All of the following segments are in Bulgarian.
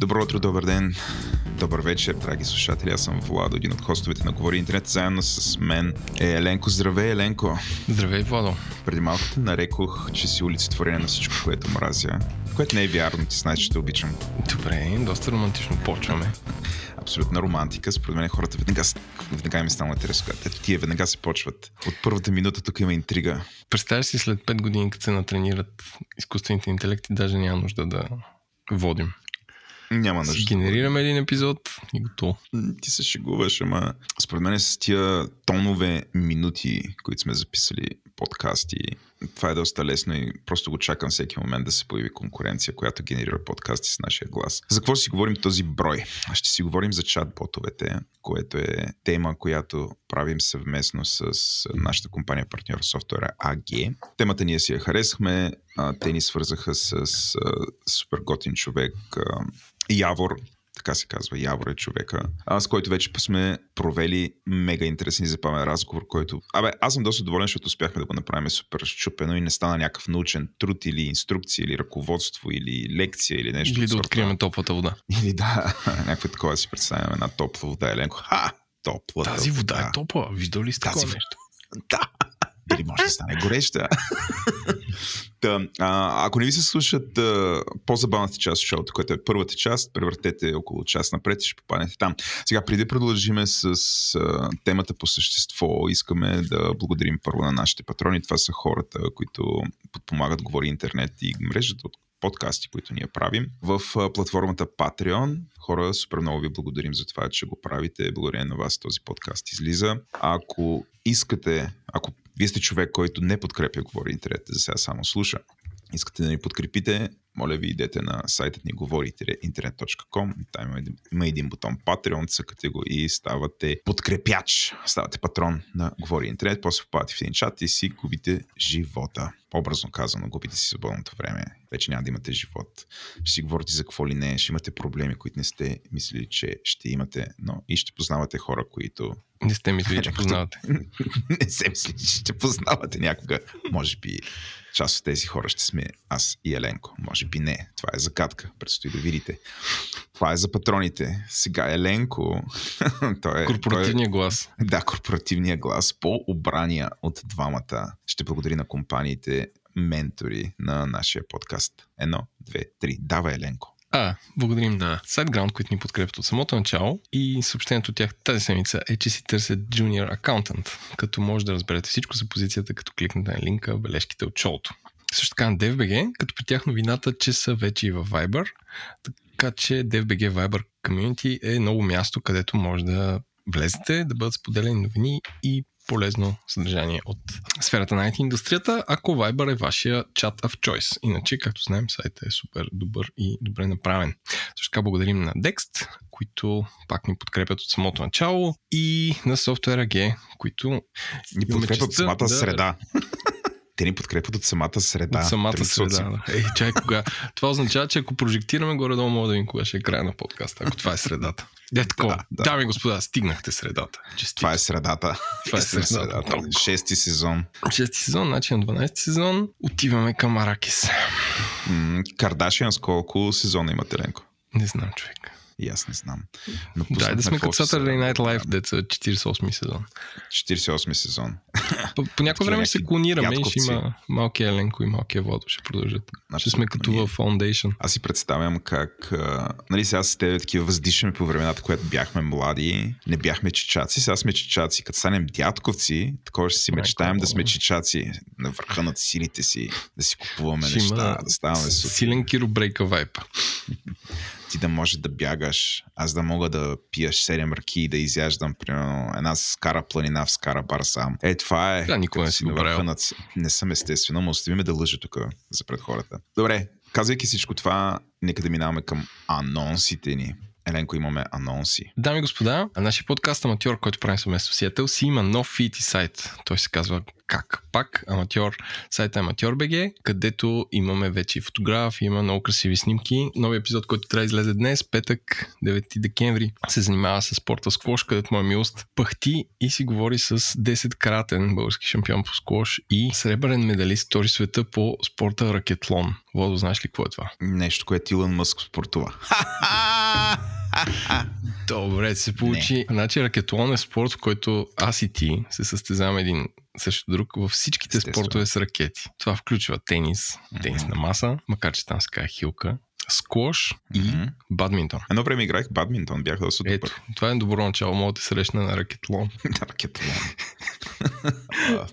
Добро утро, добър ден, добър вечер, драги слушатели. Аз съм Владо, един от хостовете на Говори Интернет. Заедно с мен е Еленко. Здравей, Еленко. Здравей, Владо. Преди малко те нарекох, че си олицетворение на всичко, което мразя. Което не е вярно, ти знаеш, че те обичам. Добре, доста романтично почваме. Абсолютна романтика. Според мен хората веднага, веднага ми стана интересно. Ето тия веднага се почват. От първата минута тук има интрига. Представяш си след 5 години, като се натренират изкуствените интелекти, даже няма нужда да водим. Няма нужда. генерираме един епизод и готово. Ти се шегуваш, ама според мен с тия тонове минути, които сме записали подкасти, това е доста лесно и просто го чакам всеки момент да се появи конкуренция, която генерира подкасти с нашия глас. За какво си говорим този брой? Ще си говорим за чат-ботовете, което е тема, която правим съвместно с нашата компания партньор софтуера AG. Темата ние си я харесахме, те ни свързаха с а, супер готин човек а, Явор, така се казва, Явор е човека, а, с който вече сме провели мега интересен и запамен разговор, който... Абе, аз съм доста доволен, защото успяхме да го направим супер щупено и не стана някакъв научен труд или инструкция, или ръководство, или лекция, или нещо. Или да открием топлата вода. Или да, някакво такова си представяме една топла вода, Еленко. Ха! Топла. Тази вода е топла. Виждал ли сте Тази вода. нещо? Да. Или може да стане гореща. Та, а, ако не ви се слушат а, по-забавната част от шоуто, което е първата част, превъртете около час напред и ще попаднете там. Сега, преди да продължиме с а, темата по същество, искаме да благодарим първо на нашите патрони. Това са хората, които подпомагат Говори Интернет и мрежата от подкасти, които ние правим. В платформата Patreon, хора, супер много ви благодарим за това, че го правите. Благодарение на вас този подкаст излиза. Ако искате, ако вие сте човек, който не подкрепя Говори Интернет, за сега само слуша, искате да ни подкрепите, моля ви идете на сайтът ни говори-интернет.com. Там има един, има един бутон Patreon, цъкате го и ставате подкрепяч. Ставате патрон на Говори Интернет, после попадате в един чат и си губите живота. По-образно казано, губите си свободното време. Вече няма да имате живот. Ще си говорите за какво ли не, ще имате проблеми, които не сте мислили, че ще имате, но и ще познавате хора, които Не сте мислили, че познавате. не се мисли, че ще познавате някога. Може би част от тези хора ще сме аз и Еленко. Може би не. Това е загадка. Предстои да видите. Това е за патроните. Сега Еленко. той е, Корпоративния глас. Той, е- да, корпоративния глас. По-обрания от двамата. Ще благодари на компаниите ментори на нашия подкаст. Едно, две, три. Давай, Еленко. А, благодарим на SiteGround, които ни подкрепят от самото начало и съобщението от тях тази седмица е, че си търсят Junior Accountant, като може да разберете всичко за позицията, като кликнете на линка, бележките от шоуто. Също така на DFBG, като при тях новината, че са вече и във Viber, така че DFBG Viber Community е ново място, където може да влезете, да бъдат споделени новини и полезно съдържание от сферата на IT-индустрията, ако Viber е вашия чат of choice. Иначе, както знаем, сайтът е супер добър и добре направен. Също така благодарим на Dext, които пак ни подкрепят от самото начало и на Software AG, които Ни подкрепят самата да- среда. Те ни подкрепят от самата среда. от самата среда. Да. Ей, чай, кога... Това означава, че ако прожектираме горе-долу, мога да видим кога ще е края на подкаста, ако това е средата. Де, такова. Да, да. Дами и господа, стигнахте средата. Честито. Това е средата. Това е Истина средата. Толкова. Шести сезон. Шести сезон, значи на 12 сезон отиваме към Аракис. Кардашиан с колко сезона има Теленко? Не знам, човек. И аз не знам. Но Дай да сме като Saturday Night Live, деца 48 сезон. 48 сезон. По, по някое време ще се клонираме и ще има малкия Еленко и малкия Владо ще продължат. Ще Абсолютно. сме като Ние- в Foundation. Аз си представям как, нали сега с тебе такива въздишаме по времената, когато бяхме млади, не бяхме чичаци, сега сме чичаци. Като станем дядковци, такова ще си мечтаем да сме чичаци на върха на силите си, да си купуваме Ще неща, да ставаме супер. Силен Киро Брейка вайп. Ти да можеш да бягаш, аз да мога да пия 7 ръки и да изяждам, примерно, една скара планина в скара бар сам. Е, това е. Да, никога не си го правил. на ц- Не съм естествено, но остави ме да лъжа тук за пред хората. Добре, казвайки всичко това, нека да минаваме към анонсите ни. Еленко, имаме анонси. Дами и господа, нашия подкаст Аматьор, който правим съвместно с Сиетъл, си има нов фит и сайт. Той се казва как? Пак Аматьор, сайта е Аматьор.bg, където имаме вече и фотографии, има много красиви снимки. Новият епизод, който трябва да излезе днес, петък, 9 декември, се занимава с спорта сквош, където моя милост пъхти и си говори с 10-кратен български шампион по сквош и сребърен медалист втори света по спорта ракетлон. Водо, знаеш ли какво е това? Нещо, което Илон Мъск спортува. Добре, се получи. Не. Значи ракетлон е спорт, в който аз и ти се състезаваме един също друг във всичките Естествено. спортове с ракети. Това включва тенис, тенис mm-hmm. на маса, макар че там се казва хилка, сквош и mm-hmm. бадминтон. Едно време играх бадминтон, бях доста добър. Ето, това е добро начало, мога да срещна на ракетлон. на ракетлон.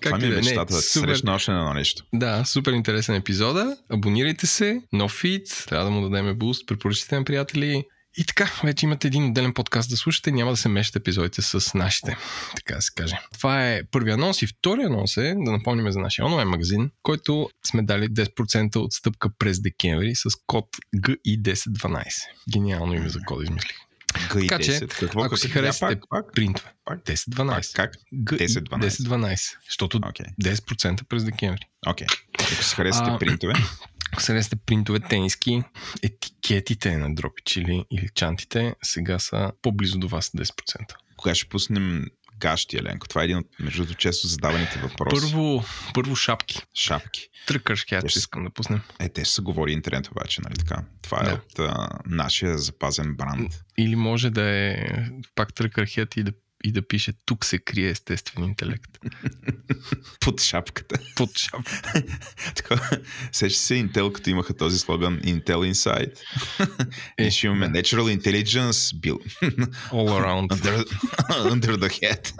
това ми е мечтата, да се срещна още на едно нещо. Да, супер интересен епизода. Абонирайте се, нов фит, трябва да му дадем буст, препоръчите на приятели. И така, вече имате един отделен подкаст да слушате, няма да се мешате епизодите с нашите, така да се каже. Това е първи анонс и втори анонс е, да напомним за нашия онлайн магазин, който сме дали 10% отстъпка през декември с код GI1012. Гениално име за код измислих. GI10. Така че, Какво ако си харесате принтове, 10-12. Как? 10-12. 10-12. Защото okay. 10% през декември. Окей. Okay. Ако си харесате принтове, сте принтове тениски, етикетите на дропич или, или чантите сега са по-близо до вас 10%. Кога ще пуснем гащи, Еленко? Това е един от между често задаваните въпроси. Първо, първо шапки. Шапки. Тръкърш хят, ще искам да пуснем. Е, те ще се говори интернет обаче, нали така? Това е да. от а, нашия запазен бранд. Или може да е пак тръкър хет и да и да пише тук се крие естествен интелект. Под шапката. Под шапката. Сеща се Intel, като имаха този слоган Intel Inside. Е, и ще имаме. Natural Intelligence Build. All around. Under, under the head.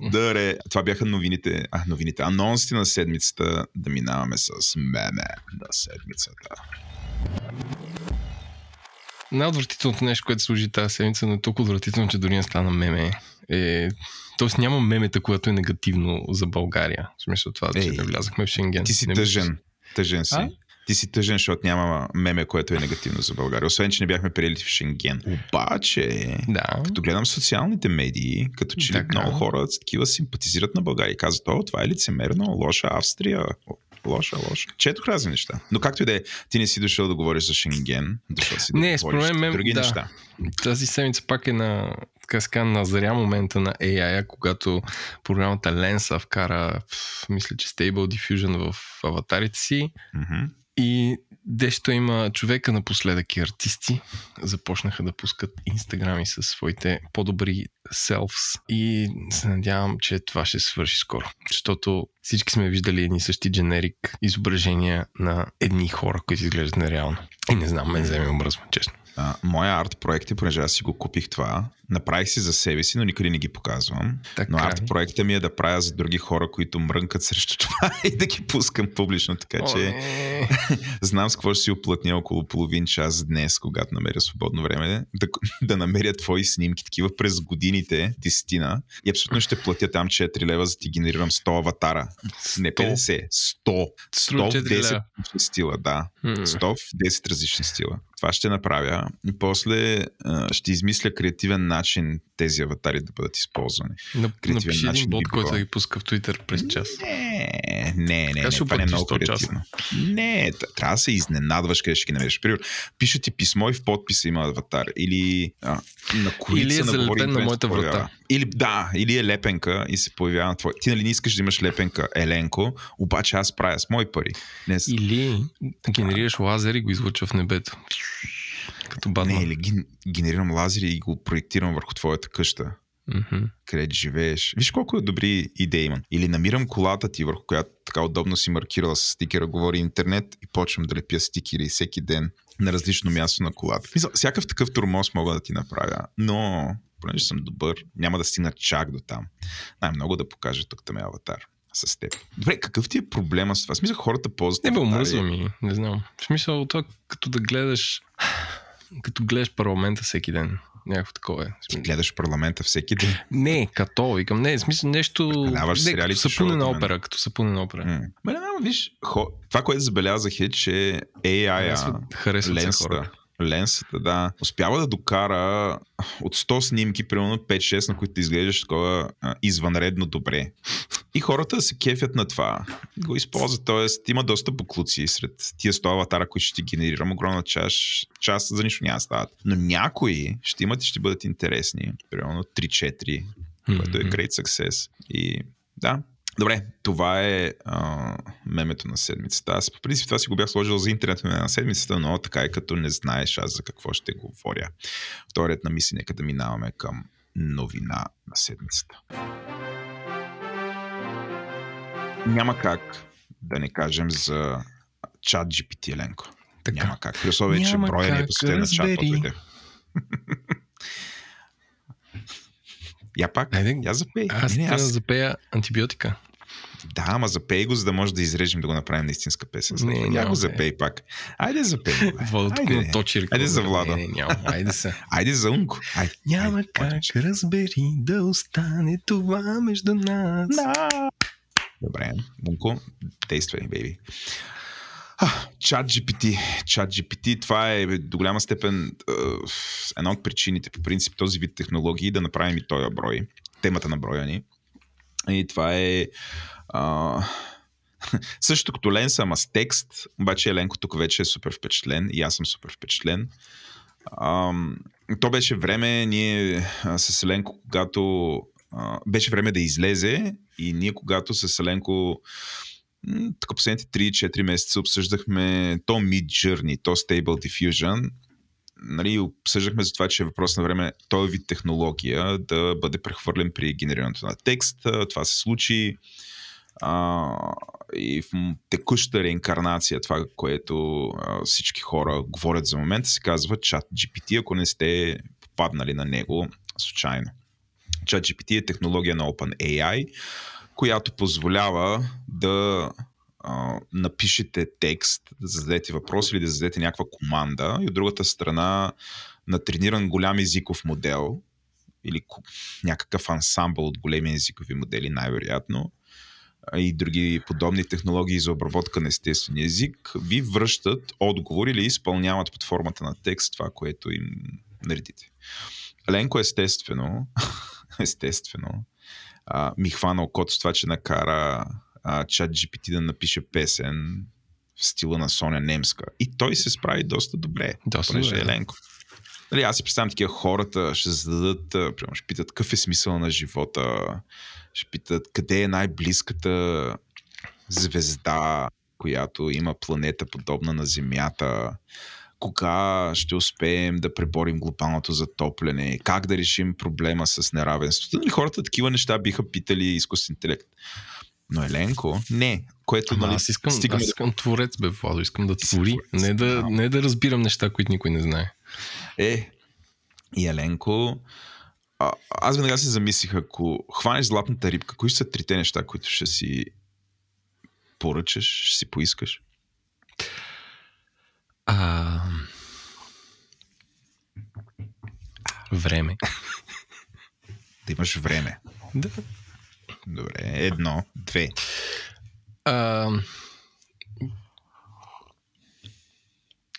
Добре, това бяха новините, а, новините, анонсите на седмицата, да минаваме с меме на седмицата. Най-отвратителното нещо, което служи тази седмица, но е толкова отвратително, че дори не стана меме. Е... Тоест няма мемета, което е негативно за България. В смисъл това, че не влязахме в Шенген. Ти си не тъжен. Тъжен си. А? Ти си тъжен, защото няма меме, което е негативно за България. Освен, че не бяхме приели в Шенген. Обаче, да. като гледам социалните медии, като че така. много хора такива симпатизират на България и казват, о, това е лицемерно, лоша Австрия, лоша, лоша. Четох разни неща. Но както и да е, ти не си дошъл да говориш за Шенген, дошъл си да не, говориш за други да. неща. Тази седмица пак е на така ска, назря момента на AI, когато програмата Lensa вкара, мисля, че Stable Diffusion в аватарите си. Mm-hmm. И дещо има човека напоследък и артисти започнаха да пускат инстаграми със своите по-добри селфс и се надявам, че това ще свърши скоро. Защото всички сме виждали едни същи дженерик изображения на едни хора, които изглеждат нереално. И не знам, мен вземе омръзва, честно. А, моя арт проект, понеже аз си го купих това, направих си за себе си, но никъде не ги показвам. Така но арт проекта ми е да правя за други хора, които мрънкат срещу това и да ги пускам публично. Така О, че знам с какво ще си оплътня около половин час днес, когато намеря свободно време, да, да намеря твои снимки, такива през годините, десетина. И абсолютно ще платя там 4 лева, за да ти генерирам 100 аватара. 100? Не 50, 100. 100 в 10 различни стила, да. 100 в 10 различни стила. Това ще направя. И после а, ще измисля креативен начин тези аватари да бъдат използвани. Напиши един бот, който да ги пуска в Twitter през час. Не, не, не, не това не е много креативно. Не, трябва да се изненадваш къде ще ги намериш. Примерно, пиша ти писмо и в подписа има аватар. Или а, на Или е залепен на моята врата. Или, да, или е лепенка и се появява на твой. Ти нали не искаш да имаш лепенка Еленко, обаче аз правя с мои пари. Не с... Или генерираш лазер и го излучва в небето. Като Батман. Не, или генерирам лазери и го проектирам върху твоята къща. Mm-hmm. Където живееш. Виж колко е добри идеи имам. Или намирам колата ти, върху която така удобно си маркирала с стикера, говори интернет и почвам да лепя стикери всеки ден на различно място на колата. Мисля, всякакъв такъв турмоз мога да ти направя, но понеже съм добър, няма да стигна чак до там. Най-много да покажа тук там е аватар с теб. Добре, какъв ти е проблема с това? Смисъл, хората ползват. Не бе, омръзва ми. Не знам. В смисъл, това като да гледаш като гледаш парламента всеки ден. Някакво такова е. Ти гледаш парламента всеки ден? Не, като, викам, не, в смисъл нещо... Даваш не, като сапунена опера, като сапунена опера. М. Ме, не, виж, хо... това, което забелязах е, че AI-а, Харесват ленста, Ленсата, да. Успява да докара от 100 снимки, примерно 5-6, на които да изглеждаш такова а, извънредно добре. И хората се кефят на това. Го използват, т.е. има доста буклуци сред тия 100 аватара, които ще ти генерирам. Огромна част, част за нищо няма стават. Но някои ще имат и ще бъдат интересни. Примерно 3-4, което е great success. И да, Добре, това е а, мемето на седмицата. Аз по принцип това си го бях сложил за интернет на седмицата, но така е като не знаеш аз за какво ще говоря. Вторият на мисли, нека да минаваме към новина на седмицата. Няма как да не кажем за чат GPT, Еленко. Така. Няма как. При условие, че броя ни е посетен на чат Я пак, Айде, я запей. Аз не, не, аз... запея антибиотика. Да, ама запей го, за да може да изрежем да го направим на истинска песен. Не, не, я го запей пак. Айде запей. Айде, точи Айде за Владо. Не, не, няма. Айде се. Айде за Унко. Айде. Няма Айде, как почеш. разбери да остане това между нас. Да. Добре, Унко, действай, бейби. Чат GPT. Чат GPT, това е до голяма степен една от причините, по принцип, този вид технологии да направим и този брой. Темата на броя ни. И това е а, също като Ленса, ама с текст, обаче Еленко тук вече е супер впечатлен и аз съм супер впечатлен. А, то беше време, ние с Еленко, когато а, беше време да излезе и ние когато с Еленко така последните 3-4 месеца обсъждахме то Mid Journey, то Stable Diffusion, нали, обсъждахме за това, че е въпрос на време този вид технология да бъде прехвърлен при генерирането на текст. Това се случи а, и в текуща реинкарнация, това, което а, всички хора говорят за момента, се казва чат GPT, ако не сте попаднали на него случайно. Чат GPT е технология на OpenAI, която позволява да а, напишете текст, да зададете въпрос или да зададете някаква команда и от другата страна на трениран голям езиков модел или някакъв ансамбъл от големи езикови модели, най-вероятно, и други подобни технологии за обработка на естествения език, ви връщат отговор или изпълняват под формата на текст това, което им наредите. Ленко естествено, естествено, а, ми хвана окото с това, че накара чат GPT да напише песен в стила на Соня Немска. И той се справи доста добре. Доста понеже добре. е Ленко. Нали, аз си представям такива хората, ще зададат, примерно, ще питат какъв е смисъл на живота, ще питат къде е най-близката звезда, която има планета подобна на Земята, кога ще успеем да преборим глобалното затопляне, как да решим проблема с неравенството. Нали, хората такива неща биха питали изкуствен интелект. Но Еленко, не. Което, Ама, нали, аз искам, стигаме... аз искам творец, бе, Владо. Искам да твори. Не да, не да разбирам неща, които никой не знае. Е, и Еленко, а, аз веднага се замислих, ако хванеш златната рибка, кои са трите неща, които ще си поръчаш, ще си поискаш? А... Време. да имаш време. Да. Добре, едно, две. А...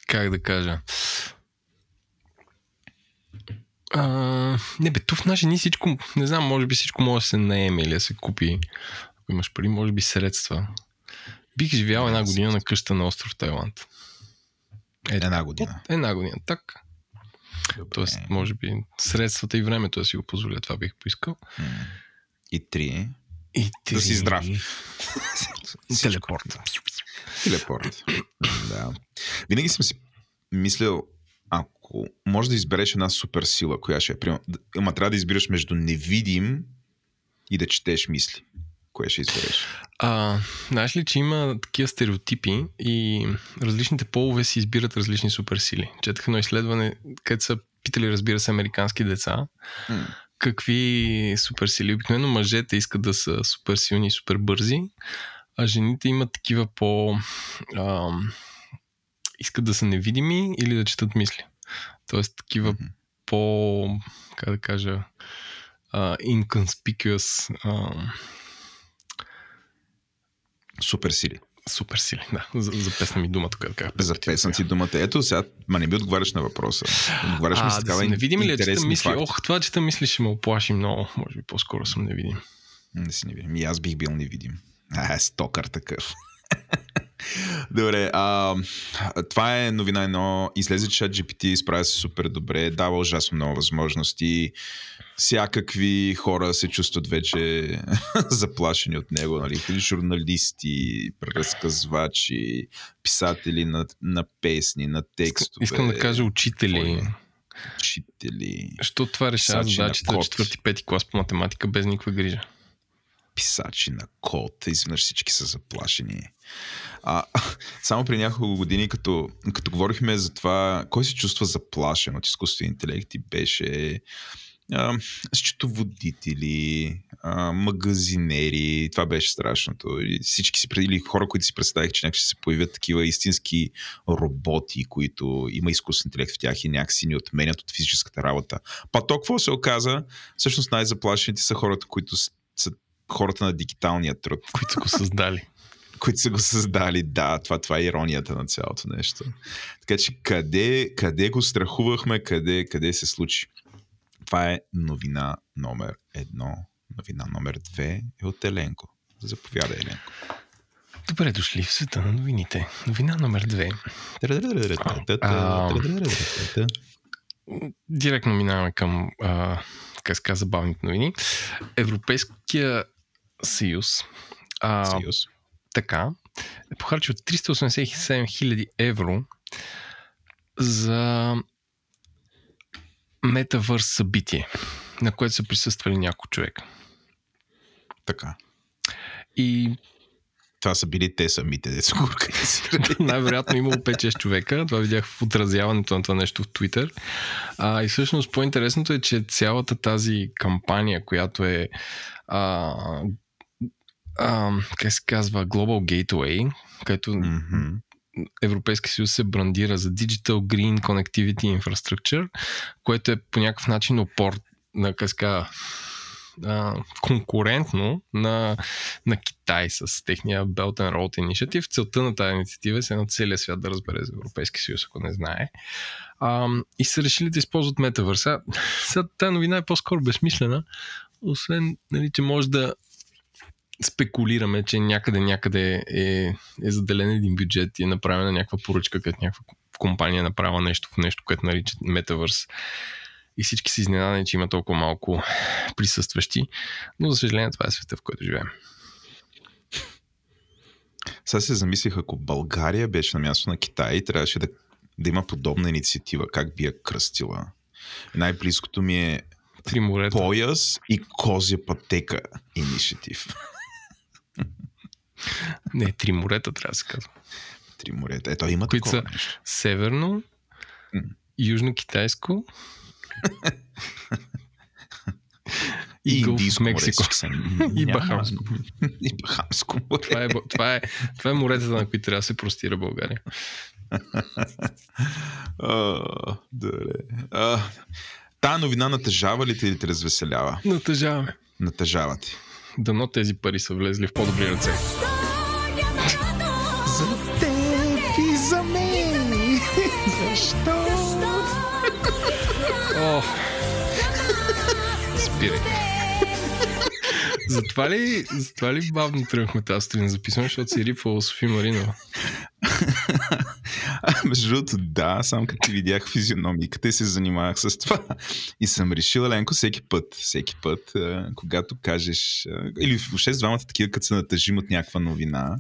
Как да кажа? А, не бе, тук в наши ни всичко, не знам, може би всичко може да се наеме или да се купи. Ако имаш пари, може би средства. Бих живял една година на къща на остров Тайланд. Е, една година. Е, една година, так. Добре. Тоест, може би средствата и времето да си го позволя, това бих поискал. И три. И три. Да си здрав. Телепорт. Телепорт. да. Винаги съм си мислил, ако може да избереш една супер сила, коя ще е, ама трябва да избираш между невидим и да четеш мисли. Кое ще избереш? А, знаеш ли, че има такива стереотипи и различните полове си избират различни суперсили. Четах едно изследване, където са питали, разбира се, американски деца. Mm. Какви суперсили? Обикновено мъжете искат да са супер силни и супер бързи, а жените имат такива по... А, искат да са невидими или да четат мисли. Тоест такива mm-hmm. по... как да кажа... Uh, inconspicuous uh, Супер сили. Супер сили, да. За, за песна ми дума тук. Как За песна ти думата. Ето сега, ма не би отговаряш на въпроса. Отговаряш ми с да такава си невидим ли? е, Че мисли, факти. ох, това, че те мисли, ще ме оплаши много. Може би по-скоро съм невидим. Не си невидим. И аз бих бил невидим. А, стокър такъв. Добре, а, това е новина едно. Излезе чат GPT, справя се супер добре, дава ужасно много възможности. Всякакви хора се чувстват вече заплашени от него. Нали? Журналисти, разказвачи, писатели на, на песни, на текстове. Искам да кажа учители. Учители, Що това решава на задачите за код. четвърти, пети клас по математика без никаква грижа? Писачи на код. Изведнъж всички са заплашени. А, само при няколко години, като, като говорихме за това, кой се чувства заплашен от изкуствения интелект и беше а, счетоводители, а, магазинери, това беше страшното. Всички си, или хора, които си представих, че някак ще се появят такива истински роботи, които има изкуствен интелект в тях и някакси ни отменят от физическата работа. Па то какво се оказа? Всъщност най-заплашените са хората, които хората на дигиталния труд, Които са го създали. които са го създали. Да, това, това е иронията на цялото нещо. Така че къде, къде го страхувахме, къде, къде се случи? Това е новина номер едно. Новина номер две е от Еленко. Заповядай, Еленко. Добре дошли в света на новините. Новина номер две. Директно минаваме към а, казва, забавните новини. Европейския съюз а, Съюз. така е похарчил 387 000 евро за метавърс събитие, на което са присъствали няколко човека. Така. И Това са били те самите, де са го организирали. най-вероятно имало 5-6 човека. Това видях в отразяването на това нещо в Twitter. А, и всъщност по-интересното е, че цялата тази кампания, която е а, а, как се казва, Global Gateway, където Мгм. Европейски съюз се брандира за Digital Green Connectivity Infrastructure, което е по някакъв начин опор на как се казва, а, конкурентно на, на Китай с техния Belt and Road Initiative. Целта на тази инициатива е се на целия свят да разбере за Европейски съюз, ако не знае. А, и са решили да използват метавърс. Сега, сега тази новина е по-скоро безсмислена, освен, нали, че може да спекулираме, че някъде, някъде е, е заделен един бюджет и е направена някаква поръчка, като някаква компания направила нещо в нещо, което наричат Metaverse. И всички са изненадани, че има толкова малко присъстващи. Но, за съжаление, това е света, в който живеем. Сега се замислих, ако България беше на място на Китай, трябваше да, да има подобна инициатива. Как би я кръстила? Най-близкото ми е Три морета. пояс и козя пътека инициатив. Не, три морета трябва да се казва. Три морета. Ето има Които такова са- нещо. Северно, М. Южно-Китайско И Индийско. Мексико. и. Бахамско. И Бахамско море. Това е, това, е, това е моретата, на които трябва да се простира България. А, Добре. А, Та новина натъжава ли те или те развеселява? Натъжаваме. Натъжава ти. Дано тези пари са влезли в по-добри ръце. За теб и за мен. Защо? О! Спирай. Затова ли, затова ли бавно тръгнахме тази сутрин да записваме, защото си рипвала Софи Маринова? Между другото, да, само като ти видях физиономиката и се занимавах с това. И съм решил, Ленко, всеки път, всеки път, когато кажеш, или въобще с двамата такива, като се натъжим от някаква новина,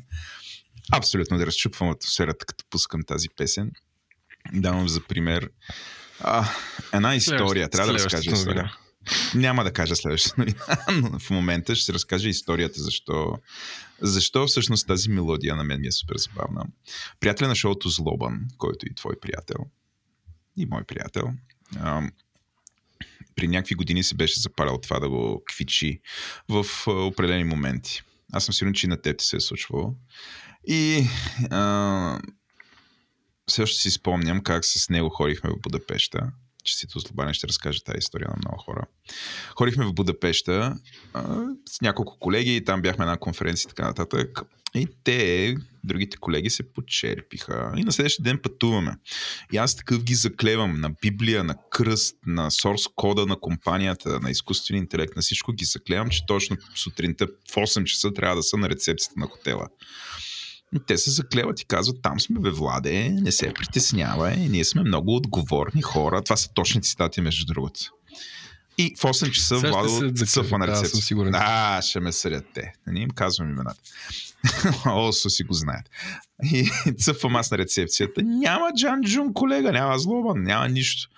абсолютно да разчупвам атмосферата, като пускам тази песен. Давам за пример а, една история. Трябва да разкажа история. Няма да кажа следващата новина, но в момента ще разкажа историята защо, защо всъщност тази мелодия на мен ми е супер забавна. Приятеля на шоуто Злобан, който е и твой приятел, и мой приятел, при някакви години се беше запалял това да го квичи в определени моменти. Аз съм сигурен, че и на теб се е случвало. И а, все още си спомням как с него ходихме в Будапешта. честито Слобане ще разкаже тази история на много хора. Ходихме в Будапешта а, с няколко колеги и там бяхме на конференция и така нататък. И те, другите колеги, се почерпиха. И на следващия ден пътуваме. И аз такъв ги заклевам на Библия, на кръст, на source кода на компанията, на изкуствен интелект, на всичко ги заклевам, че точно сутринта в 8 часа трябва да са на рецепцията на хотела. Те се заклеват и казват, там сме бе, Владе, не се притеснявай, ние сме много отговорни хора. Това са точни цитати, между другото. И в 8 часа Сега Владо цъфва на да, съм рецепция. сигурен. Да, ще ме съдят те. Не им казвам имената. О, са си го знаят. И цъфвам аз на рецепцията. Няма Джан Джун, колега, няма злоба, няма нищо.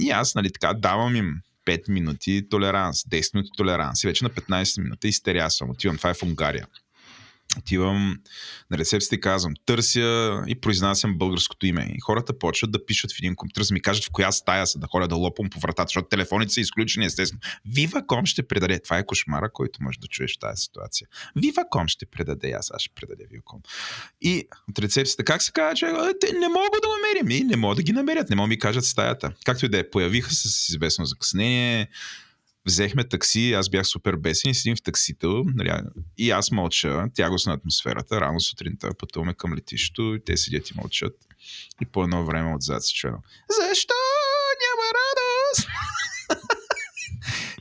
И аз, нали така, давам им 5 минути толеранс, 10 минути толеранс. И вече на 15 минути изтеря съм. Отивам, това е в Унгария. Отивам на рецепцията и казвам, търся и произнасям българското име. И хората почват да пишат в един компютър, за ми кажат в коя стая са, да ходя да лопам по вратата, защото телефоните са изключени, естествено. Viva.com ще предаде. Това е кошмара, който можеш да чуеш в тази ситуация. Viva.com ще предаде, аз аз ще предаде Viva.com. И от рецепцията, как се казва, човек, «А, те не мога да намерим. И не могат да ги намерят, не могат да ми кажат стаята. Както и да е, появиха се с известно закъснение, взехме такси, аз бях супер бесен и седим в таксито нали, и аз мълча, тягост на атмосферата, рано сутринта пътуваме към летището и те седят и мълчат и по едно време отзад се чуем. Защо няма радост?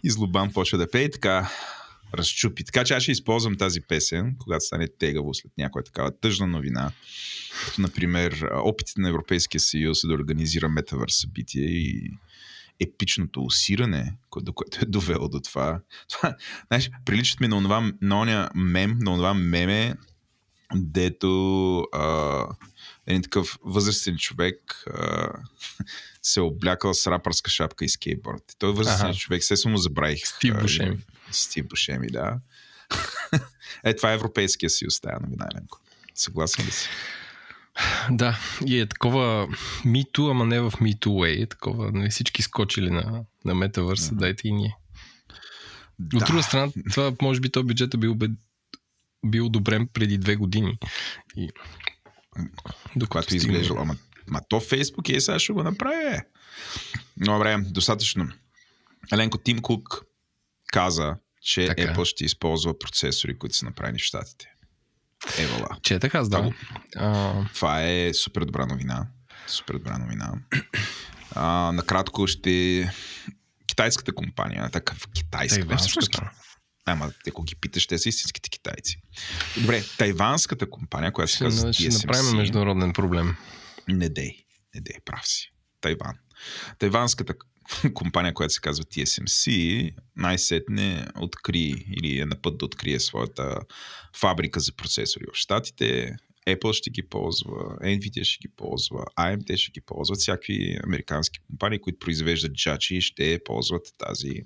и злобан почва да пее и така разчупи. Така че аз ще използвам тази песен, когато стане тегаво след някоя такава тъжна новина. Като, например, опитите на Европейския съюз да организира метавърс събитие и епичното усиране, до което е довело до това. това знаеш, приличат ми на онова, на оня мем, на онова меме, дето а, един такъв възрастен човек а, се е облякал с рапърска шапка и скейтборд. Той е възрастен Аха. човек, се му забравих. Стив Бушеми. Стив Бушеми, да. е, това е Европейския съюз, тая новина, Еленко. Съгласен ли си? Да, и е такова Too, ама не в Too way. Е такова, нали, всички скочили на, на метавърса, Мгм. дайте и ние. От друга страна, това може би то бюджет е бил, бе, бил одобрен преди две години. И... Докато стигне- изглеждало. Ама, ма то Фейсбук е сега ще го направи. е. Добре, достатъчно. Еленко Тим Кук каза, че Така. Apple ще използва процесори, които са направени в Штатите. Евала. Че е така, да. Това А, Това е супер добра новина. Супер добра новина. А, накратко ще... Китайската компания, такъв китайска, бе, всъщност тайванската. Ама, ако ги питаш, те са истинските китайци. Добре, тайванската компания, която се казва ще TSMC, направим международен проблем. не дей, не дей, прав си. Тайван. Тайванската компания, която се казва TSMC, най-сетне откри или е на път да открие своята фабрика за процесори в Штатите. Apple ще ги ползва, Nvidia ще ги ползва, AMD ще ги ползват, всякакви американски компании, които произвеждат джачи, ще ползват тази,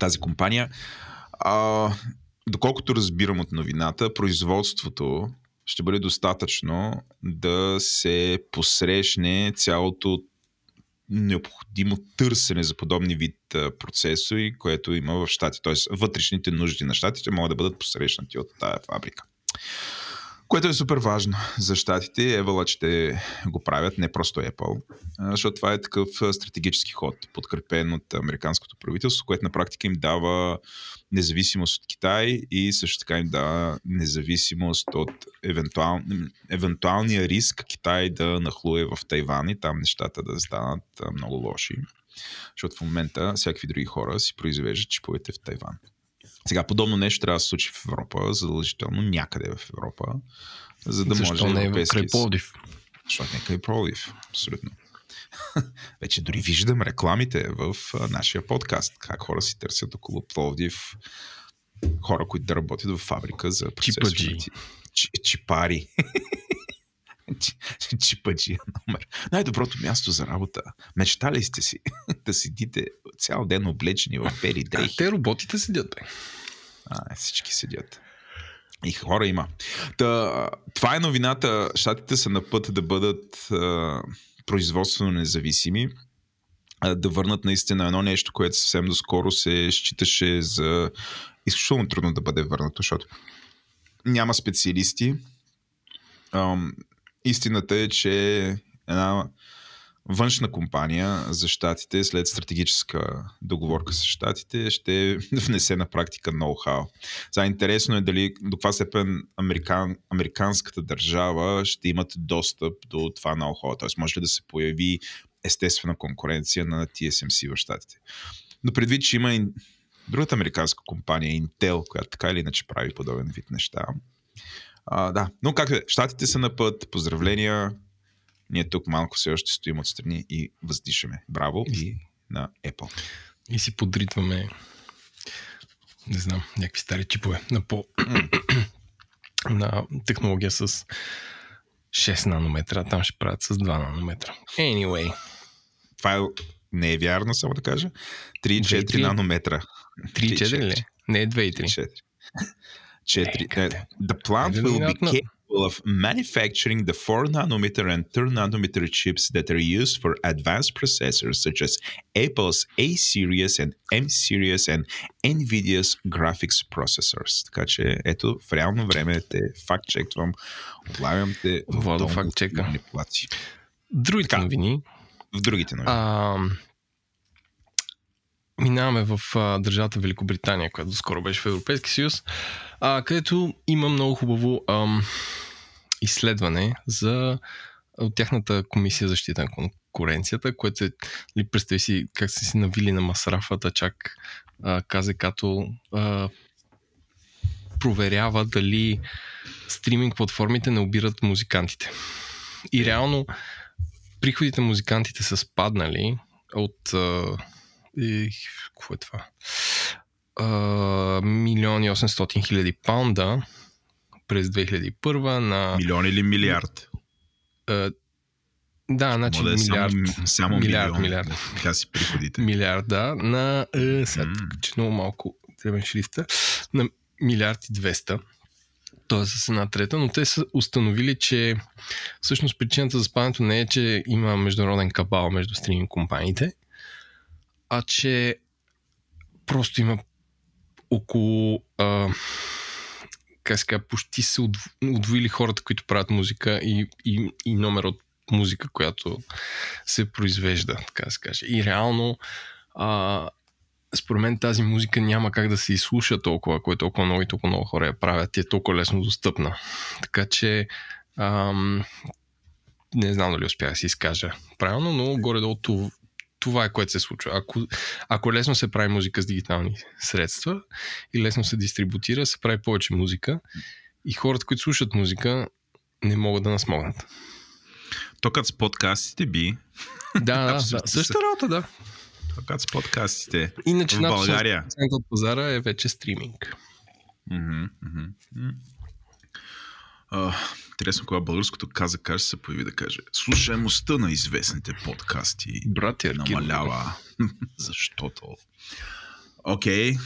тази компания. А, доколкото разбирам от новината, производството ще бъде достатъчно да се посрещне цялото необходимо търсене за подобни вид процесори, което има в щати. Т.е. вътрешните нужди на щатите могат да бъдат посрещнати от тази фабрика. Което е супер важно за щатите. Apple ще го правят, не просто Apple, защото това е такъв стратегически ход, подкрепен от американското правителство, което на практика им дава независимост от Китай и също така им дава независимост от евентуал, евентуалния риск Китай да нахлуе в Тайван и там нещата да станат много лоши. Защото в момента всякакви други хора си произвеждат чиповете в Тайван. Сега, подобно нещо трябва да се случи в Европа, задължително някъде в Европа, за да Защо може не е в Европейския край Пловдив? защото нека и пролив. Абсолютно. Вече дори виждам рекламите в нашия подкаст. Как хора си търсят около Пловдив хора, които да работят в фабрика за процесори. Чипаджи. Чипари. Чи- Чипаджи е номер. Най-доброто място за работа. Мечтали сте си да седите цял ден облечени в А, дрехи. те роботите седят, бе. А, всички седят. И хора има. Та, това е новината. Штатите са на път да бъдат а, производствено независими. Да върнат наистина едно нещо, което съвсем доскоро се считаше за изключително трудно да бъде върнато, защото няма специалисти. Истината е, че една външна компания за щатите, след стратегическа договорка с щатите, ще внесе на практика ноу-хау. Сега интересно е дали до каква степен американ, американската държава ще имат достъп до това ноу-хау. Т.е. може ли да се появи естествена конкуренция на TSMC в щатите. Но предвид, че има и другата американска компания, Intel, която така или иначе прави подобен вид неща. А, да, но как е, щатите са на път, поздравления, ние тук малко все още стоим отстрани и въздишаме. Браво и на Apple. И си подритваме не знам, някакви стари чипове на по на технология с 6 нанометра, там ще правят с 2 нанометра. Anyway. Това е, не е вярно, само да кажа. 3-4 нанометра. 3-4 ли? Не, 2 и 3. 4. The plant will be capable of manufacturing the 4 nanometer and 3 nanometer chips that are used for advanced processors such as Apple's A series and M series and Nvidia's graphics processors. Така че ето в реално време те факт чеквам, отлавям те Владо факт чека. Другите Така. новини. В другите новини. А, минаваме в а, държавата Великобритания, която скоро беше в Европейски съюз, а, където има много хубаво ам, изследване за от тяхната комисия за защита на конкуренцията, което е, ли, представи си как са си навили на масрафата, чак а, каза като а, проверява дали стриминг платформите не обират музикантите. И реално приходите на музикантите са спаднали от а, и, какво е това? А, милиони и 800 хиляди паунда през 2001 на... Милион или милиард? А, да, значи да е милиард. само, само милиард, милион. милиард. Така си приходите. Милиард, да. На... Е, сега, тук, че много малко дребен шрифта. На милиард и 200. Т.е. с една трета, но те са установили, че всъщност причината за спадането не е, че има международен кабал между стриминг компаниите, а че просто има около а, как се почти се удв- удвоили хората, които правят музика и, и, и номер от музика, която се произвежда, така да се каже. И реално а, според мен тази музика няма как да се изслуша толкова, ако е толкова много и толкова много хора я правят и е толкова лесно достъпна. Така че ам, не знам дали успях да си изкажа правилно, но горе-долу това, е което се случва. Ако, ако лесно се прави музика с дигитални средства и лесно се дистрибутира, се прави повече музика и хората, които слушат музика, не могат да насмогнат. То като с подкастите би, Да, да, да. Същата работа, да. то като с подкастите Иначе в България. 80% от пазара е вече стриминг. Мгм, м. А, Интересно, кога българското каза каже се появи да каже слушаемостта на известните подкасти Брат намалява, защото... Окей,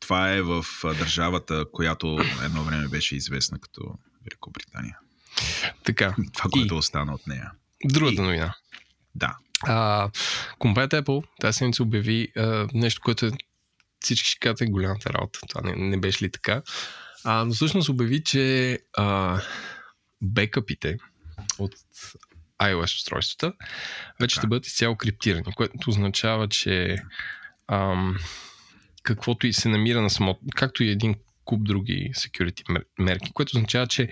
това е в държавата, която едно време беше известна като Великобритания. Така, Това, което остана от нея. другата И- новина. Да. А, компанията Apple тази седмица обяви а, нещо, което е всички ще кажат е голямата работа. Това не, не беше ли така? А, но всъщност обяви, че а, бекъпите от iOS устройствата вече ще бъдат изцяло криптирани, което означава, че ам, каквото и се намира на самото, както и един куп други security мер- мерки, което означава, че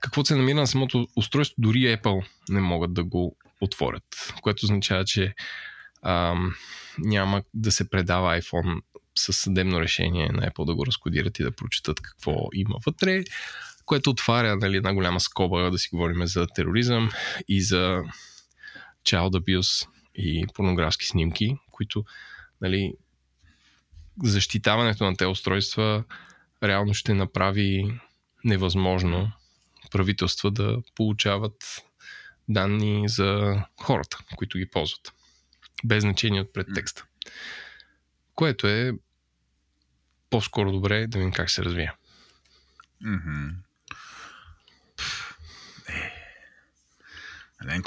каквото се намира на самото устройство, дори Apple не могат да го отворят, което означава, че ам, няма да се предава iPhone със съдебно решение на Apple да го разкодират и да прочитат какво има вътре, което отваря нали, една голяма скоба да си говорим за тероризъм и за child abuse и порнографски снимки, които нали, защитаването на тези устройства реално ще направи невъзможно правителства да получават данни за хората, които ги ползват. Без значение от предтекста. Което е по-скоро добре да видим как се развие. Пф, е.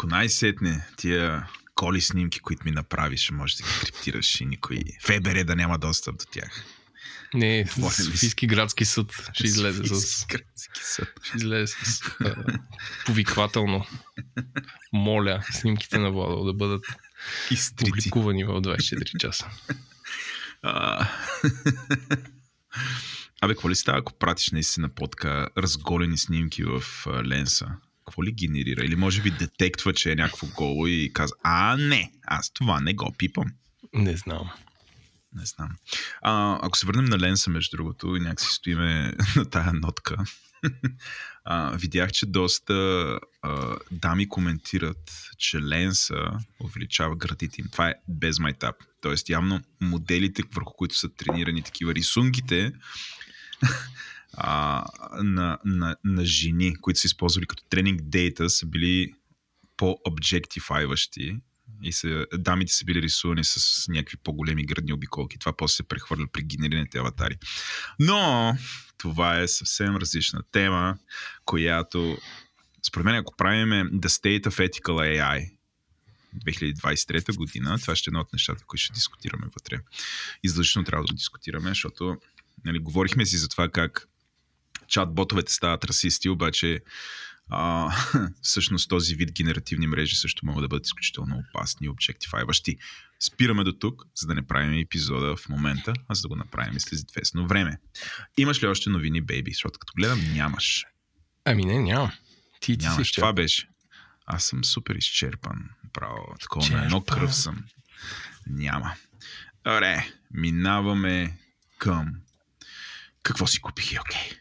Най-сетне тия коли снимки, които ми направиш, може да ги криптираш и никой ФБР да няма достъп до тях. Не? Софийски градски съд ще излезе с, градски съд. ще излезе с а, повиквателно. Моля снимките на Владо да бъдат Изтрити. публикувани в 24 часа. А, Абе, какво ли става, ако пратиш наистина подка разголени снимки в ленса? Какво ли генерира? Или може би детектва, че е някакво голо и казва, а не, аз това не го пипам. Не знам. Не знам. А, ако се върнем на ленса, между другото, и някакси стоиме на тая нотка, а, видях, че доста а, дами коментират, че ленса увеличава градите им. Това е без майтап. Тоест, явно моделите, върху които са тренирани такива рисунките, а, на, на, на жени, които са използвали като тренинг дейта, са били по-обжектифайващи и са, дамите са били рисувани с някакви по-големи градни обиколки. Това после се прехвърля при генерираните аватари. Но това е съвсем различна тема, която според мен, ако правим The State of Ethical AI 2023 година, това ще е едно от нещата, които ще дискутираме вътре. И задължително трябва да го дискутираме, защото нали, говорихме си за това как чат-ботовете стават расисти, обаче а, всъщност този вид генеративни мрежи също могат да бъдат изключително опасни и обжектифайващи. Спираме до тук, за да не правим епизода в момента, а за да го направим след известно време. Имаш ли още новини, бейби? Защото като гледам, нямаш. Ами не, нямам. Ти, ти Нямаш. Това беше. Аз съм супер изчерпан. Право, такова на едно Черпан. кръв съм. Няма. Добре, минаваме към... Какво си купих и окей.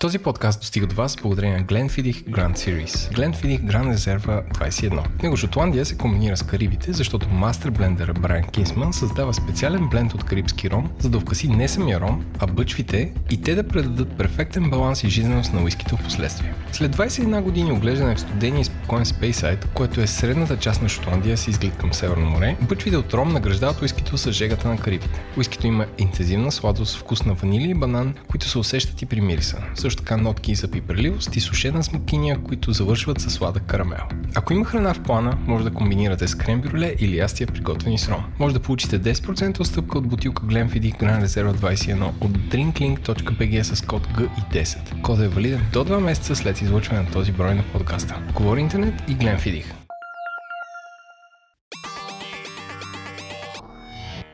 Този подкаст достига до вас благодарение на Glenfiddich Grand Series. Glenfiddich Grand Резерва 21. В него Шотландия се комбинира с Карибите, защото мастер блендъра Брайан Кинсман създава специален бленд от карибски ром, за да вкаси не самия ром, а бъчвите и те да предадат перфектен баланс и жизненост на уискито в последствие. След 21 години оглеждане в студения и Спейсайд, което е средната част на Шотландия с изглед към Северно море, бъчвите от ром награждават уискито с жегата на Карибите. Уискито има интензивна сладост, вкус на ванилия и банан, които се усещат и при мириса. Също така нотки за пиперливост и сушена смокиня, които завършват със сладък карамел. Ако има храна в плана, може да комбинирате с крем брюле или ястия приготвени с ром. Може да получите 10% отстъпка от бутилка Glenfiddich Grand Reserva 21 от drinklink.bg с код GI10. Кодът е валиден до 2 месеца след излъчване на този брой на подкаста. Говори интернет и Glenfiddich.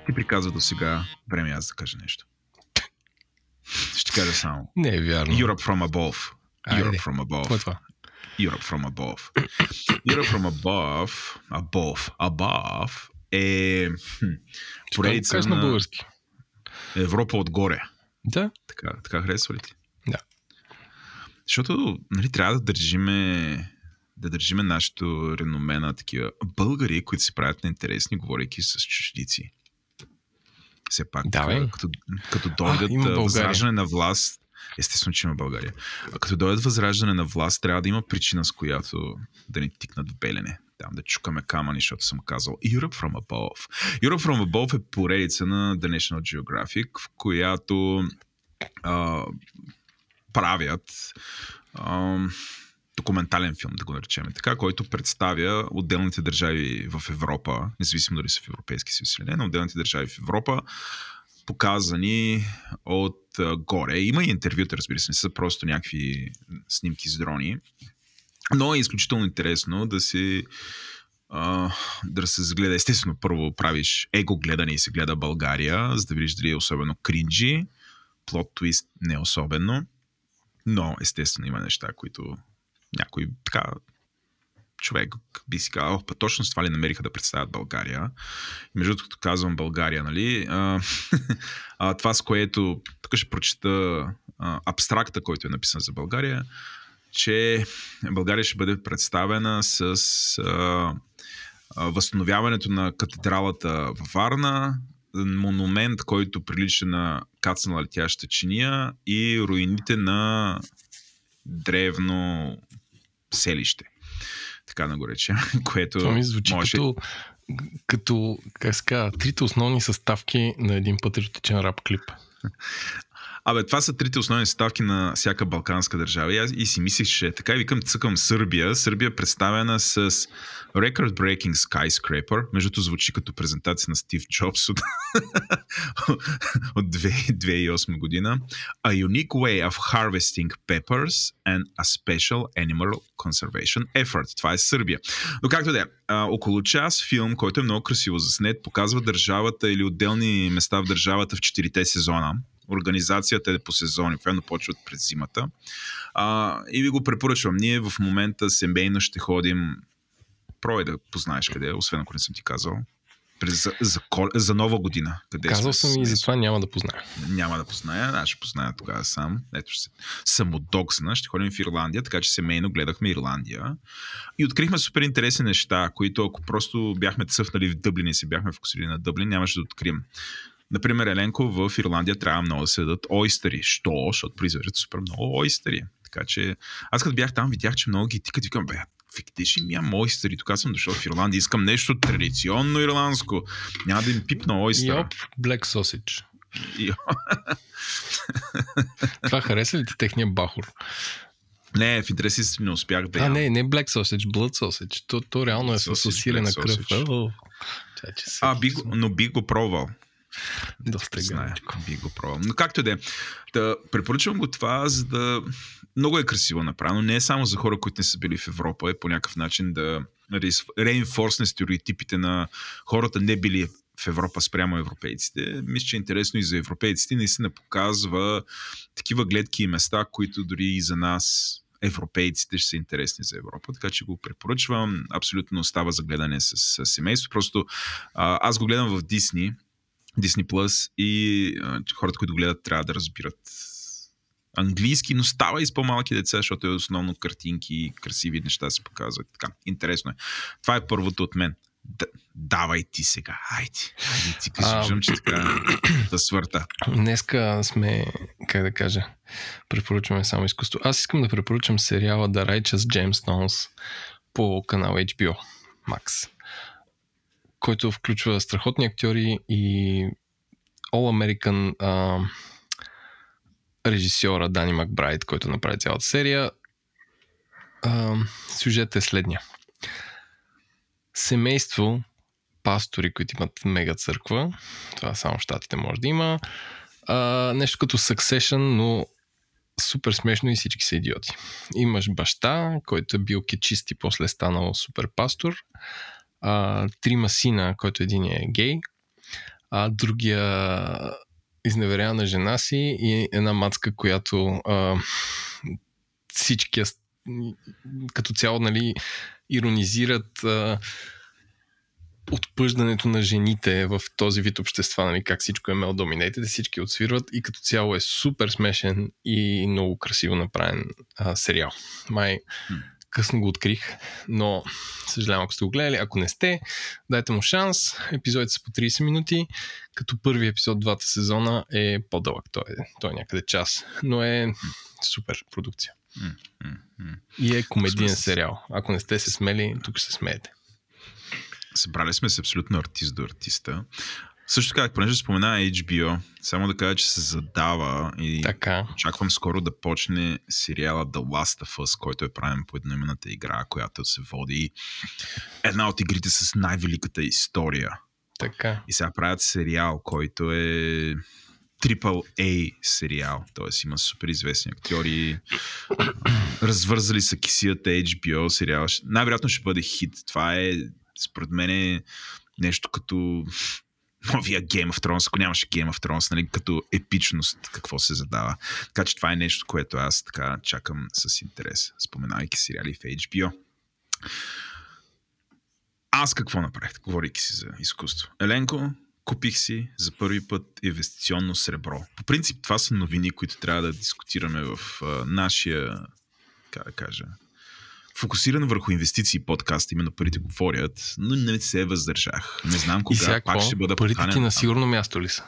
Ти приказва до сега време аз да кажа нещо. Ще кажа само. Не е вярно. Europe from above. Айде. Europe from above. Какво е това? Europe from above. Europe from above, above, above е поредица на български. Европа отгоре. Да. Така, така харесва ли ти? Да. Защото нали, трябва да държиме да държиме нашето реноме на такива българи, които се правят на интересни, говорейки с чуждици. Все пак, Давай. като, като дойдат а, възраждане на власт, естествено, че има България. А като дойдат възраждане на власт, трябва да има причина, с която да ни тикнат в белене. Там да чукаме камъни, защото съм казал Europe from above. Europe from above е поредица на The National Geographic, в която а, правят а, документален филм, да го наречем така, който представя отделните държави в Европа, независимо дали са в Европейски съюз или не, но отделните държави в Европа, показани от горе. Има и интервюта, разбира се, не са просто някакви снимки с дрони, но е изключително интересно да си да се загледа. Естествено, първо правиш его гледане и се гледа България, за да видиш дали е особено кринджи. Плот твист не особено. Но, естествено, има неща, които някой така човек би си казал, «Ох, па точно с това ли намериха да представят България. И между другото, казвам България, нали, а, това с което, тук ще прочета а, абстракта, който е написан за България, че България ще бъде представена с а, а, възстановяването на катедралата във Варна, монумент, който прилича на кацнала летяща чиния и руините на древно селище. Така да го речем, което Това ми звучи може... като, като, как се казва, трите основни съставки на един патриотичен рап клип. Абе, това са трите основни ставки на всяка балканска държава. И, аз, и си мислих, че е така. И викам, цъкам Сърбия. Сърбия е представена с Record Breaking Skyscraper. Междуто звучи като презентация на Стив Джобс от, от 2008 година. A unique way of harvesting peppers and a special animal conservation effort. Това е Сърбия. Но както да е, около час филм, който е много красиво заснет, показва държавата или отделни места в държавата в четирите сезона Организацията е по сезони, обикновено почват през зимата. А, и ви го препоръчвам. Ние в момента семейно ще ходим. Пробай да познаеш къде е, освен ако не съм ти казал. През, за, за, за нова година. Къде Казал съм и затова няма да позная. Няма да позная, аз ще позная тогава сам. Ето ще съм от ще ходим в Ирландия, така че семейно гледахме Ирландия. И открихме супер интересни неща, които ако просто бяхме цъфнали в Дъблин и се бяхме фокусирали на Дъблин, нямаше да открием. Например, Еленко в Ирландия трябва много да се дадат ойстери. Що? Защото произвеждат супер много ойстери. Така че аз като бях там, видях, че много ги тикат. Викам, бе, фиктиш ми ям ойстери. Тук съм дошъл в Ирландия. Искам нещо традиционно ирландско. Няма да им пипна ойстер. Йоп, black sausage. Това хареса ли ти техния бахур? Не, в интерес не успях да А, не, не black sausage, blood sausage. То, то реално е с усилена кръв. а, би го, но би го пробвал. Доста знае, би го пробвал. Но както и да е. Да, препоръчвам го това, за да... Много е красиво направено. Не е само за хора, които не са били в Европа, е по някакъв начин да реинфорсне стереотипите на хората не били в Европа спрямо европейците. Мисля, че е интересно и за европейците. Наистина показва такива гледки и места, които дори и за нас европейците ще са интересни за Европа, така че го препоръчвам. Абсолютно остава за гледане с, с семейство. Просто а, аз го гледам в Дисни Disney Plus и а, хората, които гледат, трябва да разбират английски, но става и с по-малки деца, защото е основно картинки, красиви неща се показват. Така, интересно е. Това е първото от мен. Д- давай ти сега, айде. Айде ти кажи, че така да свърта. Днеска сме, как да кажа, препоръчваме само изкуство. Аз искам да препоръчам сериала The Righteous Gemstones по канал HBO Max който включва страхотни актьори и All American а, режисьора Дани Макбрайт, който направи цялата серия. А, сюжетът е следния. Семейство, пастори, които имат мега църква, това само в щатите може да има, а, нещо като Succession, но супер смешно и всички са идиоти. Имаш баща, който е бил кечист и после станал супер пастор а, трима сина, който един е гей, а другия изневерява на жена си и една мацка, която а, всички като цяло нали, иронизират а, отпъждането на жените в този вид общества, нали, как всичко е мел доминейтед, всички отсвирват и като цяло е супер смешен и много красиво направен а, сериал. Май късно го открих, но съжалявам, ако сте го гледали. Ако не сте, дайте му шанс. Епизодите са по 30 минути, като първи епизод двата сезона е по-дълъг. Той е, той е някъде час, но е супер продукция. И е комедиен сериал. Ако не сте се смели, тук се смеете. Събрали сме се абсолютно артист до артиста. Също така, понеже спомена HBO, само да кажа, че се задава и така. очаквам скоро да почне сериала The Last of Us, който е правен по едноименната игра, която се води една от игрите с най-великата история. Така. И сега правят сериал, който е Triple A сериал, т.е. има супер известни актьори, развързали са кисията HBO сериал. Най-вероятно ще бъде хит. Това е, според мен, нещо като новия Game of Thrones, ако нямаше Game of Thrones, нали, като епичност, какво се задава. Така че това е нещо, което аз така чакам с интерес, споменавайки сериали в HBO. Аз какво направих, говорейки си за изкуство? Еленко, купих си за първи път инвестиционно сребро. По принцип, това са новини, които трябва да дискутираме в а, нашия, как да кажа, фокусиран върху инвестиции подкаст, именно парите говорят, но не се въздържах. Не знам кога сега, пак ще бъда Парите ти на сигурно място ли са?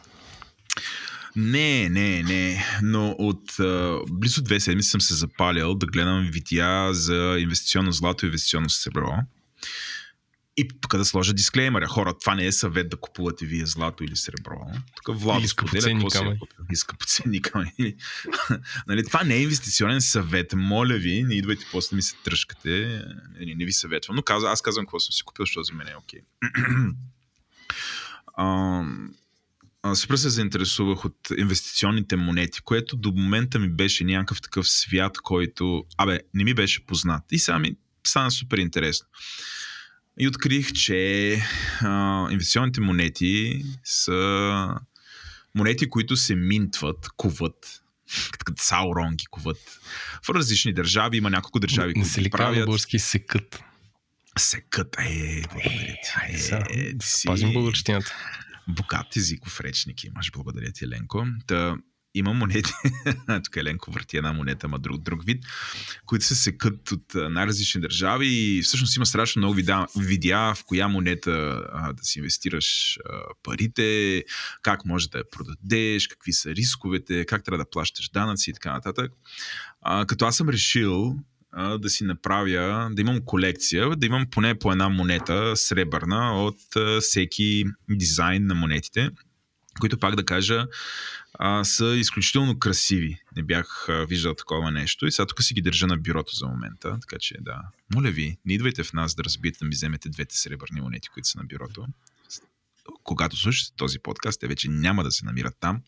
Не, не, не. Но от а, близо две седмици съм се запалил да гледам видеа за инвестиционно злато и инвестиционно сребро. И тук да сложа дисклеймера. Хора, това не е съвет да купувате вие злато или сребро. Тук Влад Или скъпоценни споделя, камъни. И скъпоценни камъни. нали, това не е инвестиционен съвет. Моля ви, не идвайте после да ми се тръжкате. Не, не ви съветвам. Но каза, аз казвам какво съм си купил, защото за мен е окей. А, супер се заинтересувах от инвестиционните монети, което до момента ми беше някакъв такъв свят, който, абе, не ми беше познат. И сега ми стана супер интересно. И открих, че а, инвестиционните монети са монети, които се минтват, куват, като Саурон ги куват. В различни държави има няколко държави, които се правят. български секът? Секът, е, благодаря ти. Е, си си- пазим българщината. богат езиков речник имаш, благодаря ти, Еленко. Та, има монети, тук Еленко върти една монета, ма друг, друг вид, които се секат от най-различни държави и всъщност има страшно много вида, видеа в коя монета а, да си инвестираш а, парите, как може да я продадеш, какви са рисковете, как трябва да плащаш данъци и така нататък. А, като аз съм решил да си направя, да имам колекция, да имам поне по една монета сребърна от всеки дизайн на монетите, които пак да кажа а, са изключително красиви. Не бях а, виждал такова нещо и сега тук си ги държа на бюрото за момента, така че да. Моля ви, не идвайте в нас да разбиете да ми вземете двете сребърни монети, които са на бюрото. Когато слушате този подкаст, те вече няма да се намират там.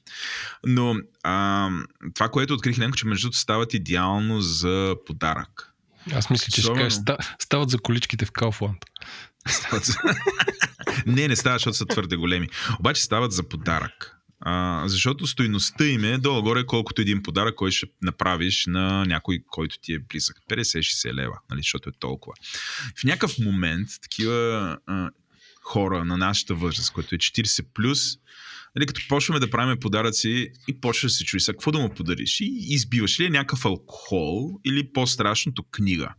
Но а, това, което открих Ленко, че между стават идеално за подарък. Аз мисля, че ще Особено- кажеш, ста- стават за количките в Kaufland. Стават за... не, не стават, защото са твърде големи. Обаче стават за подарък. А, защото стойността им е долу-горе колкото един подарък, който ще направиш на някой, който ти е близък. 50-60 лева, нали, защото е толкова. В някакъв момент такива а, хора на нашата възраст, което е 40+, плюс, нали, като почваме да правим подаръци и почваш да се сега какво да му подариш? И избиваш ли някакъв алкохол или по-страшното книга?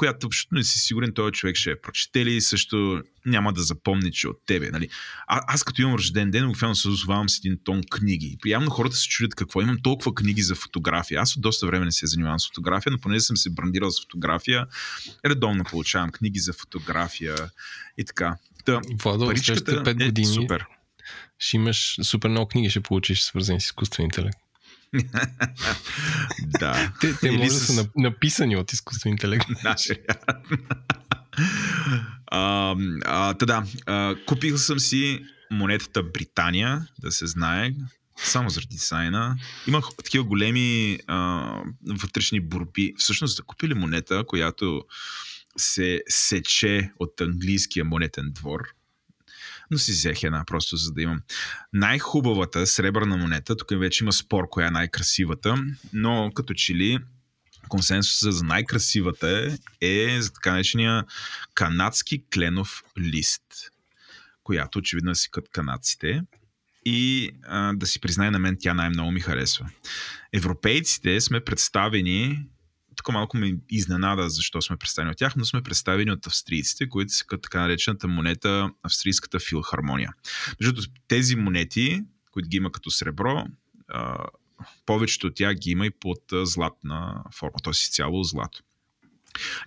Която абсолютно не си сигурен този човек ще я прочете ли също няма да запомни, че е от тебе. Нали? А, аз като имам рожден ден, буквално се озовавам с един тон книги. Явно хората се чудят какво. Имам толкова книги за фотография. Аз от доста време не се занимавам с фотография, но понеже съм се брандирал с фотография, редовно получавам книги за фотография и така. Та, Владо, паричката следващите 5 е години супер. ще имаш супер много книги, ще получиш свързани с изкуствен интелект. Да. Те, те може да с- са нап- написани от изкуствен интелект. А, а, та да, а, купил съм си монетата Британия, да се знае, само заради дизайна. Имах такива големи а, вътрешни борби. Всъщност, да купили монета, която се сече от английския монетен двор. Но си взех една, просто за да имам. Най-хубавата сребърна монета, тук вече има спор коя е най-красивата, но като че ли консенсуса за най-красивата е, е за така наречения канадски кленов лист, която очевидно си кът канадците. И а, да си признай на мен, тя най-много ми харесва. Европейците сме представени, тук малко ме изненада защо сме представени от тях, но сме представени от австрийците, които са така наречената монета Австрийската филхармония. Другото, тези монети, които ги има като сребро, повечето от тях ги има и под златна форма, т.е. изцяло злато.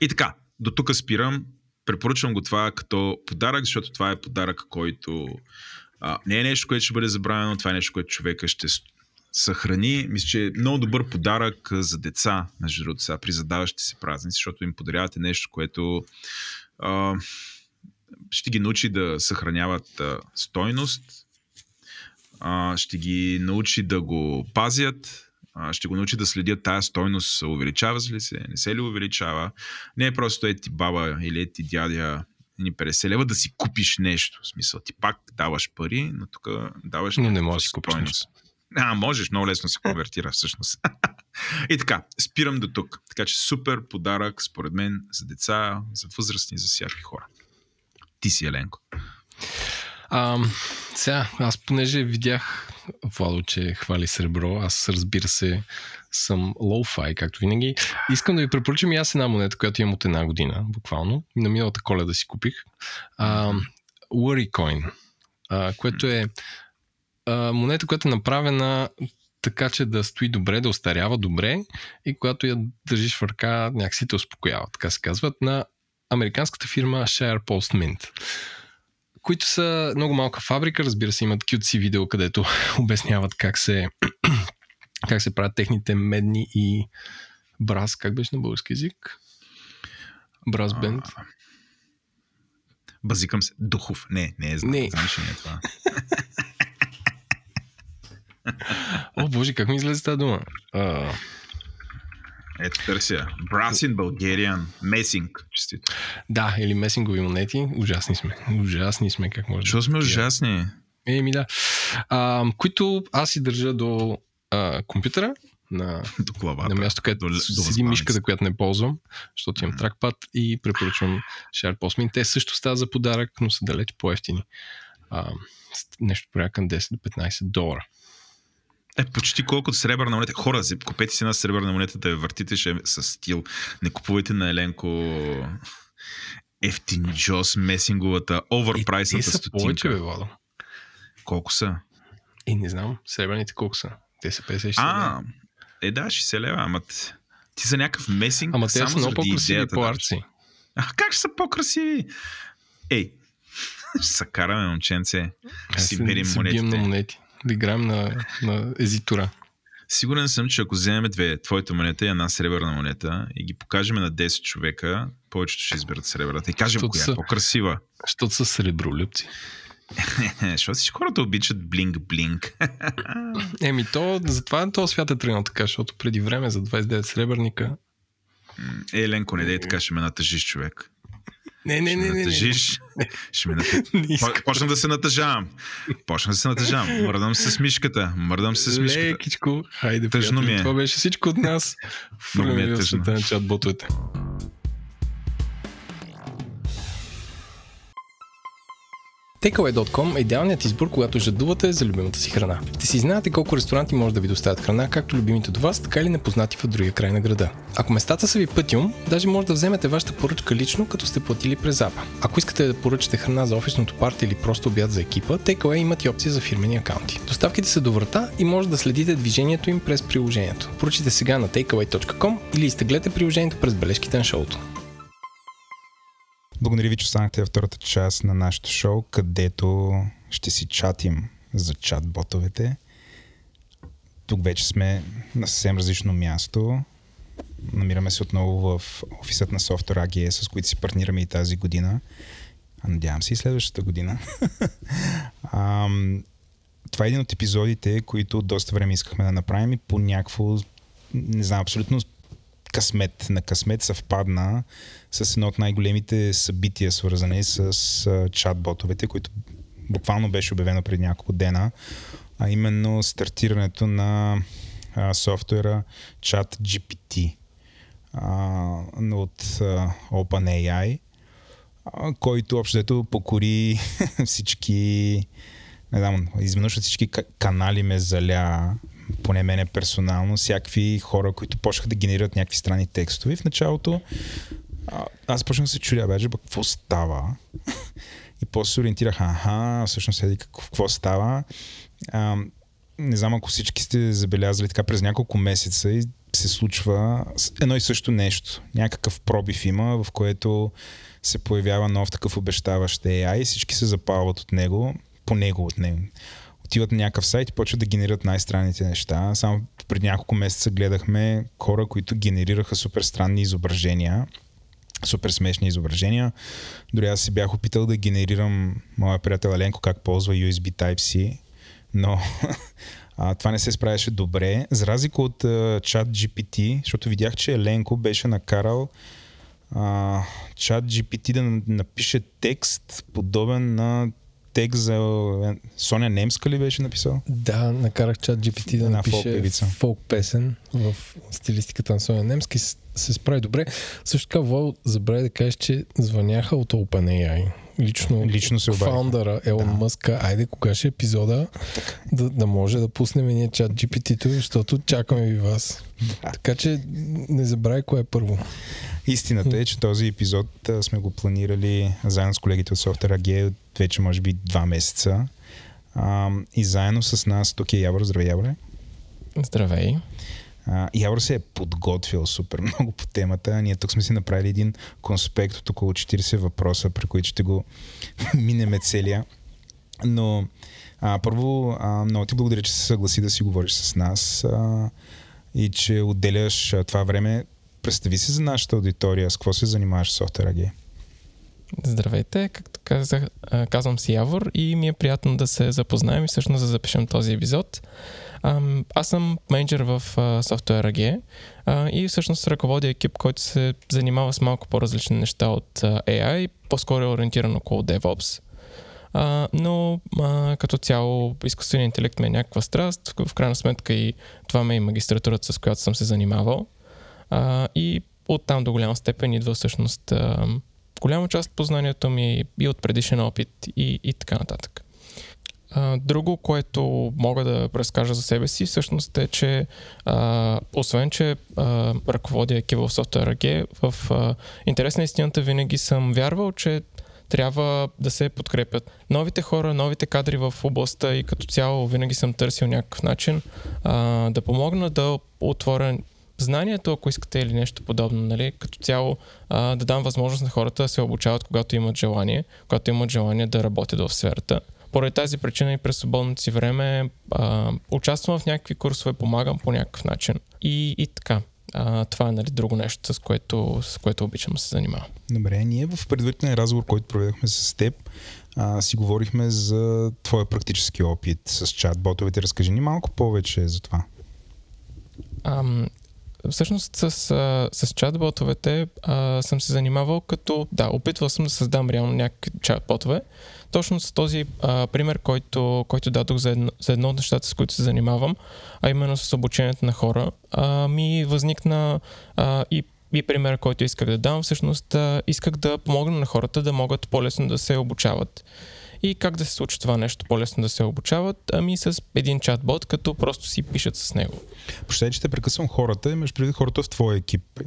И така, до тук спирам. Препоръчвам го това като подарък, защото това е подарък, който а, не е нещо, което ще бъде забравено, това е нещо, което човека ще съхрани. Мисля, че е много добър подарък за деца, между другото, сега при задаващите се празници, защото им подарявате нещо, което а, ще ги научи да съхраняват а, стойност, а, ще ги научи да го пазят, а, ще го научи да следят тая стойност, увеличава ли се, не се ли увеличава. Не е просто е ти баба или е ти дядя ни 50 лева да си купиш нещо. В смисъл, ти пак даваш пари, но тук даваш Но не можеш да си купиш стойност. А, можеш, много лесно се конвертира всъщност. И така, спирам до тук. Така че супер подарък, според мен, за деца, за възрастни, за всякакви хора. Ти си, Еленко. А, сега, аз понеже видях Владо, че хвали сребро, аз разбира се съм лоу-фай, както винаги. Искам да ви препоръчам и аз една монета, която имам от една година, буквално. На миналата коледа си купих. А, Worrycoin, а, което е а, монета, която е направена така, че да стои добре, да остарява добре и когато я държиш в ръка, някакси те успокоява, така се казват, на американската фирма Share Post Mint, които са много малка фабрика, разбира се, имат QC видео, където обясняват как се, как се правят техните медни и браз, как беше на български язик? Браз бенд. Базикам се. Духов. Не, не е знам. Не. Знам, че не е това. О, боже, как ми излезе тази дума? А, Ето търся. Brass in Bulgarian. Честито. да, или месингови монети. Ужасни сме. Ужасни сме, как може Що сме ужасни? Еми да. А, които аз си държа до а, компютъра, на, До главата. на място, където до- до седи възглавницата. мишката, която не ползвам, защото имам тракпад и препоръчвам SharePost Mint. Те също стават за подарък, но са далеч по-ефтини. А, нещо порядка на 10 до 15 долара. Е, почти колкото сребърна монета. Хора, си- купете си една сребърна монета да я въртите ще е с стил. Не купувайте на Еленко ефтин Джос, месинговата, Е, те оверпрайсната са повече, бе, стотинка. Владо. Колко са? И не знам, сребърните колко са. Те са 50 А, е да, 60 лева, ама ти за някакъв месинг Ама те само са много по-красиви по арци. А, как ще са по-красиви? Ей, ще се караме, момченце. Ще си бием на монетите. монети. Да играем на, на езитора. Сигурен съм, че ако вземем две, твоята монета и една сребърна монета и ги покажем на 10 човека, повечето ще изберат сребърната. И кажем Защото коя е по-красива. Защото са сребролюбци. Защото всички хората обичат блинк-блинк. Еми, то, затова този свят е тръгнал така, защото преди време за 29 сребърника. Е, Еленко, не дей така, ще ме натъжиш, човек. Не, не, не, не. не, натъжиш. Ще ме искам. Почна да се натъжавам. Почна да се натъжавам. Мърдам се с мишката. Мърдам се с мишката. Лекичко, хайде, Тъжно ми е. Това беше всичко от нас. Много ми е тъжно. на чат-ботовете. Takeaway.com е идеалният избор, когато жадувате за любимата си храна. Ще си знаете колко ресторанти може да ви доставят храна, както любимите до вас, така и непознати в другия край на града. Ако местата са ви пътиум, даже може да вземете вашата поръчка лично, като сте платили през запа. Ако искате да поръчате храна за офисното парти или просто обяд за екипа, Takeaway имат и опция за фирмени акаунти. Доставките са до врата и може да следите движението им през приложението. Поръчайте сега на takeaway.com или изтеглете приложението през бележките на шоуто. Благодаря ви, че останахте във втората част на нашето шоу, където ще си чатим за чат-ботовете. Тук вече сме на съвсем различно място. Намираме се отново в офисът на Software AG, с които си партнираме и тази година. А надявам се и следващата година. Ам, това е един от епизодите, които доста време искахме да направим и по някакво, не знам, абсолютно късмет на късмет съвпадна с едно от най-големите събития, свързани с чат-ботовете, които буквално беше обявено преди няколко дена, а именно стартирането на а, софтуера ChatGPT а, от а, OpenAI, а, който общо покори всички не знам, изведнъж всички ка- канали ме заля, поне мене персонално, всякакви хора, които почнаха да генерират някакви странни текстове. В началото а, аз почнах да се чудя, бе, какво става? И после се ориентирах, аха, всъщност еди какво, какво става. А, не знам ако всички сте забелязали така през няколко месеца и се случва едно и също нещо. Някакъв пробив има, в което се появява нов такъв обещаващ AI и всички се запалват от него, по него от него. Отиват на някакъв сайт и почват да генерират най-странните неща. Само преди няколко месеца гледахме хора, които генерираха супер странни изображения, супер смешни изображения. Дори аз си бях опитал да генерирам моя приятел Еленко как ползва USB Type-C, но а, това не се справяше добре. За разлика от а, чат GPT, защото видях, че Еленко беше накарал а, чат GPT да напише текст подобен на текст за е, Соня Немска ли беше написал? Да, накарах чат GPT да Една напише фолк песен в стилистиката на Соня Немски. С- се справи добре. Също така, Вол, забрави да кажеш, че звъняха от OpenAI. Лично, Лично се фаундъра Елон Да. Мъска. Айде, кога ще е епизода да, да може да пуснем ние чат GPT-то, защото чакаме ви вас. Да. Така че не забравяй кое е първо. Истината е, че този епизод а, сме го планирали заедно с колегите от Software AG от вече може би два месеца. А, и заедно с нас тук е Явор. Здравей, Яворе. Здравей. Явор се е подготвил супер много по темата. Ние тук сме си направили един конспект от около 40 въпроса, при които ще го минеме целия. Но а, първо, а, много ти благодаря, че се съгласи да си говориш с нас а, и че отделяш а, това време. Представи си за нашата аудитория, с какво се занимаваш в Software? Здравейте, както казах, казвам си Явор и ми е приятно да се запознаем и всъщност да запишем този епизод. Аз съм менеджер в Software AG и всъщност ръководя екип, който се занимава с малко по-различни неща от AI, по-скоро е ориентиран около DevOps. но като цяло изкуственият интелект ми е някаква страст, в крайна сметка и това ме е и магистратурата, с която съм се занимавал. и оттам до голяма степен идва всъщност голяма част от познанието ми и от предишен опит и, и така нататък. Друго, което мога да разкажа за себе си, всъщност е, че а, освен, че а, ръководя екипа в Software AG, в а, интерес на истината винаги съм вярвал, че трябва да се подкрепят новите хора, новите кадри в областта и като цяло винаги съм търсил някакъв начин а, да помогна да отворя знанието, ако искате или нещо подобно, нали, като цяло а, да дам възможност на хората да се обучават, когато имат желание, когато имат желание да работят в сферата. Поради тази причина и през свободното си време а, участвам в някакви курсове, помагам по някакъв начин. И, и така. А, това е нали, друго нещо, с което, с което обичам да се занимавам. Добре, ние в предварителен разговор, който проведохме с теб, а, си говорихме за твоя практически опит с чат-ботовете. Разкажи ни малко повече за това. Ам, Всъщност с, с чат-ботовете а, съм се занимавал като, да, опитвал съм да създам реално някакви чат-ботове. Точно с този а, пример, който, който дадох за едно, за едно от нещата, с които се занимавам, а именно с обучението на хора, а, ми възникна а, и и пример, който исках да дам, всъщност а, исках да помогна на хората да могат по-лесно да се обучават. И как да се случи това нещо по-лесно да се обучават? Ами с един чатбот, като просто си пишат с него. Прощай, че те прекъсвам хората. Имаш преди хората в твоя екип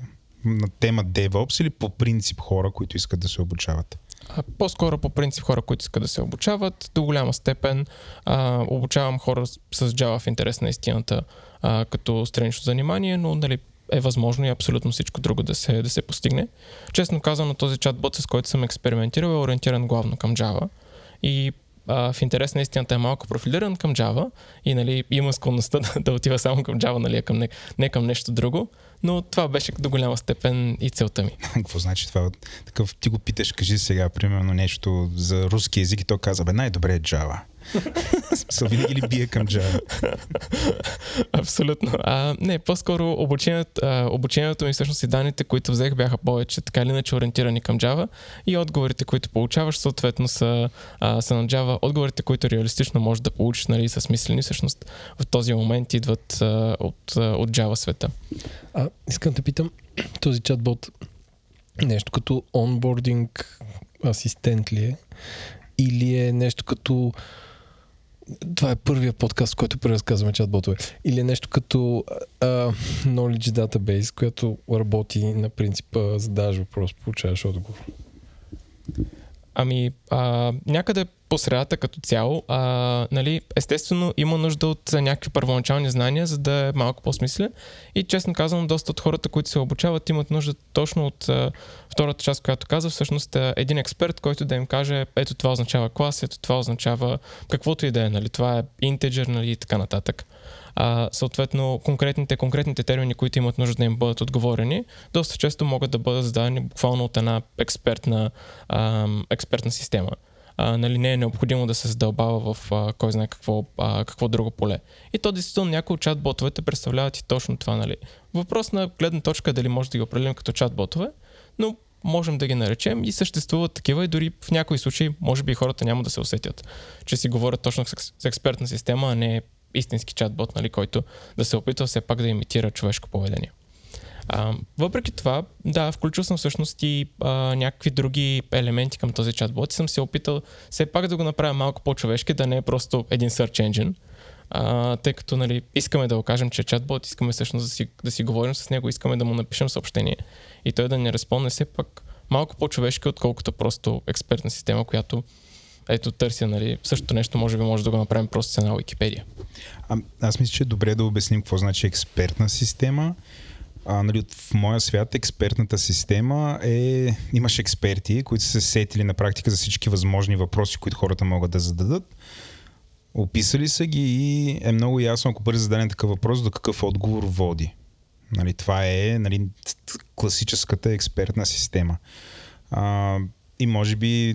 на тема DevOps или по принцип хора, които искат да се обучават? По-скоро по принцип хора, които искат да се обучават. До голяма степен а, обучавам хора с, с Java в интерес на истината а, като странично занимание, но нали, е възможно и абсолютно всичко друго да се, да се постигне. Честно казано, този чатбот, с който съм експериментирал, е ориентиран главно към Java и а, в интерес на истината е малко профилиран към Java и нали, има склонността да, да отива само към Java, нали, към не, не към нещо друго, но това беше до голяма степен и целта ми. Какво значи това? Такъв ти го питаш, кажи сега, примерно нещо за руски язик и то каза, бе, най-добре е Java. Смисъл, винаги ли бие към Java? Абсолютно. А, не, по-скоро обучението, а, обучението ми всъщност и данните, които взех бяха повече така или иначе ориентирани към Java и отговорите, които получаваш съответно са, а, са на Java. Отговорите, които реалистично можеш да получиш, нали, са смислени, всъщност в този момент идват а, от, а, от Java света. А, искам да питам, този чатбот нещо като онбординг асистент ли е? Или е нещо като това е първия подкаст, в който преразказваме чат-ботове. Или нещо като uh, Knowledge Database, която работи на принципа задаваш въпрос, получаваш отговор. Ами, а, някъде по средата като цяло, а, нали, естествено има нужда от някакви първоначални знания, за да е малко по-смислен. И честно казвам, доста от хората, които се обучават, имат нужда точно от а, втората част, която каза, всъщност е един експерт, който да им каже, ето това означава клас, ето това означава каквото и да е, нали, това е интеджер, нали, и така нататък а, съответно конкретните, конкретните термини, които имат нужда да им бъдат отговорени, доста често могат да бъдат зададени буквално от една експертна, а, експертна система. А, нали, не е необходимо да се задълбава в а, кой знае какво, а, какво друго поле. И то действително някои от чат-ботовете представляват и точно това. Нали. Въпрос на гледна точка е дали може да ги определим като чат-ботове, но можем да ги наречем и съществуват такива и дори в някои случаи може би хората няма да се усетят, че си говорят точно с експертна система, а не истински чатбот, нали, който да се опитва все пак да имитира човешко поведение. А, въпреки това, да, включил съм всъщност и а, някакви други елементи към този чатбот и съм се опитал все пак да го направя малко по-човешки, да не е просто един search engine, а, тъй като нали, искаме да окажем, че е чатбот, искаме всъщност да си, да си говорим с него, искаме да му напишем съобщение и той да ни респонде все пак малко по-човешки, отколкото просто експертна система, която ето търся, нали, същото нещо може би може да го направим просто с една Wikipedia. А, аз мисля, че е добре да обясним какво значи експертна система. А, нали, в моя свят експертната система е... Имаш експерти, които са се сетили на практика за всички възможни въпроси, които хората могат да зададат. Описали са ги и е много ясно, ако бъде зададен такъв въпрос, до какъв отговор води. Нали, това е нали, класическата експертна система. А, и може би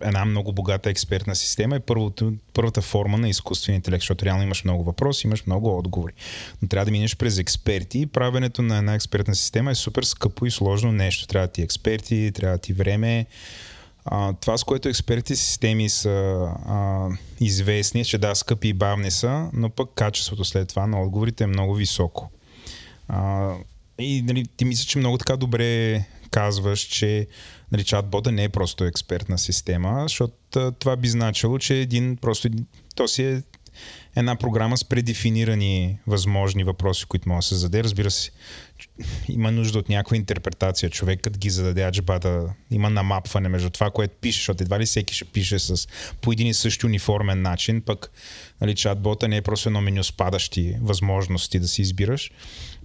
една много богата експертна система е първото, първата форма на изкуствен интелект, защото реално имаш много въпроси, имаш много отговори. Но трябва да минеш през експерти и правенето на една експертна система е супер скъпо и сложно нещо. Трябва да ти експерти, трябва да ти време. А, това, с което експерти системи са а, известни, че да, скъпи и бавни са, но пък качеството след това на отговорите е много високо. А, и нали, ти мисля, че много така добре казваш, че нали, чатбота не е просто експертна система, защото това би значило, че един просто то си е една програма с предефинирани възможни въпроси, които може да се зададе. Разбира се, има нужда от някаква интерпретация. Човекът ги зададе аджбата, има намапване между това, което пише, защото едва ли всеки ще пише с, по един и същи униформен начин, пък нали, чатбота не е просто едно меню с падащи възможности да си избираш.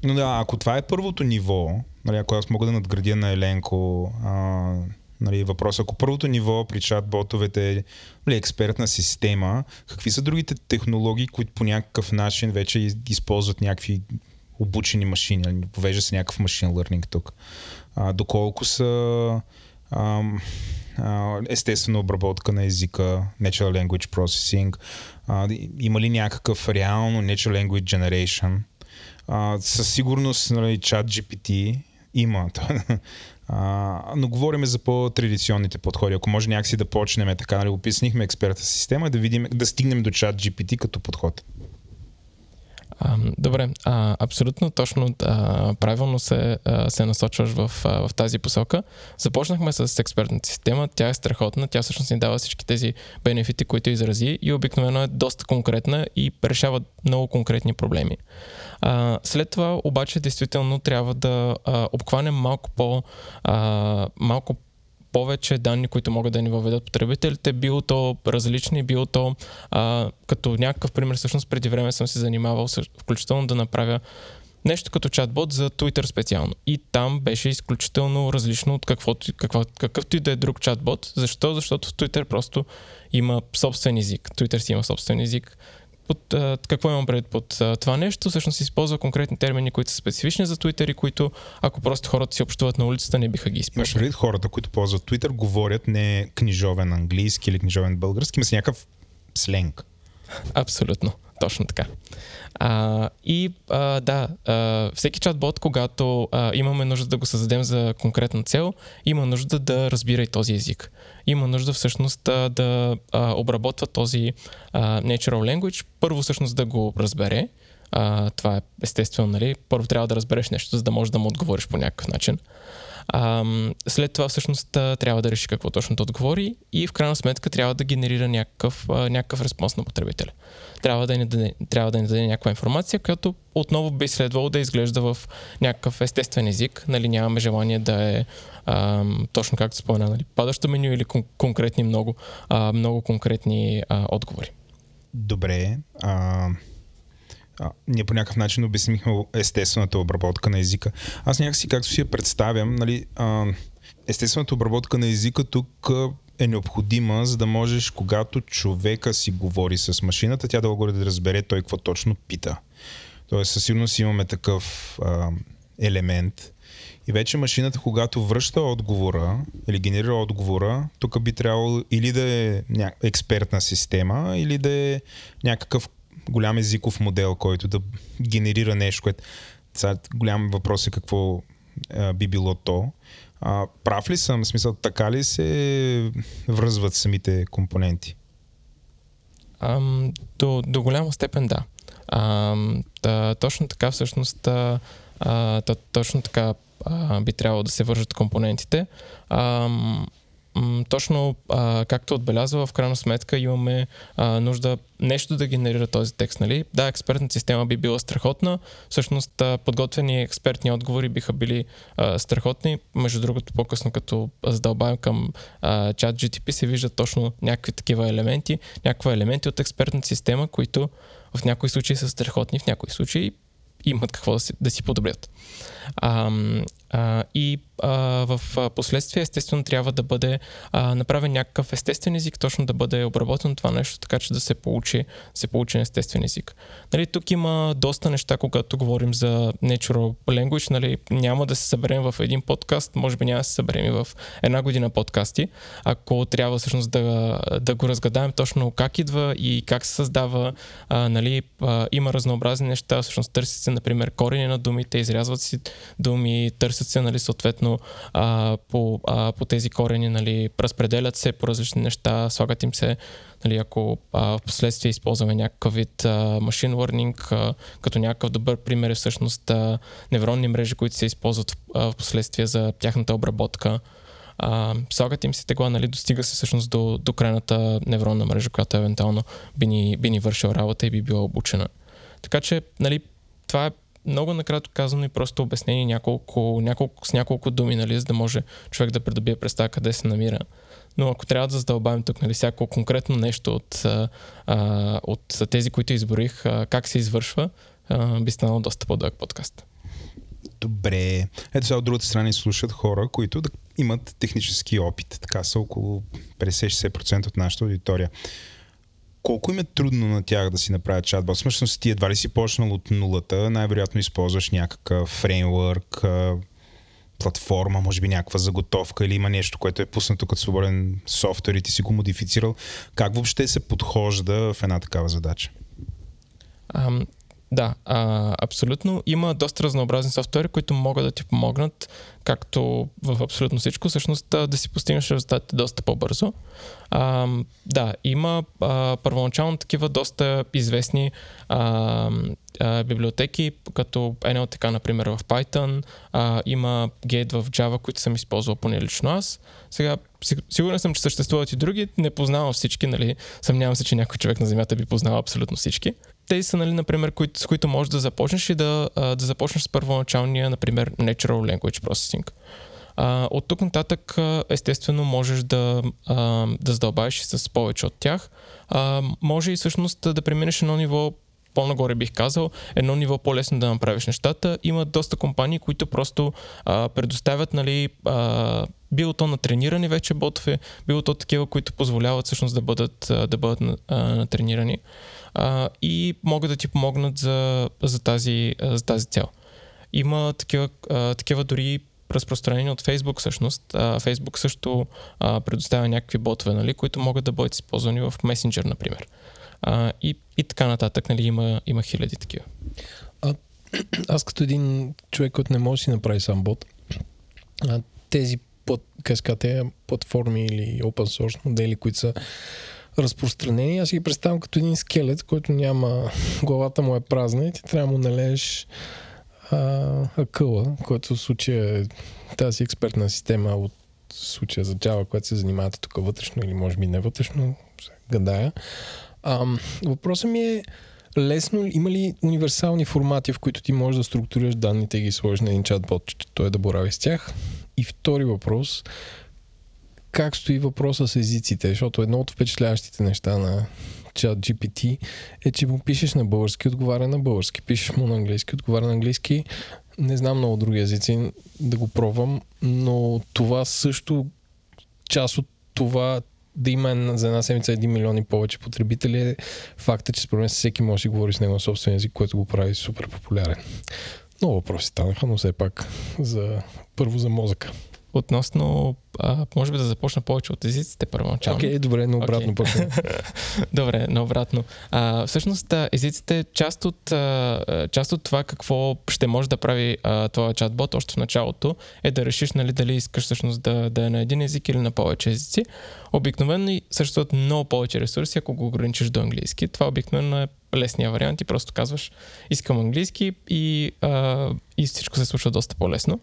Но да, ако това е първото ниво, нали, ако аз мога да надградя на Еленко а, нали, въпрос, ако първото ниво при чат-ботовете е нали, експертна система, какви са другите технологии, които по някакъв начин вече използват някакви обучени машини, нали, повежда се някакъв машин learning тук. А, доколко са а, а, естествена обработка на езика, Natural Language Processing, а, има ли някакъв реално Natural Language Generation, а, със сигурност нали, чат GPT има. А, но говорим за по-традиционните подходи. Ако може някакси да почнем така, нали, описнихме експерта система, да видим, да стигнем до чат GPT като подход. Добре, а, абсолютно точно а, правилно се, а, се насочваш в, а, в тази посока. Започнахме с експертната система, тя е страхотна, тя всъщност ни дава всички тези бенефити, които изрази и обикновено е доста конкретна и решава много конкретни проблеми. А, след това обаче действително трябва да а, обхванем малко по а, малко повече данни, които могат да ни въведат потребителите, било то различни, било то а, като някакъв пример, всъщност преди време съм се занимавал включително да направя нещо като чатбот за Twitter специално. И там беше изключително различно от каквото, каква, какъвто и да е друг чатбот. Защо? Защото в Twitter просто има собствен език. Twitter си има собствен език, под, а, какво имам пред под а, това нещо? Всъщност използва конкретни термини, които са специфични за Twitter и които, ако просто хората си общуват на улицата, не биха ги използвали. Между хората, които ползват Twitter, говорят не книжовен английски или книжовен български, има си някакъв сленг. Абсолютно. Точно така. А, и а, да, а, всеки чатбот, когато а, имаме нужда да го създадем за конкретна цел, има нужда да разбира и този език. Има нужда всъщност а, да а, обработва този а, natural language, първо всъщност да го разбере, а, това е естествено, нали? Първо трябва да разбереш нещо, за да можеш да му отговориш по някакъв начин. След това всъщност трябва да реши какво точно да отговори и в крайна сметка трябва да генерира някакъв, някакъв респонс на потребителя. Трябва да, ни даде, трябва да ни даде някаква информация, която отново би следвало да изглежда в някакъв естествен език. Нали, нямаме желание да е а, точно както спомена, нали, падащо меню или кон- конкретни много, а, много конкретни а, отговори. Добре. А, а, ние по някакъв начин обяснихме естествената обработка на езика. Аз някакси, както си я представям, нали, а, естествената обработка на езика тук е необходима, за да можеш, когато човека си говори с машината, тя да го да разбере той какво точно пита. Тоест, със сигурност имаме такъв а, елемент. И вече машината, когато връща отговора или генерира отговора, тук би трябвало или да е ня... експертна система, или да е някакъв голям езиков модел, който да генерира нещо, което сега голям въпрос е какво а, би било то. А, прав ли съм? В смисъл, така ли се връзват самите компоненти? Ам, до, до голяма степен да. Ам, да точно така всъщност а, а, точно така а, би трябвало да се вържат компонентите. Ам, точно а, както отбелязва, в крайна сметка имаме а, нужда нещо да генерира този текст. Нали? Да, експертната система би била страхотна. Всъщност, а, подготвени експертни отговори биха били а, страхотни. Между другото, по-късно, като задълбавим към чат GTP, се виждат точно някакви такива елементи, някакви елементи от експертната система, които в някои случаи са страхотни, в някои случаи имат какво да си, да си подобрят. А, и в последствие, естествено, трябва да бъде направен някакъв естествен език, точно да бъде обработено това нещо, така че да се получи, се получи естествен език. Нали, тук има доста неща, когато говорим за natural language. Нали, няма да се съберем в един подкаст, може би няма да се съберем и в една година подкасти, ако трябва всъщност да, да го разгадаем точно как идва и как се създава. Нали, има разнообразни неща, всъщност търсят се, например, корени на думите, изрязват си думи, търсят се, нали, съответно, а, по, а, по тези корени, нали, разпределят се по различни неща, слагат им се, нали, ако а, в последствие използваме някакъв вид а, машин learning, а, като някакъв добър пример е всъщност а, невронни мрежи, които се използват а, в последствие за тяхната обработка. А, слагат им се тегла, нали, достига се всъщност до, до крайната невронна мрежа, която евентуално би ни, би ни вършила работа и би била обучена. Така че, нали, това е много накратко казано и просто обяснение няколко, няколко, с няколко думи, нали, за да може човек да придобие представа къде се намира. Но ако трябва да задълбавим тук нали, всяко конкретно нещо от, а, от тези, които изборих, а, как се извършва, а, би станало доста по-дълъг подкаст. Добре. Ето сега от другата страна слушат хора, които да имат технически опит. Така са около 50-60% от нашата аудитория колко им е трудно на тях да си направят чатбот? Всъщност ти едва ли си почнал от нулата, най-вероятно използваш някакъв фреймворк, платформа, може би някаква заготовка или има нещо, което е пуснато като свободен софтуер и ти си го модифицирал. Как въобще се подхожда в една такава задача? Um, да, а, абсолютно. Има доста разнообразни софтуери, които могат да ти помогнат, както в абсолютно всичко, всъщност да, да си постигнеш резултатите доста по-бързо. А, да, има а, първоначално такива доста известни а, а, библиотеки, като NLTK, например, в Python, а, има Gate в Java, които съм използвал поне лично аз. Сега, сигурен съм, че съществуват и други, не познавам всички, нали, съмнявам се, че някой човек на Земята би познал абсолютно всички тези са, нали, например, които, с които можеш да започнеш и да, да започнеш с първоначалния, например, Natural Language Processing. А, от тук нататък, естествено, можеш да, а, да задълбаеш с повече от тях. А, може и всъщност да преминеш едно ниво по-нагоре бих казал, едно ниво по-лесно да направиш нещата. Има доста компании, които просто а, предоставят, нали, а, било то на тренирани вече ботове, било то такива, които позволяват всъщност да бъдат, да бъдат а, натренирани а, и могат да ти помогнат за, за, тази, за тази цел. Има такива, а, такива дори разпространени от Facebook всъщност. А, Facebook също а, предоставя някакви ботове, нали, които могат да бъдат използвани в Messenger, например. А, и, и така нататък, нали, има, има хиляди такива. А, аз като един човек, който не може да си направи сам бот, а, тези тези платформи или open source модели, които са разпространени. Аз си ги представям като един скелет, който няма... Главата му е празна и ти трябва да му налееш а, акъла, който в случая е тази експертна система от случая за Java, която се занимавате тук вътрешно или може би не вътрешно, гадая. А, въпросът ми е лесно, има ли универсални формати, в които ти можеш да структурираш данните и ги сложиш на един чатбот, че той да борави с тях? И втори въпрос, как стои въпроса с езиците, защото едно от впечатляващите неща на чат GPT е, че му пишеш на български, отговаря на български, пишеш му на английски, отговаря на английски. Не знам много други езици да го пробвам, но това също част от това да има за една седмица 1 милион и повече потребители е факта, че според мен всеки може да говори с него на собствен език, което го прави супер популярен. Много въпроси станаха, но все пак за, първо за мозъка относно, а, може би да започна повече от езиците първоначално. Окей, okay, добре, но обратно okay. добре, но обратно. А, всъщност езиците част от, а, част от това какво ще може да прави а, това чатбот още в началото е да решиш нали, дали искаш всъщност да, да е на един език или на повече езици. Обикновено съществуват много повече ресурси, ако го ограничиш до английски. Това обикновено е най-лесния вариант и просто казваш искам английски и, а, и всичко се случва доста по-лесно.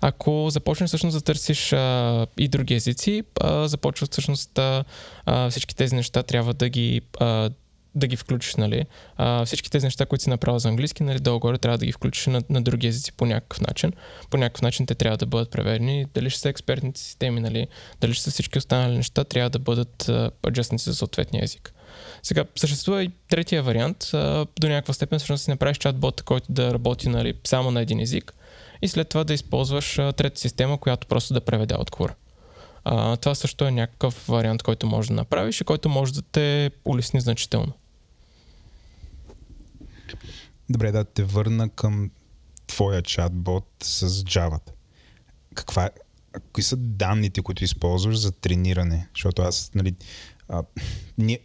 Ако започнеш всъщност да търсиш а, и други езици, а, започват всъщност а, а, всички тези неща трябва да ги а, да ги включиш, нали? А, всички тези неща, които си направил за английски, нали, долу-горе трябва да ги включиш на, на други езици по някакъв начин. По някакъв начин те трябва да бъдат преведени. Дали ще са експертните системи, нали? Дали ще са всички останали неща, трябва да бъдат аджастници за съответния език. Сега, съществува и третия вариант. А, до някаква степен всъщност си направиш чатбот, който да работи нали, само на един език и след това да използваш а, трета система, която просто да преведе отговор. А, това също е някакъв вариант, който може да направиш и който може да те улесни значително. Добре, да те върна към твоя чатбот с Java. Каква, кои са данните, които използваш за трениране? Защото аз, нали, а, ние,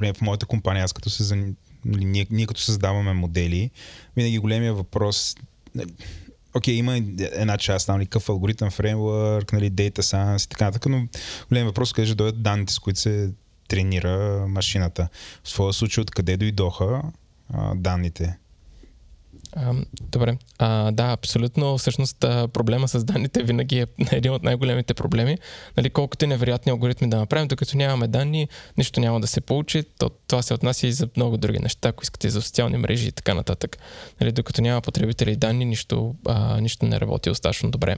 в моята компания, аз като се нали, ние, ние като създаваме модели, винаги големия въпрос, нали, окей, okay, има една част, там, какъв алгоритъм, фреймворк, нали, data science и така нататък, но големия въпрос, къде ще дойдат данните, с които се тренира машината. В своя случай, откъде дойдоха а, данните? Добре. А, да, абсолютно. Всъщност проблема с данните винаги е един от най-големите проблеми. Нали, колкото и невероятни алгоритми да направим, докато нямаме данни, нищо няма да се получи. То, това се отнася и за много други неща, ако искате за социални мрежи и така нататък. Нали, докато няма потребители и данни, нищо, а, нищо не работи достатъчно добре.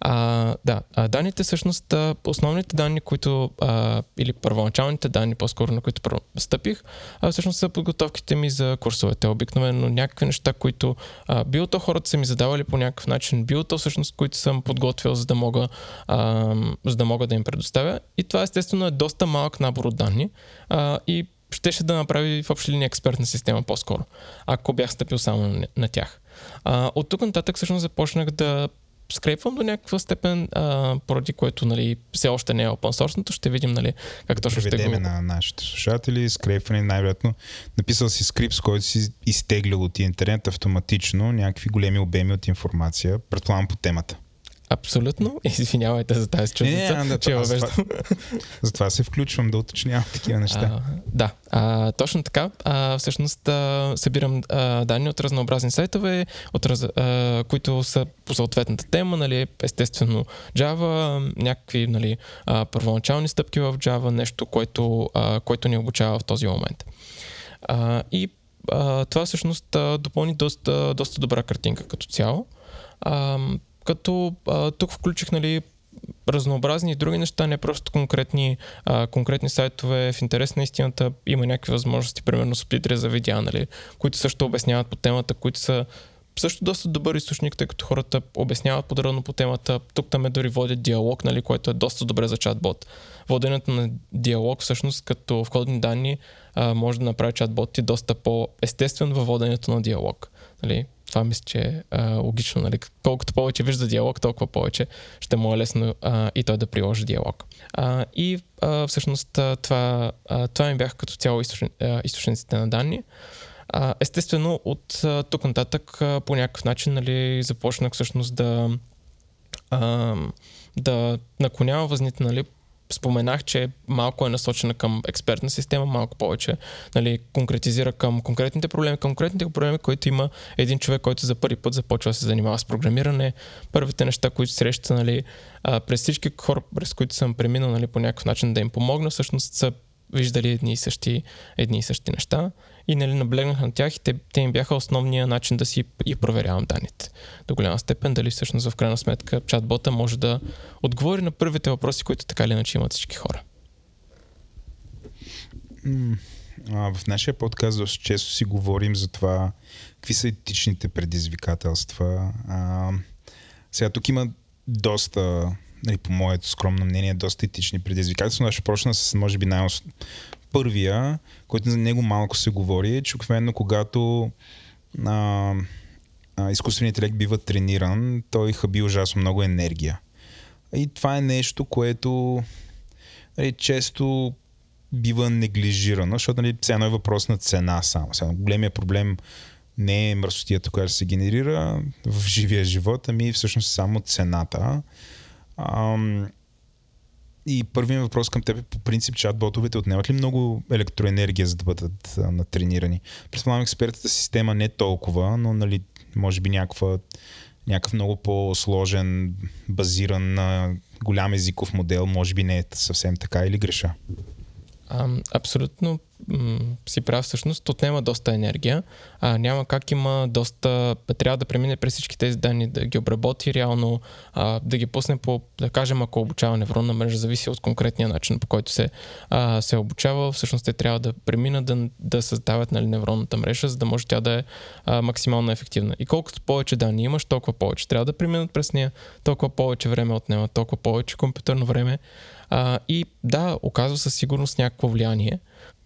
А, да, а данните всъщност, основните данни, които, а, или първоначалните данни, по-скоро на които стъпих, а, всъщност са подготовките ми за курсовете. Обикновено някакви неща, които а, било то хората са ми задавали по някакъв начин, било то всъщност, които съм подготвил, за да мога, а, за да, мога да им предоставя. И това естествено е доста малък набор от данни. А, и щеше да направи в общи линии експертна система по-скоро, ако бях стъпил само на, на тях. А, от тук нататък всъщност започнах да скрепвам до някаква степен, а, поради което нали, все още не е open source, ще видим нали, как точно ще го... на нашите слушатели, скрепване най-вероятно. Написал си скрипт, с който си изтеглял от интернет автоматично някакви големи обеми от информация, предполагам по темата. Абсолютно. Извинявайте за тази чудеса, да, че я въвеждам. Затова се включвам да уточнявам такива неща. А, да, а, точно така. А, всъщност а, събирам а, данни от разнообразни сайтове, от раз, а, които са по съответната тема, нали, естествено Java, някакви нали, а, първоначални стъпки в Java, нещо, което, а, което ни обучава в този момент. А, и а, това всъщност допълни доста, доста добра картинка като цяло. А, като а, тук включих нали, разнообразни и други неща, не просто конкретни, а, конкретни сайтове. В интерес на истината има някакви възможности, примерно субтитри за видеа, нали, които също обясняват по темата, които са също доста добър източник, тъй като хората обясняват подробно по темата. Тук там е дори водят диалог, нали, което е доста добре за чатбот. Воденето на диалог всъщност като входни данни а, може да направи чатбот и доста по-естествен във воденето на диалог. Нали, това мисля, че е логично. Нали? Колкото повече вижда диалог, толкова повече ще му е лесно а, и той да приложи диалог. А, и а, всъщност това, а, това ми бяха като цяло източни, а, източниците на данни. А, естествено, от а, тук нататък а, по някакъв начин нали, започнах всъщност да, а, да наклонявам възните нали, споменах, че малко е насочена към експертна система, малко повече нали, конкретизира към конкретните проблеми, към конкретните проблеми, които има един човек, който за първи път започва да се занимава с програмиране. Първите неща, които среща нали, през всички хора, през които съм преминал нали, по някакъв начин да им помогна, всъщност са виждали едни и същи, едни и същи неща и нали, наблегнах на тях и те, те им бяха основния начин да си и проверявам данните. До голяма степен дали всъщност в крайна сметка чатбота може да отговори на първите въпроси, които така или иначе имат всички хора. в нашия подкаст доста често си говорим за това какви са етичните предизвикателства. А, сега тук има доста, нали, по моето скромно мнение, доста етични предизвикателства, но ще почна с, може би, най- първия, който за него малко се говори, че обикновено когато а, а, изкуственият интелект бива трениран, той хаби ужасно много енергия. И това е нещо, което нали, често бива неглижирано, защото нали, едно е въпрос на цена само. Сега, големия проблем не е мръсотията, която се генерира в живия живот, ами всъщност само цената. Ам, и първият въпрос към теб е по принцип чат-ботовете отнемат ли много електроенергия, за да бъдат а, натренирани? Предполагам експертната система не толкова, но нали, може би някаква, някакъв много по-сложен, базиран на голям езиков модел, може би не е съвсем така или греша? А, абсолютно си прав всъщност, отнема доста енергия. А, няма как има доста... Трябва да премине през всички тези данни, да ги обработи реално, а, да ги пусне по, да кажем, ако обучава невронна мрежа, зависи от конкретния начин, по който се, а, се обучава. Всъщност те трябва да преминат да, да създават нали, невронната мрежа, за да може тя да е а, максимално ефективна. И колкото повече данни имаш, толкова повече трябва да преминат през нея, толкова повече време отнема, толкова повече компютърно време. А, и да, оказва със сигурност някакво влияние.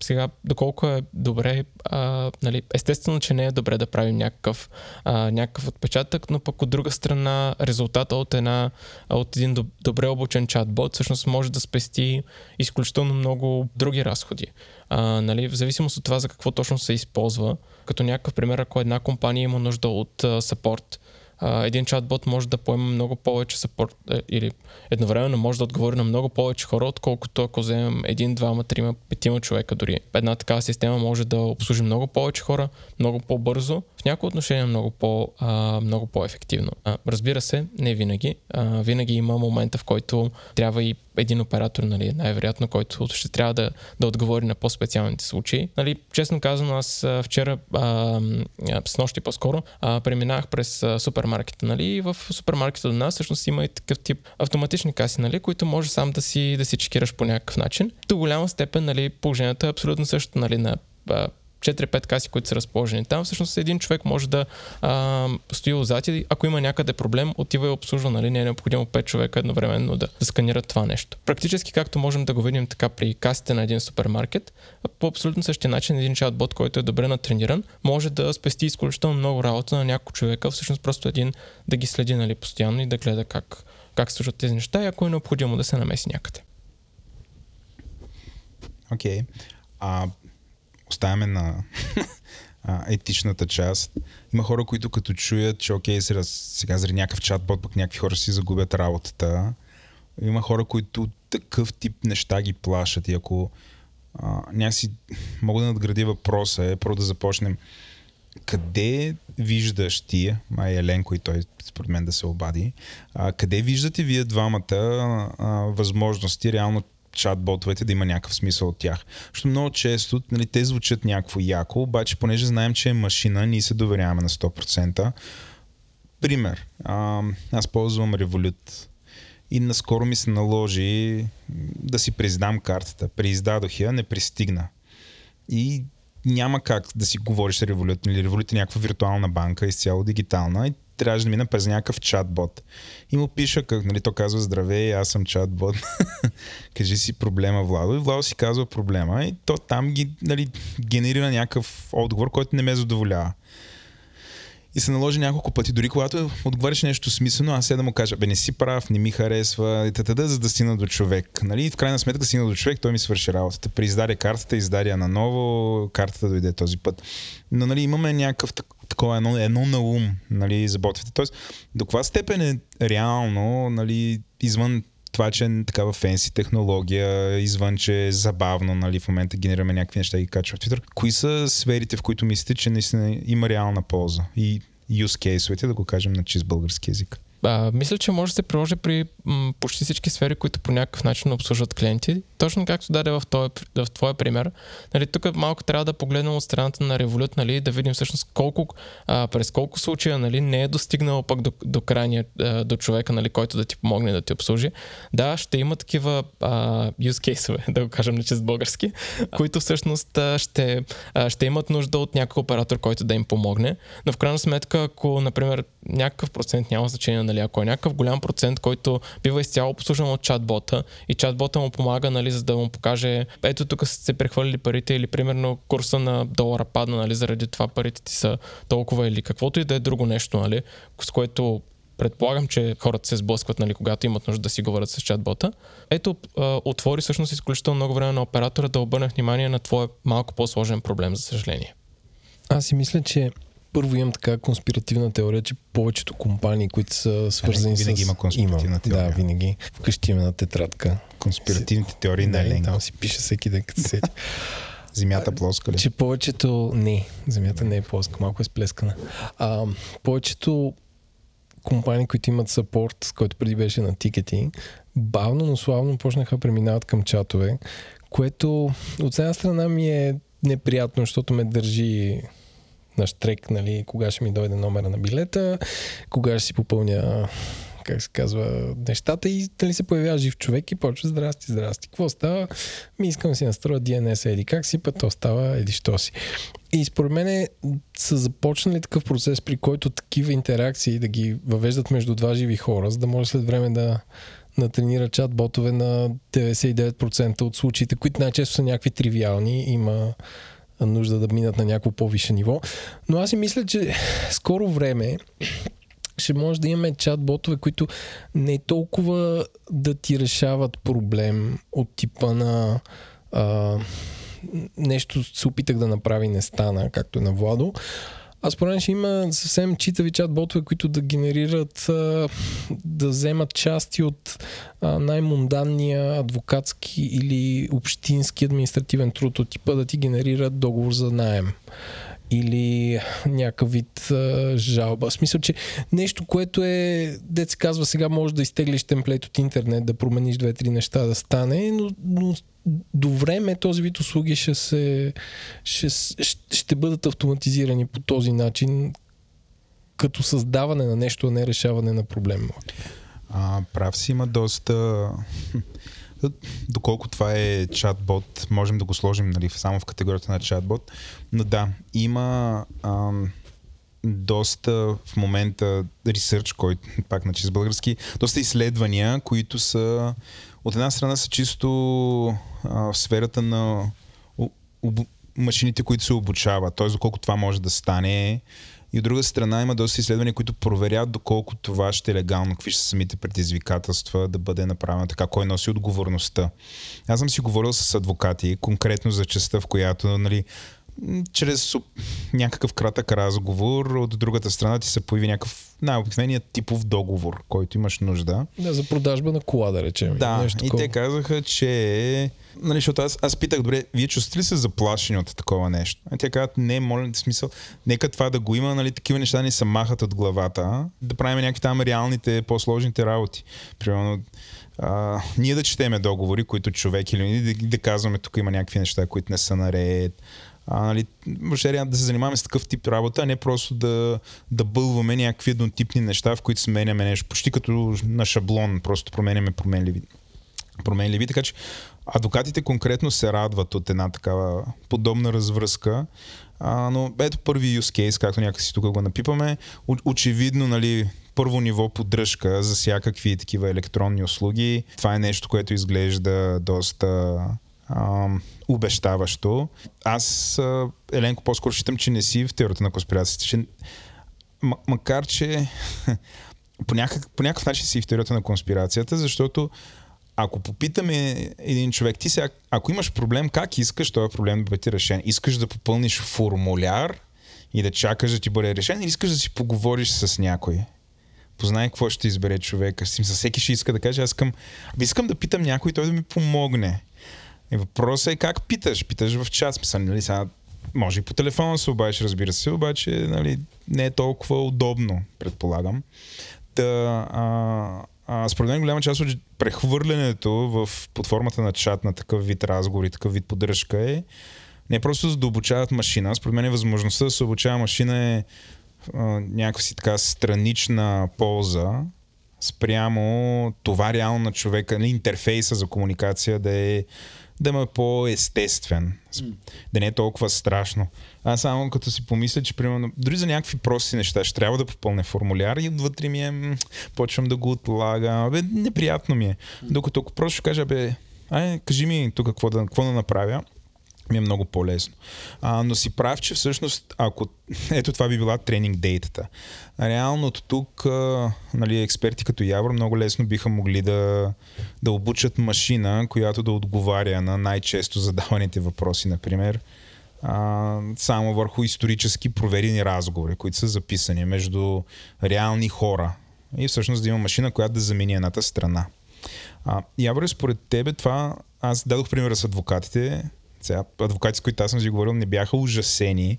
Сега, доколко е добре, а, нали, естествено, че не е добре да правим някакъв, а, някакъв отпечатък, но пък от друга страна резултата от, една, от един добре обучен чатбот всъщност може да спести изключително много други разходи. А, нали, в зависимост от това за какво точно се използва, като някакъв пример, ако една компания има нужда от сапорт, а, един чатбот може да поема много повече сапорт е, или едновременно може да отговори на много повече хора, отколкото ако вземем един, двама, трима, петима човека дори. Една такава система може да обслужи много повече хора, много по-бързо, в някои отношения много, по, а, много по-ефективно. А, разбира се, не винаги. А, винаги има момента, в който трябва и един оператор, нали, най-вероятно, който ще трябва да, да отговори на по-специалните случаи. Нали, честно казано, аз вчера, а, с нощи по-скоро, а, преминах през супермаркета. Нали, и в супермаркета до нас всъщност има и такъв тип автоматични каси, нали, които може сам да си, да си чекираш по някакъв начин. До голяма степен нали, положението е абсолютно също нали, на 4-5 каси, които са разположени там, всъщност един човек може да а, стои отзад и ако има някъде проблем, отива и обслужва, нали? Не е необходимо 5 човека едновременно да, да сканират това нещо. Практически, както можем да го видим така при касите на един супермаркет, по абсолютно същия начин един чатбот, който е добре натрениран, може да спести изключително много работа на няколко човека, всъщност просто един да ги следи нали, постоянно и да гледа как, как се тези неща и ако е необходимо да се намеси някъде. Окей. Okay. А оставяме на етичната част. Има хора, които като чуят, че окей, сега, сега заради някакъв чатбот, пък някакви хора си загубят работата. Има хора, които такъв тип неща ги плашат и ако а, някакси мога да надгради въпроса е, първо да започнем. Къде виждаш ти, а Еленко и той според мен да се обади, а, къде виждате вие двамата а, възможности реално чат-ботовете да има някакъв смисъл от тях. Защото много често нали, те звучат някакво яко, обаче понеже знаем, че е машина, ние се доверяваме на 100%. Пример. А, аз ползвам Revolut и наскоро ми се наложи да си приздам картата. Преиздадох я, не пристигна. И няма как да си говориш с Revolut. Нали, Revolut е някаква виртуална банка, изцяло дигитална. И трябваше да мина през някакъв чатбот. И му пиша, как, нали, то казва, здравей, аз съм чатбот. Кажи си проблема, Владо. И Владо си казва проблема. И то там ги, нали, генерира някакъв отговор, който не ме задоволява. И се наложи няколко пъти, дори когато отговаряш нещо смислено, аз да му кажа, бе не си прав, не ми харесва, и т.т. за да стигна до човек. Нали? В крайна сметка стигна до човек, той ми свърши работата. Преиздаде картата, издаде наново, картата дойде този път. Но нали, имаме някакъв такова едно, едно на ум нали, за ботовете. Тоест, до каква степен е реално нали, извън това, че е такава фенси технология, извън, че е забавно, нали, в момента генерираме някакви неща и ги качваме в Twitter. Кои са сферите, в които мислите, че наистина има реална полза и use case да го кажем на чист български язик? А, мисля, че може да се приложи при м, почти всички сфери, които по някакъв начин обслужват клиенти. Точно както даде в, този, в твоя пример. Нали, тук малко трябва да погледнем от страната на Revolut, нали, да видим всъщност колко, а, през колко случая нали, не е достигнал пък до, до крайния, а, до човека, нали, който да ти помогне да ти обслужи. Да, ще има такива а, use case да го кажем на чест български, които всъщност а, ще, а, ще имат нужда от някакъв оператор, който да им помогне. Но в крайна сметка, ако, например, някакъв процент няма значение нали, ако е някакъв голям процент, който бива изцяло обслужван от чатбота и чатбота му помага, нали, за да му покаже, ето тук са се прехвърлили парите или примерно курса на долара падна, нали, заради това парите ти са толкова или каквото и да е друго нещо, нали, с което предполагам, че хората се сблъскват, нали, когато имат нужда да си говорят с чатбота. Ето, отвори всъщност изключително много време на оператора да обърне внимание на твой малко по-сложен проблем, за съжаление. Аз си мисля, че първо имам така конспиративна теория, че повечето компании, които са свързани винаги с... има конспиративна теория. Да, винаги. Вкъщи има една тетрадка. Конспиративните теории на Еленко. там си пише всеки ден, като се сети. Земята плоска ли? че повечето... Не, земята не е плоска, малко е сплескана. А, повечето компании, които имат сапорт, който преди беше на тикети, бавно, но славно почнаха да преминават към чатове, което от една страна ми е неприятно, защото ме държи на штрек, нали, кога ще ми дойде номера на билета, кога ще си попълня как се казва, нещата и дали се появява жив човек и почва здрасти, здрасти. Какво става? Ми искам си настроя DNS еди как си, път то става еди що си. И според мен са започнали такъв процес, при който такива интеракции да ги въвеждат между два живи хора, за да може след време да натренира чат-ботове на 99% от случаите, които най-често са някакви тривиални. Има нужда да минат на някакво по-висше ниво. Но аз си мисля, че скоро време ще може да имаме чат-ботове, които не толкова да ти решават проблем от типа на а, нещо се опитах да направи не стана, както е на Владо. А според мен ще има съвсем читави чат-ботове, които да генерират, да вземат части от най-мунданния адвокатски или общински административен труд от типа да ти генерират договор за найем или някакъв вид а, жалба. В смисъл, че нещо, което е, се казва, сега може да изтеглиш темплейт от интернет, да промениш две-три неща да стане, но, но до време този вид услуги ще, се, ще, ще, бъдат автоматизирани по този начин, като създаване на нещо, а не решаване на проблема. А, прав си, има доста... Доколко това е чатбот, можем да го сложим нали, само в категорията на чатбот. Но да, има ам, доста в момента ресърч, който пак на чист български, доста изследвания, които са от една страна са чисто а, в сферата на у, обу, машините, които се обучават, т.е. доколко това може да стане. И от друга страна има доста изследвания, които проверят доколко това ще е легално, какви ще са самите предизвикателства да бъде направено така, кой носи отговорността. Аз съм си говорил с адвокати, конкретно за частта, в която нали, чрез някакъв кратък разговор, от другата страна ти се появи някакъв най-обикновеният типов договор, който имаш нужда. Да, за продажба на кола, да речем. Да, нещо и те казаха, че... Нали, защото аз, аз питах, добре, вие чувствате ли се заплашени от такова нещо? А те казват, не, моля, смисъл, нека това да го има, нали, такива неща ни се махат от главата, да правим някакви там реалните, по-сложните работи. Примерно, а, ние да четеме договори, които човек или да, да казваме, тук има някакви неща, които не са наред, а, нали, въобще да се занимаваме с такъв тип работа, а не просто да, да бълваме някакви еднотипни неща, в които сменяме нещо, почти като на шаблон, просто променяме променливи. променливи. Така че адвокатите конкретно се радват от една такава подобна развръзка. А, но ето първи use case, както някакси тук го напипаме. Очевидно, нали, първо ниво поддръжка за всякакви такива електронни услуги. Това е нещо, което изглежда доста обещаващо. Аз, Еленко, по-скоро считам, че не си в теорията на конспирацията, че м- макар, че по, някак, по някакъв начин си в теорията на конспирацията, защото ако попитаме един човек, ти сега, ако имаш проблем, как искаш този проблем да бъде решен? Искаш да попълниш формуляр и да чакаш да ти бъде решен или искаш да си поговориш с някой? Познай какво ще избере човека. С всеки ще иска да каже, аз искам, искам да питам някой, той да ми помогне. И въпросът е как питаш. Питаш в чат. Смисъл, нали, сега може и по телефона се обадиш, разбира се, обаче нали, не е толкова удобно, предполагам. Та, а, а, според мен голяма част от прехвърлянето в, под формата на чат на такъв вид разговори, такъв вид поддръжка е не просто за да обучават машина. Според мен е възможността да се обучава машина е а, си така странична полза спрямо това реално на човека, нали, интерфейса за комуникация да е да му е по-естествен. Mm. Да не е толкова страшно. Аз само като си помисля, че примерно, дори за някакви прости неща ще трябва да попълня формуляр и отвътре ми е, почвам да го отлагам. Бе, неприятно ми е. Докато ако просто ще кажа, бе, ай, кажи ми тук какво да, какво да направя, ми е много по-лесно. А, но си прав, че всъщност, ако ето това би била тренинг дейтата. Реално от тук а, нали, експерти като Явор много лесно биха могли да, да обучат машина, която да отговаря на най-често задаваните въпроси, например. а, само върху исторически проверени разговори, които са записани между реални хора. И всъщност да има машина, която да замени едната страна. А, Явре, според тебе това, аз дадох примера с адвокатите, сега, адвокати, с които аз съм си говорил, не бяха ужасени,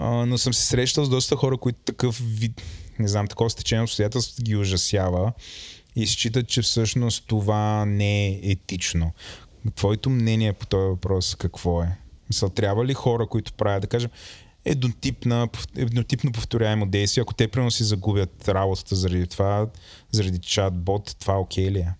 но съм се срещал с доста хора, които такъв вид, не знам, такова стечение обстоятелство ги ужасява и считат, че всъщност това не е етично. Твоето мнение по този въпрос какво е? Мисъл, трябва ли хора, които правят, да кажем, еднотипна, еднотипно повторяемо действие, ако те примерно си загубят работата заради това, заради чат-бот, това окей ли е?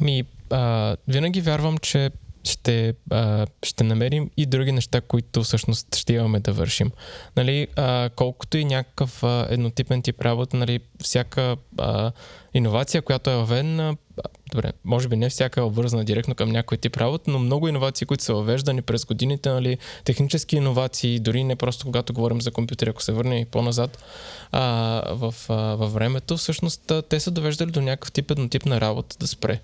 Ами, а, винаги вярвам, че ще, а, ще намерим и други неща, които всъщност ще имаме да вършим. Нали, а, колкото и някакъв а, еднотипен тип работа, нали, всяка а, иновация, която е въведена, добре, може би не всяка е обвързана директно към някой тип работа, но много иновации, които са въвеждани през годините, нали, технически иновации, дори не просто когато говорим за компютъри, ако се върнем и по-назад а, в, а, във времето, всъщност те са довеждали до някакъв тип еднотипна работа да спре.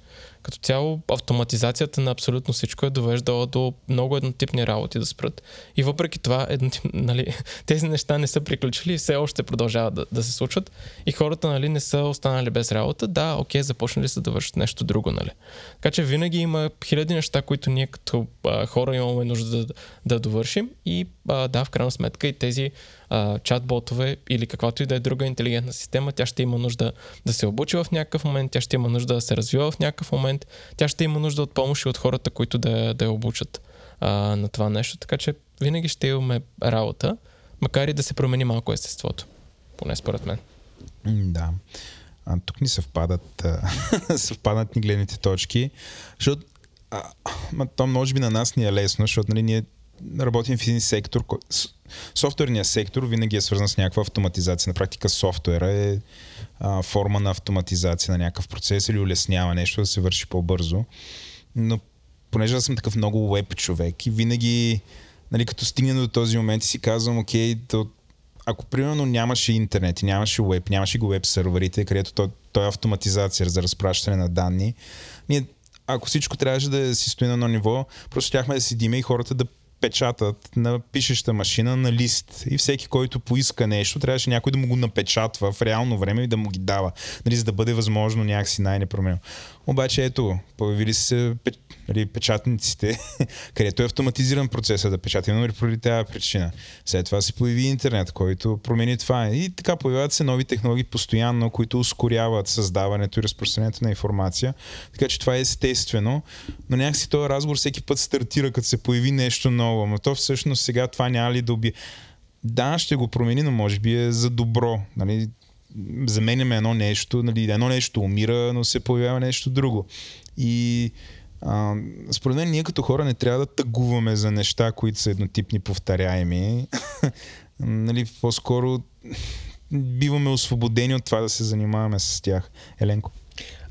Като цяло автоматизацията на абсолютно всичко е довеждала до много еднотипни работи да спрат. И въпреки това, еднотип, нали, тези неща не са приключили и все още продължават да, да се случват. И хората нали, не са останали без работа. Да, окей, започнали са да вършат нещо друго. Нали. Така че винаги има хиляди неща, които ние като а, хора имаме нужда да, да довършим. И а, да, в крайна сметка и тези а, чат-ботове или каквато и да е друга интелигентна система, тя ще има нужда да се обучи в някакъв момент, тя ще има нужда да се развива в някакъв момент, тя ще има нужда от помощ и от хората, които да, да я обучат а, на това нещо. Така че винаги ще имаме работа, макар и да се промени малко естеството. Поне според мен. Да. А, тук ни съвпадат, съвпадат ни гледните точки, защото а, то може би на нас ни е лесно, защото нали, ние работим в един сектор, софтуерният сектор винаги е свързан с някаква автоматизация. На практика софтуера е а, форма на автоматизация на някакъв процес или улеснява нещо да се върши по-бързо. Но понеже аз съм такъв много веб човек и винаги, нали, като стигне до този момент си казвам, окей, то, ако примерно нямаше интернет и нямаше веб, нямаше го веб серверите, където той, той е автоматизация за разпращане на данни, ние ако всичко трябваше да си стои на едно ниво, просто щяхме да седиме и хората да печатат на пишеща машина на лист. И всеки, който поиска нещо, трябваше някой да му го напечатва в реално време и да му ги дава, нали, за да бъде възможно някакси най-непроменено. Обаче ето, появили се нали, печатниците, където е автоматизиран процесът да печата. Именно поради тази причина. След това се появи интернет, който промени това. И така появяват се нови технологии постоянно, които ускоряват създаването и разпространението на информация. Така че това е естествено. Но някакси този разговор всеки път стартира, като се появи нещо ново. Но то всъщност сега това няма ли да убие. Да, ще го промени, но може би е за добро. Нали? заменяме едно нещо, нали, едно нещо умира, но се появява нещо друго. И а, според мен ние като хора не трябва да тъгуваме за неща, които са еднотипни, повторяеми. нали, по-скоро биваме освободени от това да се занимаваме с тях. Еленко.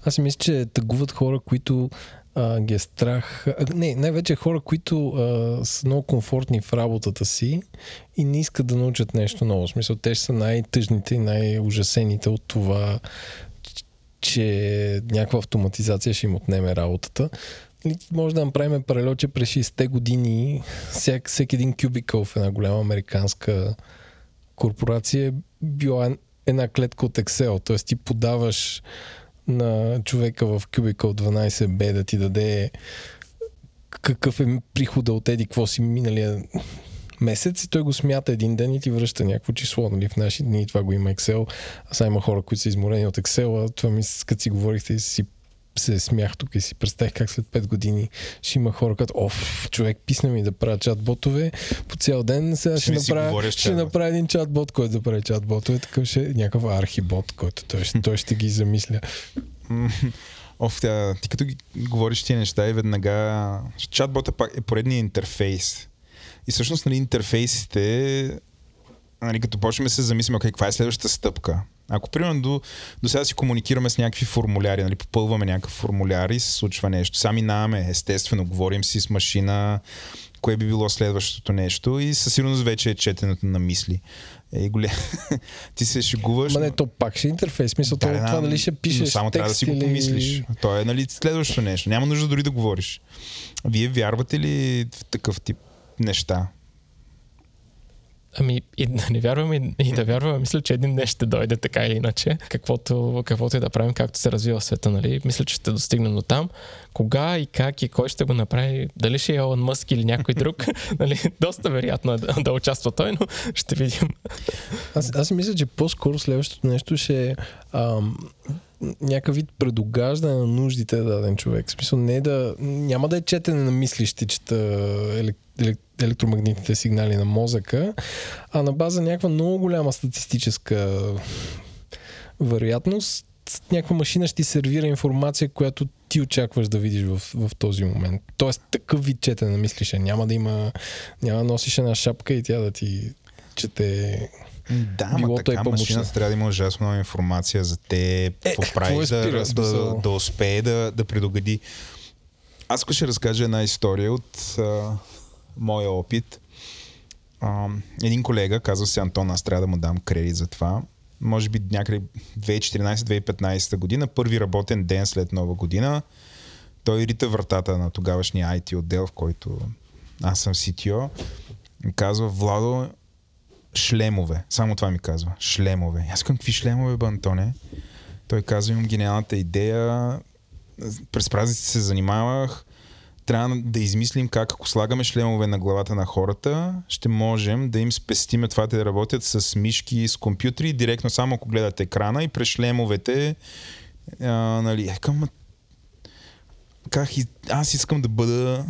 Аз си мисля, че тъгуват хора, които а, ги е страх. А, не, най-вече хора, които а, са много комфортни в работата си и не искат да научат нещо ново. В смисъл, те са най-тъжните и най-ужасените от това, че някаква автоматизация ще им отнеме работата. Може да направим паралел, че през 60-те години всек, всеки един кюбикъл в една голяма американска корпорация е била една клетка от Excel. Т.е. ти подаваш на човека в Cubicle 12B да ти даде какъв е прихода от еди, какво си миналия месец и той го смята един ден и ти връща някакво число. Нали? В наши дни това го има Excel. А сега има хора, които са изморени от Excel. А това ми, като си говорихте си се смях тук и си представих как след 5 години ще има хора, като оф, човек писна ми да правя чат-ботове по цял ден, сега ще, ще направя, ще направя един чат-бот, който да прави чат-ботове, такъв ще е някакъв архибот, който той, той ще ги замисля. Оф, тя, ти като ги говориш тия неща и веднага... Чат-бота пак е поредният интерфейс. И всъщност нали, интерфейсите, нали, като почнем да се замислим, okay, каква е следващата стъпка. Ако, примерно, до, до сега си комуникираме с някакви формуляри, нали, попълваме някакъв формуляр и се случва нещо. Сами минаваме, естествено, говорим си с машина, кое би било следващото нещо и със сигурност вече е четенето на мисли. Ей, голе. ти се шегуваш. Ма не, то пак ще е интерфейс. Смисъл, да, това дали ще пишеш само трябва да си го помислиш. То е нали, следващото нещо. Няма нужда дори да говориш. Вие вярвате ли в такъв тип неща. Ами и да не вярваме и, да вярваме, мисля, че един ден ще дойде така или иначе, каквото, каквото и да правим, както се развива света, нали? Мисля, че ще достигнем до там. Кога и как и кой ще го направи, дали ще е Елон Мъск или някой друг, нали? Доста вероятно е да, да участва той, но ще видим. Аз, аз мисля, че по-скоро следващото нещо ще е ам, някакъв вид предогаждане на нуждите на даден човек. В смисъл не е да... Няма да е четене на мисли, ще чета елек, елек, електромагнитните сигнали на мозъка, а на база някаква много голяма статистическа вероятност някаква машина ще ти сервира информация, която ти очакваш да видиш в, в този момент. Тоест такъв вид четене на мислиш. Няма да има, няма да носиш една шапка и тя да ти чете да, е така памучна. машината трябва да има ужасно много информация за те, какво какво правиш, е спира, да, да, да успее да, да предугади. Аз ще разкажа една история от а, моя опит. А, един колега, казва се Антон, аз трябва да му дам кредит за това. Може би някъде 2014-2015 година, първи работен ден след нова година, той рита вратата на тогавашния IT отдел, в който аз съм CTO. Казва, Владо, шлемове. Само това ми казва. Шлемове. Аз казвам, какви шлемове, бе, Антоне? Той казва, имам гениалната идея. През празниците се занимавах. Трябва да измислим как, ако слагаме шлемове на главата на хората, ще можем да им спестиме това те да работят с мишки, с компютри, директно само ако гледат екрана и през шлемовете а, нали, е, към, как и, аз искам да бъда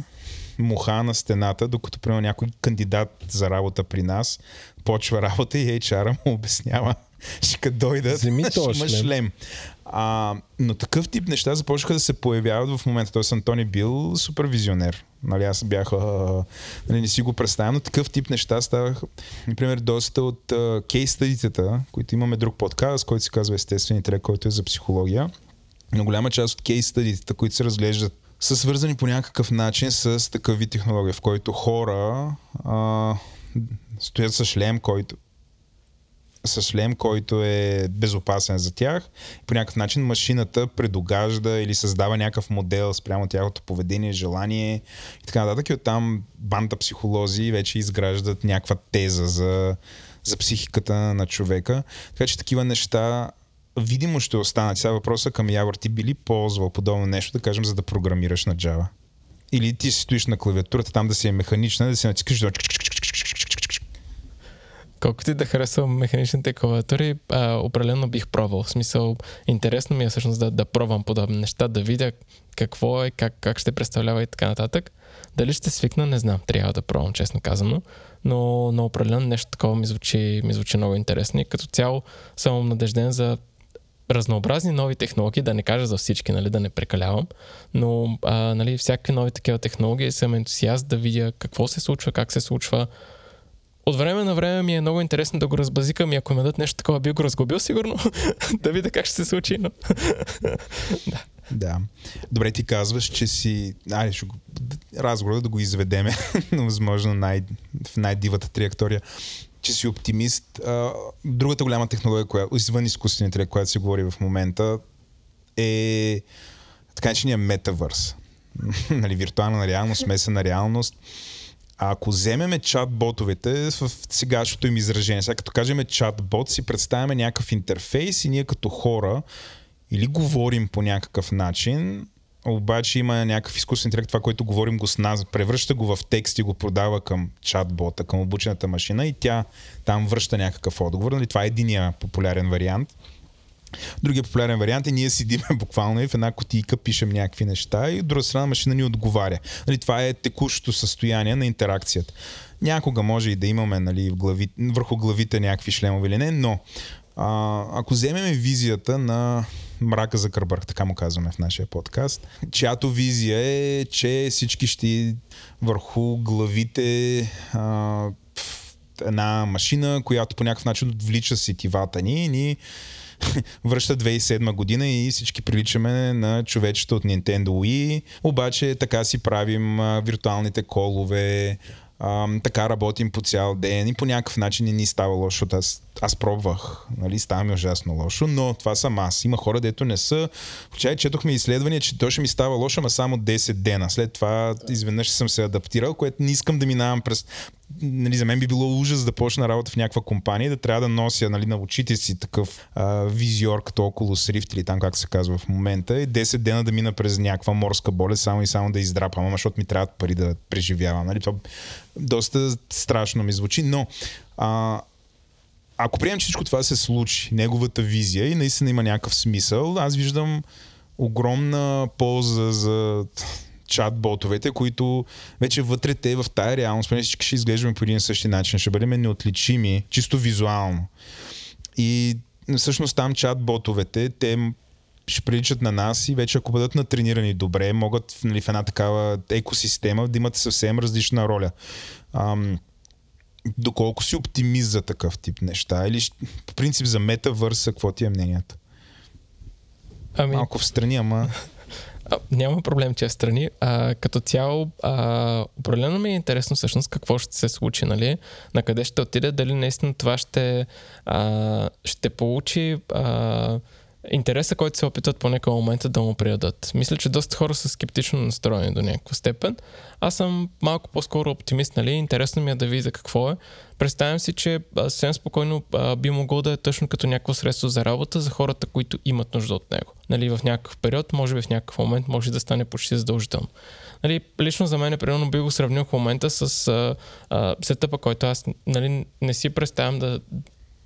муха на стената, докато примерно някой кандидат за работа при нас почва работа и HR му обяснява, ще като дойдат, ще има шлем. шлем. А, но такъв тип неща започнаха да се появяват в момента. Тоест Антони бил супервизионер. Нали, аз бях, а, нали, не си го представям, но такъв тип неща ставаха. Например, доста от а, кейс стадитета, които имаме друг подкаст, който се казва Естествен интелект, който е за психология. Но голяма част от кейс стадитета, които се разглеждат са свързани по някакъв начин с такъв вид технология, в който хора а, стоят с шлем, който с шлем, който е безопасен за тях. По някакъв начин машината предогажда или създава някакъв модел спрямо тяхното поведение, желание и така нататък. И оттам банда психолози вече изграждат някаква теза за, за психиката на човека. Така че такива неща видимо ще останат. Сега въпроса към Явор, ти би ли ползвал подобно нещо, да кажем, за да програмираш на Java? Или ти си стоиш на клавиатурата, там да си е механична, да си натискаш. Колкото и да харесвам механичните клавиатури, а, определено бих пробвал. В смисъл, интересно ми е всъщност да, да пробвам подобни неща, да видя какво е, как, как ще представлява и така нататък. Дали ще свикна, не знам. Трябва да пробвам, честно казано. Но, но определено нещо такова ми звучи, ми звучи много интересно и като цяло съм надежден за разнообразни нови технологии, да не кажа за всички, нали, да не прекалявам, но а, нали, всякакви нови такива технологии съм ентусиаст да видя какво се случва, как се случва. От време на време ми е много интересно да го разбазикам и ако ми дадат нещо такова, би го разгубил сигурно, да видя как ще се случи. Но... Да. Добре, ти казваш, че си... Айде, ще го... разговора да го изведеме, но възможно най... в най-дивата траектория че си оптимист. А, другата голяма технология, която, извън изкуствения която се говори в момента, е така наречения метавърс. нали, виртуална реалност, смесена реалност. А ако вземеме чат-ботовете в сегашното им изражение, сега като кажем чат-бот, си представяме някакъв интерфейс и ние като хора или говорим по някакъв начин, обаче има някакъв изкуствен интелект, това, което говорим го с нас, превръща го в текст и го продава към чат-бота, към обучената машина и тя там връща някакъв отговор. Нали? Това е единия популярен вариант. Другия популярен вариант е ние седиме буквално и в една котийка пишем някакви неща и от друга страна машина ни отговаря. Нали, това е текущото състояние на интеракцията. Някога може и да имаме нали, в глави, върху главите някакви шлемове или не, но а, ако вземем визията на мрака за Кърбърг, така му казваме в нашия подкаст, чиято визия е, че всички ще върху главите а, една машина, която по някакъв начин отвлича сетивата ни и ни връща 2007 година и всички приличаме на човечета от Nintendo Wii, обаче така си правим виртуалните колове, а, така работим по цял ден и по някакъв начин не ни става лошо. Аз аз пробвах, нали, става ми ужасно лошо, но това съм аз. Има хора, дето не са. Вчера четохме изследвания, че то ще ми става лошо, ама само 10 дена. След това изведнъж съм се адаптирал, което не искам да минавам през нали, за мен би било ужас да почна работа в някаква компания, да трябва да нося нали, на очите си такъв а, визиор като около Срифт или там как се казва в момента и 10 дена да мина през някаква морска болест само и само да издрапам, ама защото ми трябват пари да преживявам. Нали? Това доста страшно ми звучи, но а, ако приемем, че всичко това се случи, неговата визия и наистина има някакъв смисъл, аз виждам огромна полза за чат-ботовете, които вече вътре те в тая реалност, поне всички ще изглеждаме по един и същи начин, ще бъдем неотличими, чисто визуално. И всъщност там чат-ботовете, те ще приличат на нас и вече ако бъдат натренирани добре, могат нали, в една такава екосистема да имат съвсем различна роля. Ам, доколко си оптимист за такъв тип неща или по принцип за метавърса, какво ти е мнението? Ами... Малко в страни, ама... Няма проблем, че е страни. А, като цяло, а, определено ми е интересно всъщност какво ще се случи, нали? На къде ще отиде, дали наистина това ще, а, ще получи а, интереса, който се опитват по някакъв момент да му приедат. Мисля, че доста хора са скептично настроени до някаква степен. Аз съм малко по-скоро оптимист, нали? Интересно ми е да видя какво е. Представям си, че съвсем спокойно а, би могло да е точно като някакво средство за работа за хората, които имат нужда от него. Нали, в някакъв период, може би в някакъв момент, може да стане почти задължително. Нали, лично за мен, примерно, би го сравнил в момента с а, а, сетъпа, който аз нали, не си представям да,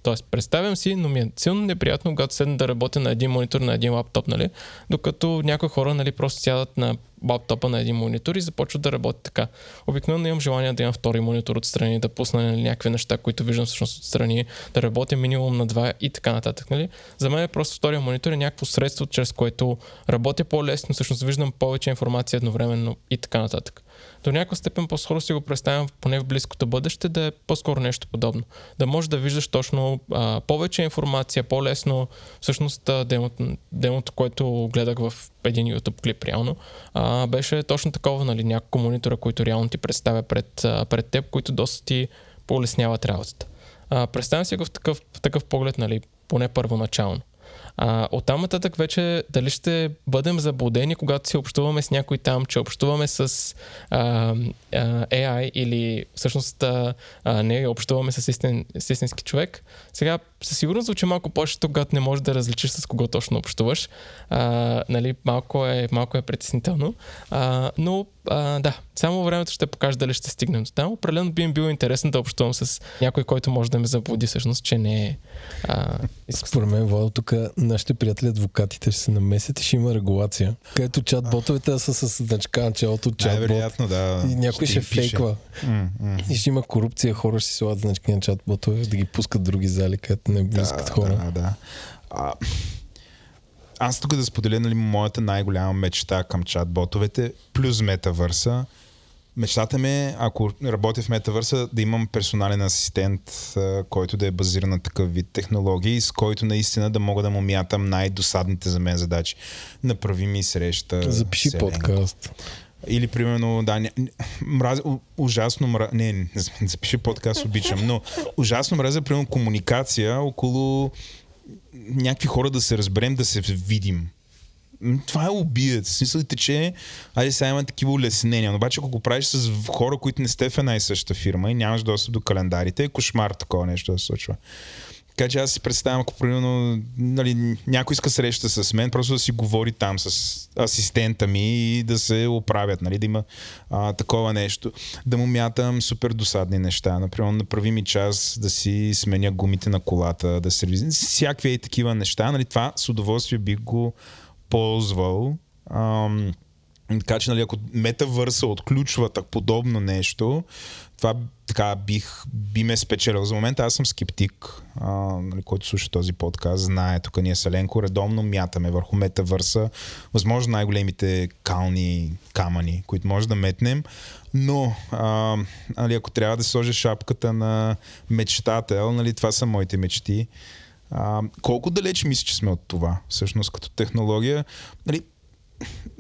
Тоест, представям си, но ми е силно неприятно, когато седна да работя на един монитор, на един лаптоп, нали? Докато някои хора, нали, просто сядат на лаптопа на един монитор и започват да работят така. Обикновено имам желание да имам втори монитор отстрани, да пусна нали, някакви неща, които виждам всъщност отстрани, да работя минимум на два и така нататък. Нали? За мен е просто втория монитор е някакво средство, чрез което работя по-лесно, всъщност виждам повече информация едновременно и така нататък до някаква степен по-скоро си го представям поне в близкото бъдеще да е по-скоро нещо подобно. Да можеш да виждаш точно а, повече информация, по-лесно. Всъщност демото, демото, което гледах в един YouTube клип реално, а, беше точно такова, нали, няколко монитора, които реално ти представя пред, а, пред теб, които доста ти по-лесняват работата. А, представям си го в такъв, в такъв поглед, нали, поне първоначално. А, оттам нататък вече дали ще бъдем заблудени, когато си общуваме с някой там, че общуваме с а, а, AI или всъщност а, не общуваме с, истин, с истински човек. Сега със сигурност звучи малко повече, когато не можеш да различиш с кого точно общуваш. А, нали, малко, е, малко е притеснително. А, но а, да, само времето ще покаже дали ще стигнем до там. Определено би им било интересно да общувам с някой, който може да ме заблуди всъщност, че не е. А, Според мен, Владо, тук нашите приятели адвокатите ще се намесят и ще има регулация. Където чат-ботовете са с значка началото чат Най-вероятно, да. И някой ще, ще фейква. Mm-hmm. И ще има корупция, хора ще си слагат значки на чат-ботове, да ги пускат други зали, където не да, хора. Да, да. А, аз тук да споделя нали, моята най-голяма мечта към чат-ботовете, плюс метавърса. Мечтата ми е, ако работя в метавърса, да имам персонален асистент, който да е базиран на такъв вид технологии, с който наистина да мога да му мятам най-досадните за мен задачи. Направи ми среща. Запиши селенко. подкаст. Или, примерно, да, не, мраз, ужасно мразя, не, не, запиши подкаст, обичам, но ужасно мразя, примерно, комуникация около някакви хора да се разберем, да се видим. Това е убиец. В смисъл тече, айде сега има такива улеснения. Но обаче ако го правиш с хора, които не сте в една и съща фирма и нямаш достъп до календарите, е кошмар такова нещо да се случва. Така че аз си представям, ако примерно нали, някой иска среща с мен, просто да си говори там с асистента ми и да се оправят, нали, да има а, такова нещо. Да му мятам супер досадни неща. Например, направи ми час да си сменя гумите на колата, да се Всякакви и такива неща. Нали, това с удоволствие бих го ползвал. Ам, така че, нали, ако метавърса отключва так подобно нещо, това така бих, би ме спечелил. За момента аз съм скептик, а, нали, който слуша този подкаст, знае, тук ние с Еленко редовно мятаме върху метавърса, възможно най-големите кални камъни, които може да метнем, но а, нали, ако трябва да сложа шапката на мечтател, нали, това са моите мечти. А, колко далеч мисля, че сме от това, всъщност, като технология? Нали,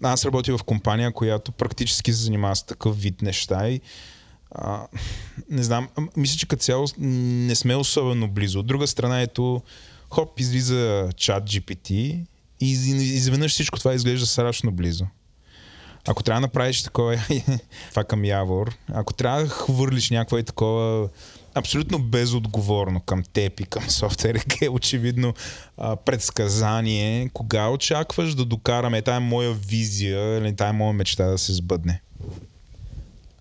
аз работя в компания, която практически се занимава с такъв вид неща и А, не знам, мисля, че като цяло не сме особено близо. От друга страна, ето, хоп, излиза чат GPT и из- изведнъж всичко това изглежда страшно близо. Ако трябва да направиш такова, това към Явор, ако трябва да хвърлиш някакво е такова абсолютно безотговорно към теб и към софтуер, е очевидно а, предсказание, кога очакваш да докараме тая моя визия или тая моя мечта да се сбъдне?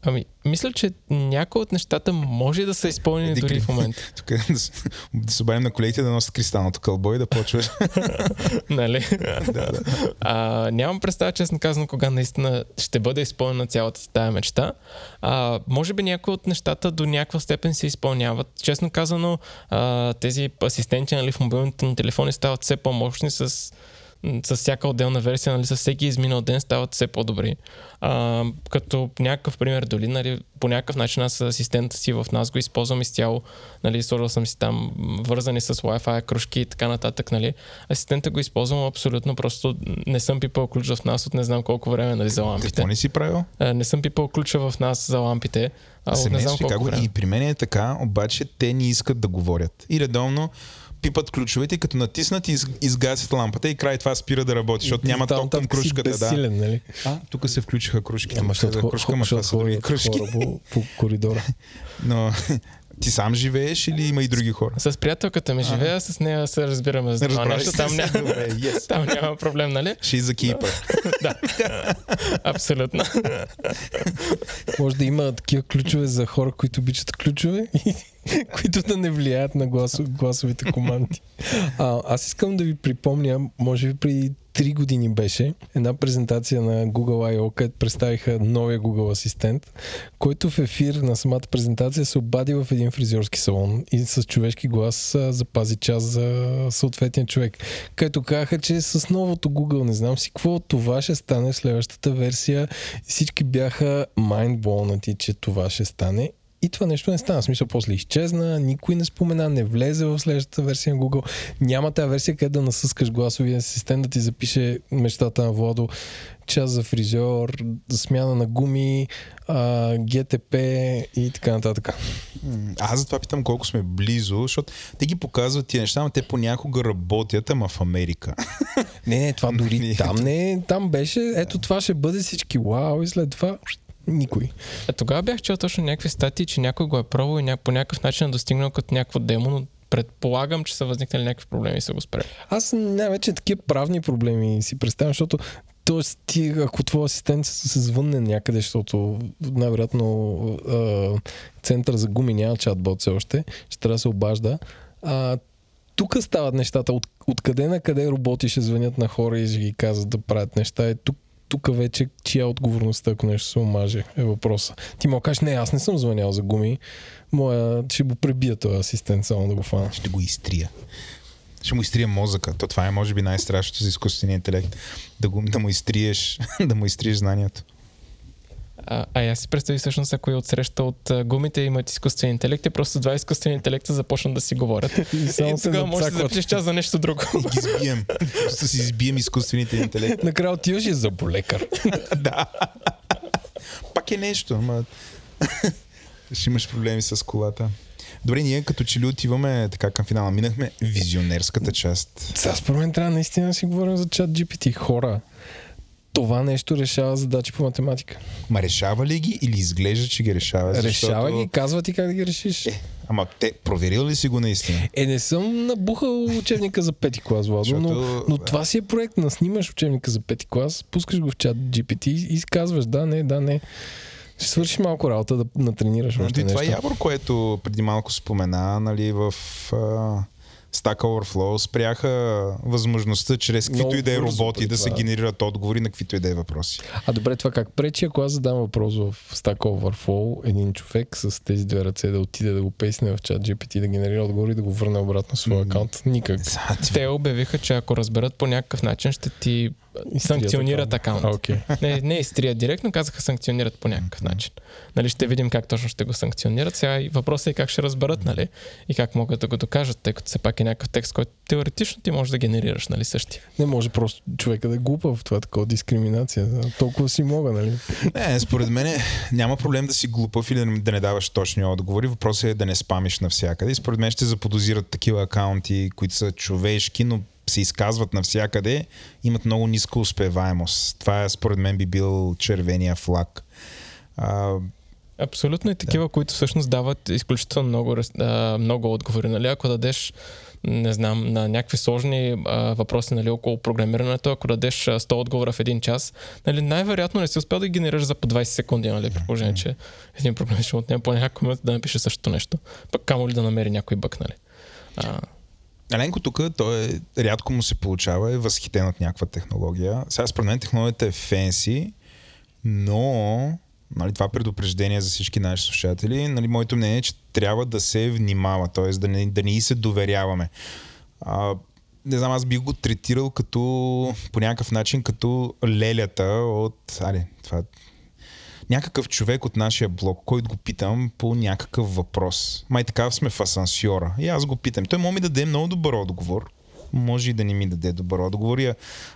Ами, мисля, че някои от нещата може да са изпълнени Еди, дори в момента. Тук е да, се- да обадим на колегите да носят кристалното кълбо и да почваш. нали? а, нямам представа, честно казано, кога наистина ще бъде изпълнена цялата тая мечта. А, може би някои от нещата до някаква степен се изпълняват. Честно казано, а, тези асистенти нали, в мобилните ни телефони стават все по-мощни с с всяка отделна версия, нали, с всеки изминал ден стават все по-добри. А, като някакъв пример, дори нали, по някакъв начин аз асистента си в нас го използвам изцяло. Нали, сложил съм си там вързани с Wi-Fi, кружки и така нататък. Нали. Асистента го използвам абсолютно, просто не съм пипал ключ в нас от не знам колко време нали, за лампите. Какво не си правил? А, не съм пипал ключа в нас за лампите. А, от не знам колко време. и при мен е така, обаче те не искат да говорят. И редовно пипат ключовете, и като натиснат, из, изгасят лампата и край това спира да работи, защото няма Там ток към кружката. Да. Безсилен, нали? А, тук се включиха кружките. Ама хо- кружка, ама това са други кружки. по коридора. Но ти сам живееш или има и други хора? С приятелката ми живея, с нея се разбираме за това нещо. Там, ня... Добре, yes. там няма проблем, нали? She's a keeper. Абсолютно. Може да има такива ключове за хора, които обичат ключове и които да не влияят на гласо, гласовите команди. А, аз искам да ви припомня, може би преди 3 години беше, една презентация на Google I.O., където представиха новия Google асистент, който в ефир на самата презентация се обади в един фризьорски салон и с човешки глас запази час за съответния човек. Където казаха, че с новото Google, не знам си какво, това ще стане в следващата версия. Всички бяха майндболнати, че това ще стане. И това нещо не стана. В смисъл, после изчезна, никой не спомена, не влезе в следващата версия на Google. Няма тази версия, къде да насъскаш гласовия асистент, да ти запише мечтата на Владо, час за фризьор, смяна на гуми, а, GTP и така нататък. Аз затова питам колко сме близо, защото те ги показват тия неща, но те понякога работят, ама в Америка. Не, не, това дори там не, там беше, ето това ще бъде всички вау и след това никой. А тогава бях чел точно някакви статии, че някой го е пробвал и ня... по някакъв начин е достигнал като някакво демо, но предполагам, че са възникнали някакви проблеми и са го спрели. Аз най-вече такива правни проблеми си представям, защото Тоест, ти, ако твой асистент се звънне някъде, защото най-вероятно център за гуми няма чатбот все още, ще трябва да се обажда. А, тук стават нещата. От, откъде на къде роботи ще звънят на хора и ще ги казват да правят неща. Е, тук, тук вече чия е отговорността, ако нещо се омаже, е въпроса. Ти му кажеш, не, аз не съм звънял за гуми. Моя ще го пребия този асистент, само да го фана. Ще го изтрия. Ще му изтрия мозъка. То това е, може би, най-страшното за изкуствения интелект. Да, го, да му изтриеш, да му изтриеш знанието. А, а аз си представи всъщност, ако и отсреща от гумите имат изкуствен интелект, и просто два изкуствени интелекта започнат да си говорят. И само и тогава можеш да запишеш час за нещо друго. И ги избием. Просто си избием изкуствените интелекти. Накрая отиваш и за болекар. да. Пак е нещо, ама ще имаш проблеми с колата. Добре, ние като че ли отиваме така към финала. Минахме визионерската част. Сега според мен трябва наистина да си говорим за чат GPT. Хора, това нещо решава задачи по математика. Ма решава ли ги или изглежда, че ги решава? Решава ги, казва ти как да ги решиш. Е, ама те, проверил ли си го наистина? Е, не съм набухал учебника за пети клас, Владо, но, Защото, но да. това си е проект. Наснимаш учебника за пети клас, пускаш го в чат GPT и казваш да, не, да, не. Ще свършиш малко работа да натренираш Но още и това е нещо. Явор, което преди малко спомена, нали, в а, Stack Overflow спряха възможността чрез каквито и да е роботи да се генерират отговори на каквито и да е въпроси. А добре, това как пречи, ако аз задам въпрос в Stack Overflow, един човек с тези две ръце да отиде да го песне в чат GPT, да генерира отговор и да го върне обратно в своя акаунт? Никак. Те обявиха, че ако разберат по някакъв начин, ще ти санкционират акаунт. А, окей. Не, не изтрият директно, казаха санкционират по някакъв начин. Нали, ще видим как точно ще го санкционират. Сега и въпросът е как ще разберат, нали? И как могат да го докажат, тъй като все пак е някакъв текст, който теоретично ти можеш да генерираш, нали, същия. Не може просто човека да е глупав. Това е такова дискриминация. Толкова си мога, нали? Не, според мен няма проблем да си глупав или да не- да не даваш точни отговори. Въпросът е да не спамиш навсякъде. И според мен ще заподозират такива акаунти, които са човешки, но се изказват навсякъде, имат много ниска успеваемост. Това според мен би бил червения флаг. А, Абсолютно и такива, които всъщност дават изключително много, много отговори. Нали? Ако дадеш не знам, на някакви сложни а, въпроси нали, около програмирането, ако дадеш а, 100 отговора в един час, нали, най-вероятно не си успял да ги генерираш за по 20 секунди, нали, при положение, че един програм ще отнема по момент да напише същото нещо. Пък камо ли да намери някой бък, нали. А, Еленко тук, той е, рядко му се получава, е възхитен от някаква технология. Сега според мен технологията е фенси, но нали, това предупреждение за всички наши слушатели, нали, моето мнение е, че трябва да се внимава, т.е. да не, да не и се доверяваме. А, не знам, аз бих го третирал като по някакъв начин като лелята от... Аре, това някакъв човек от нашия блог, който го питам по някакъв въпрос. Май така сме в асансьора. И аз го питам. Той може ми да даде много добър отговор. Може и да не ми даде добър отговор.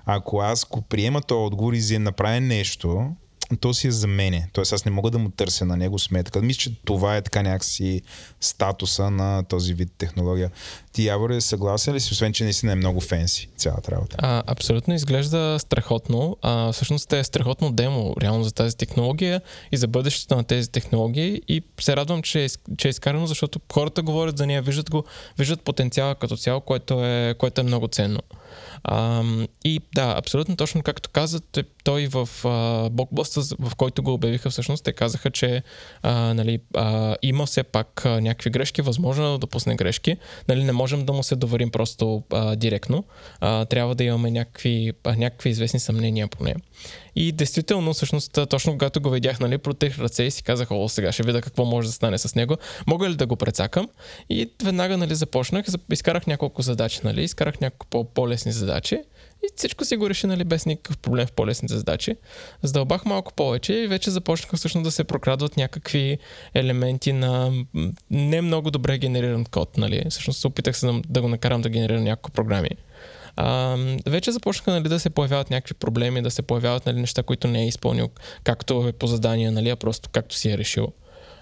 Ако аз го приема този отговор и за направя нещо, то си е за мене. Тоест аз не мога да му търся на него сметка. Мисля, че това е така някакси статуса на този вид технология. Ти, Явор, е съгласен ли си, освен че наистина е много фенси цялата работа? А, абсолютно изглежда страхотно. А, всъщност е страхотно демо реално за тази технология и за бъдещето на тези технологии и се радвам, че е, че е изкарано, защото хората говорят за нея, виждат го, виждат потенциала като цяло, което е, което е много ценно. А, и да, абсолютно точно както каза, той- той в а, блокбоста, в който го обявиха всъщност, те казаха, че а, нали, а, има все пак а, някакви грешки, възможно е да допусне грешки. Нали, не можем да му се доверим просто а, директно. А, трябва да имаме някакви, а, някакви известни съмнения поне. И действително, всъщност, точно когато го видях, нали, протех ръце и си казах, о, сега ще видя какво може да стане с него. Мога ли да го прецакам? И веднага, нали, започнах, зап- изкарах няколко задачи, нали, изкарах няколко по- по-лесни задачи и всичко си го реши, нали, без никакъв проблем в по-лесните задачи. Задълбах малко повече и вече започнаха всъщност да се прокрадват някакви елементи на не много добре генериран код, нали. Всъщност опитах се да, да го накарам да генерира няколко програми. А, вече започнаха нали, да се появяват някакви проблеми, да се появяват нали, неща, които не е изпълнил както е по задание, нали, а просто както си е решил.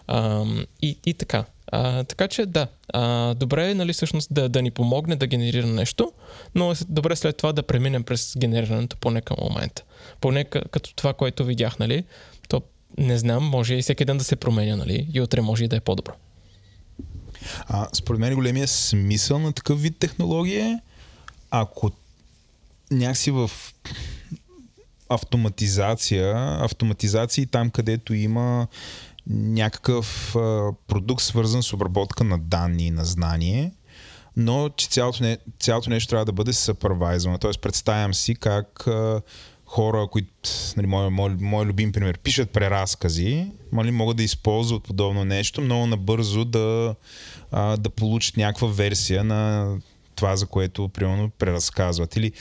А, и, и така. А, така че да, а, добре е нали, всъщност да, да ни помогне да генерира нещо, но е добре след това да преминем през генерирането поне към момента. Поне като това, което видях, нали, то не знам, може и всеки ден да се променя, нали, и утре може и да е по-добро. А, според мен големия смисъл на такъв вид технология е, ако някакси в автоматизация, автоматизации там, където има някакъв а, продукт свързан с обработка на данни и на знание, но че цялото, не, цялото нещо трябва да бъде съпървайзвано. Тоест представям си как а, хора, които, нали, мой, мой, мой любим пример, пишат преразкази, нали, могат да използват подобно нещо, много набързо да, а, да получат някаква версия на това, за което, примерно, преразказват. Или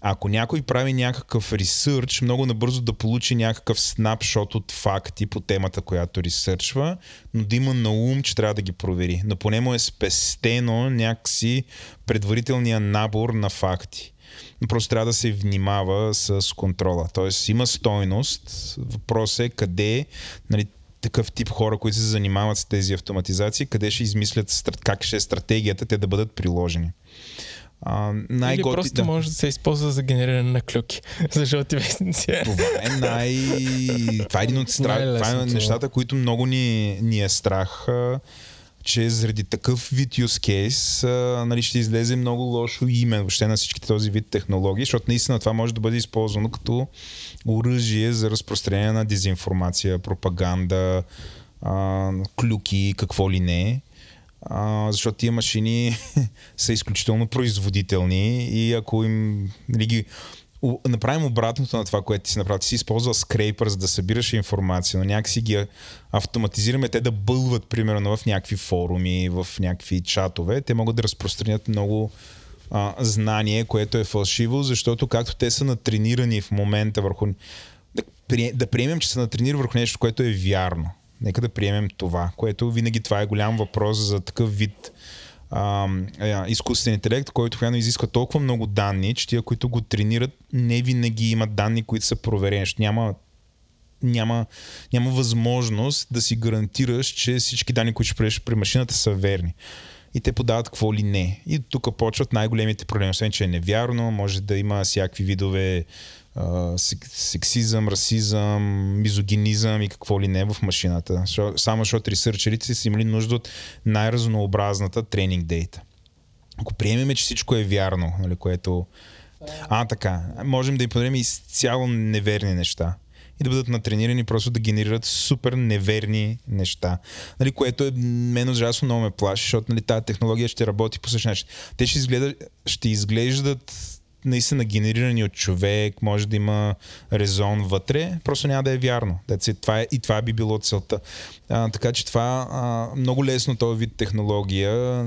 ако някой прави някакъв ресърч, много набързо да получи някакъв снапшот от факти по темата, която ресърчва, но да има на ум, че трябва да ги провери. Но поне му е спестено някакси предварителния набор на факти. Но просто трябва да се внимава с контрола. Тоест има стойност. Въпросът е къде нали, такъв тип хора, които се занимават с тези автоматизации, къде ще измислят как ще е стратегията те да бъдат приложени. А, Или просто да. може да се използва за генериране на клюки за жълти вестници. Това е най... Това е един от страх... Това е нещата, които много ни, ни е страх, че заради такъв вид use case а, нали, ще излезе много лошо име въобще на всички този вид технологии, защото наистина това може да бъде използвано като оръжие за разпространение на дезинформация, пропаганда, а, клюки, какво ли не. А, защото тия машини са изключително производителни и ако им нали, ги направим обратното на това, което ти си направил. Ти си използвал скрейпър, за да събираш информация, но някакси ги автоматизираме те да бълват, примерно, в някакви форуми, в някакви чатове. Те могат да разпространят много а, знание, което е фалшиво, защото както те са натренирани в момента върху... Да, да приемем, че са натренирани върху нещо, което е вярно. Нека да приемем това, което винаги това е голям въпрос за такъв вид а, изкуствен интелект, който реално изисква толкова много данни, че тия, които го тренират, не винаги имат данни, които са проверени. Няма няма, няма възможност да си гарантираш, че всички данни, които ще правиш при машината са верни. И те подават какво ли не. И тук почват най-големите проблеми. Освен, че е невярно, може да има всякакви видове сексизъм, расизъм, мизогинизъм и какво ли не в машината. Само защото ресърчерите са имали нужда от най-разнообразната тренинг дейта. Ако приемеме, че всичко е вярно, нали, което... А, така. Можем да им подадем изцяло неверни неща и да бъдат натренирани просто да генерират супер неверни неща. Нали, което е мен ужасно много ме плаши, защото нали, тази технология ще работи по същия начин. Те ще, изгледат, ще изглеждат наистина генерирани от човек, може да има резон вътре, просто няма да е вярно. Това е, и това би било целта. А, така че това а, много лесно този вид технология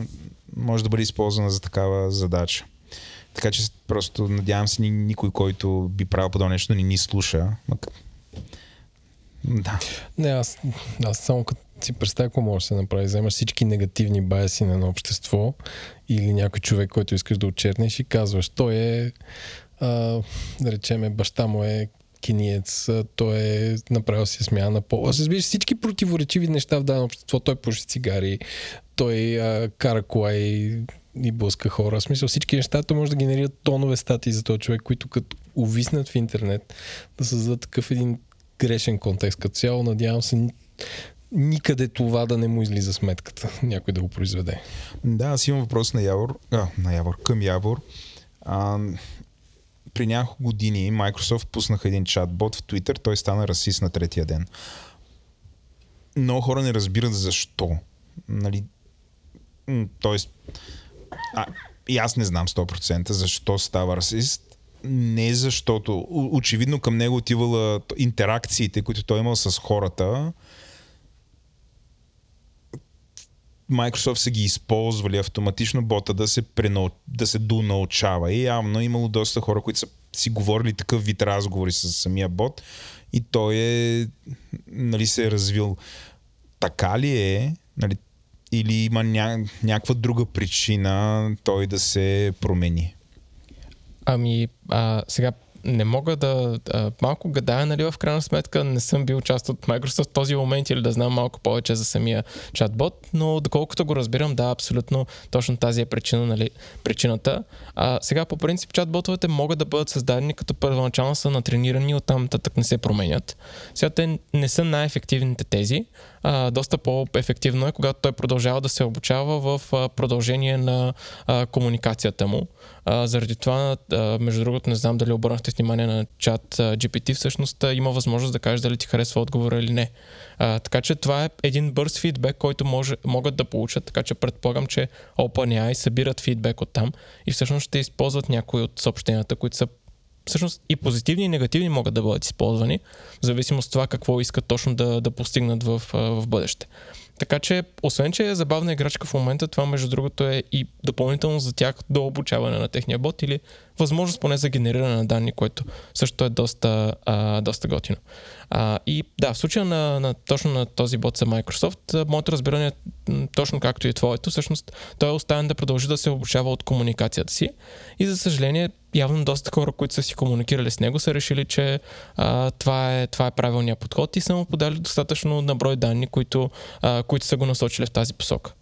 може да бъде използвана за такава задача. Така че просто надявам се никой, който би правил подобно нещо, не ни слуша. Да. Не, аз, аз само като си представя какво може да се направи. Вземаш всички негативни баяси на едно общество или някой човек, който искаш да очернеш и казваш, той е, а, да речеме, баща му е киниец, той е направил си смяна на пола. Разбираш всички противоречиви неща в дадено общество. Той пуши цигари, той а, кара кола и, и блъска хора. В смисъл всички неща, то може да генерират тонове статии за този човек, които като увиснат в интернет, да създадат такъв един грешен контекст като цяло. Надявам се никъде това да не му излиза сметката, някой да го произведе. Да, аз имам въпрос на Явор, а, на Явор, към Явор. А, при няколко години Microsoft пуснаха един чатбот в Twitter, той стана расист на третия ден. Много хора не разбират защо. Нали, тоест, а, и аз не знам 100% защо става расист не защото очевидно към него отивала интеракциите, които той имал с хората. Microsoft са ги използвали автоматично бота да се, пренау... да се донаучава. И явно е имало доста хора, които са си говорили такъв вид разговори с самия бот и той е нали, се е развил. Така ли е? Нали, или има ня... някаква друга причина той да се промени? Ами, а, сега не мога да... А, малко гадая, нали, в крайна сметка не съм бил част от Microsoft в този момент или да знам малко повече за самия чатбот, но доколкото го разбирам, да, абсолютно точно тази е причина, нали, причината. А, сега по принцип чатботовете могат да бъдат създадени като първоначално са натренирани, оттам татък не се променят. Сега те не са най-ефективните тези, а, доста по-ефективно е, когато той продължава да се обучава в а, продължение на а, комуникацията му. А, заради това, а, между другото, не знам дали обърнахте внимание на чат а, GPT, всъщност а, има възможност да кажеш дали ти харесва отговора или не. А, така че това е един бърз фидбек, който може, могат да получат, така че предполагам, че OpenAI събират фидбек от там и всъщност ще използват някои от съобщенията, които са всъщност и позитивни и негативни могат да бъдат използвани, в зависимост от това какво искат точно да, да постигнат в, в бъдеще. Така че, освен че е забавна играчка в момента, това между другото е и допълнително за тях до обучаване на техния бот или възможност поне за генериране на данни, което също е доста, а, доста готино. А, и да, в случая на, на, точно на този бот за Microsoft, моето разбиране е точно както и твоето. Всъщност той е оставен да продължи да се обучава от комуникацията си и за съжаление явно доста хора, които са си комуникирали с него, са решили, че а, това, е, това е правилният подход и са му подали достатъчно наброй данни, които, а, които са го насочили в тази посока.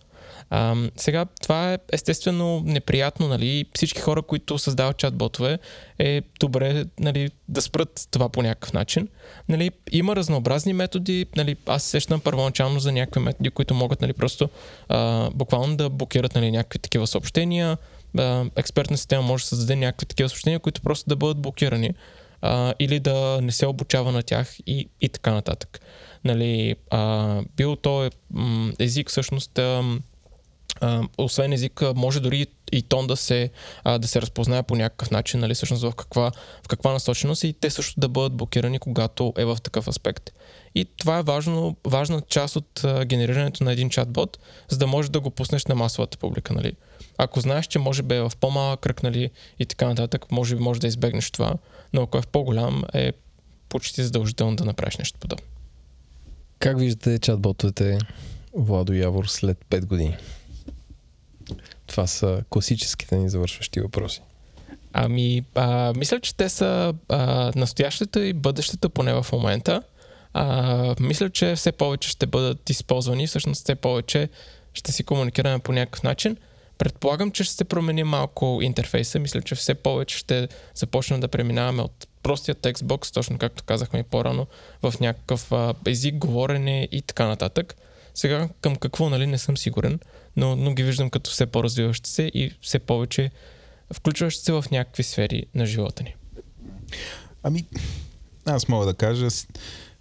А, сега, това е естествено неприятно, нали? Всички хора, които създават чат-ботове, е добре нали, да спрат това по някакъв начин. Нали, има разнообразни методи. Нали, аз сещам първоначално за някакви методи, които могат нали, просто а, буквално да блокират нали, някакви такива съобщения. Експертна система може да създаде някакви такива съобщения, които просто да бъдат блокирани а, или да не се обучава на тях и, и така нататък. Нали, а, бил то е, м, език всъщност а, а, освен език, може дори и тон да се, а, да се разпознае по някакъв начин, нали, всъщност в каква, в каква насоченост и те също да бъдат блокирани, когато е в такъв аспект. И това е важно, важна част от а, генерирането на един чатбот, за да можеш да го пуснеш на масовата публика. Нали. Ако знаеш, че може би е в по-малък кръг, нали, и така нататък, може би може да избегнеш това, но ако е в по-голям, е почти задължително да направиш нещо подобно. Как виждате чатботовете Владо Явор след 5 години? Това са класическите ни завършващи въпроси. Ами, а, мисля, че те са а, настоящето и бъдещето, поне в момента. А, мисля, че все повече ще бъдат използвани, всъщност все повече ще си комуникираме по някакъв начин. Предполагам, че ще се промени малко интерфейса. Мисля, че все повече ще започнем да преминаваме от простия текстбокс, точно както казахме и по-рано, в някакъв а, език, говорене и така нататък. Сега към какво, нали, не съм сигурен, но, но ги виждам като все по-развиващи се и все повече включващи се в някакви сфери на живота ни. Ами, аз мога да кажа,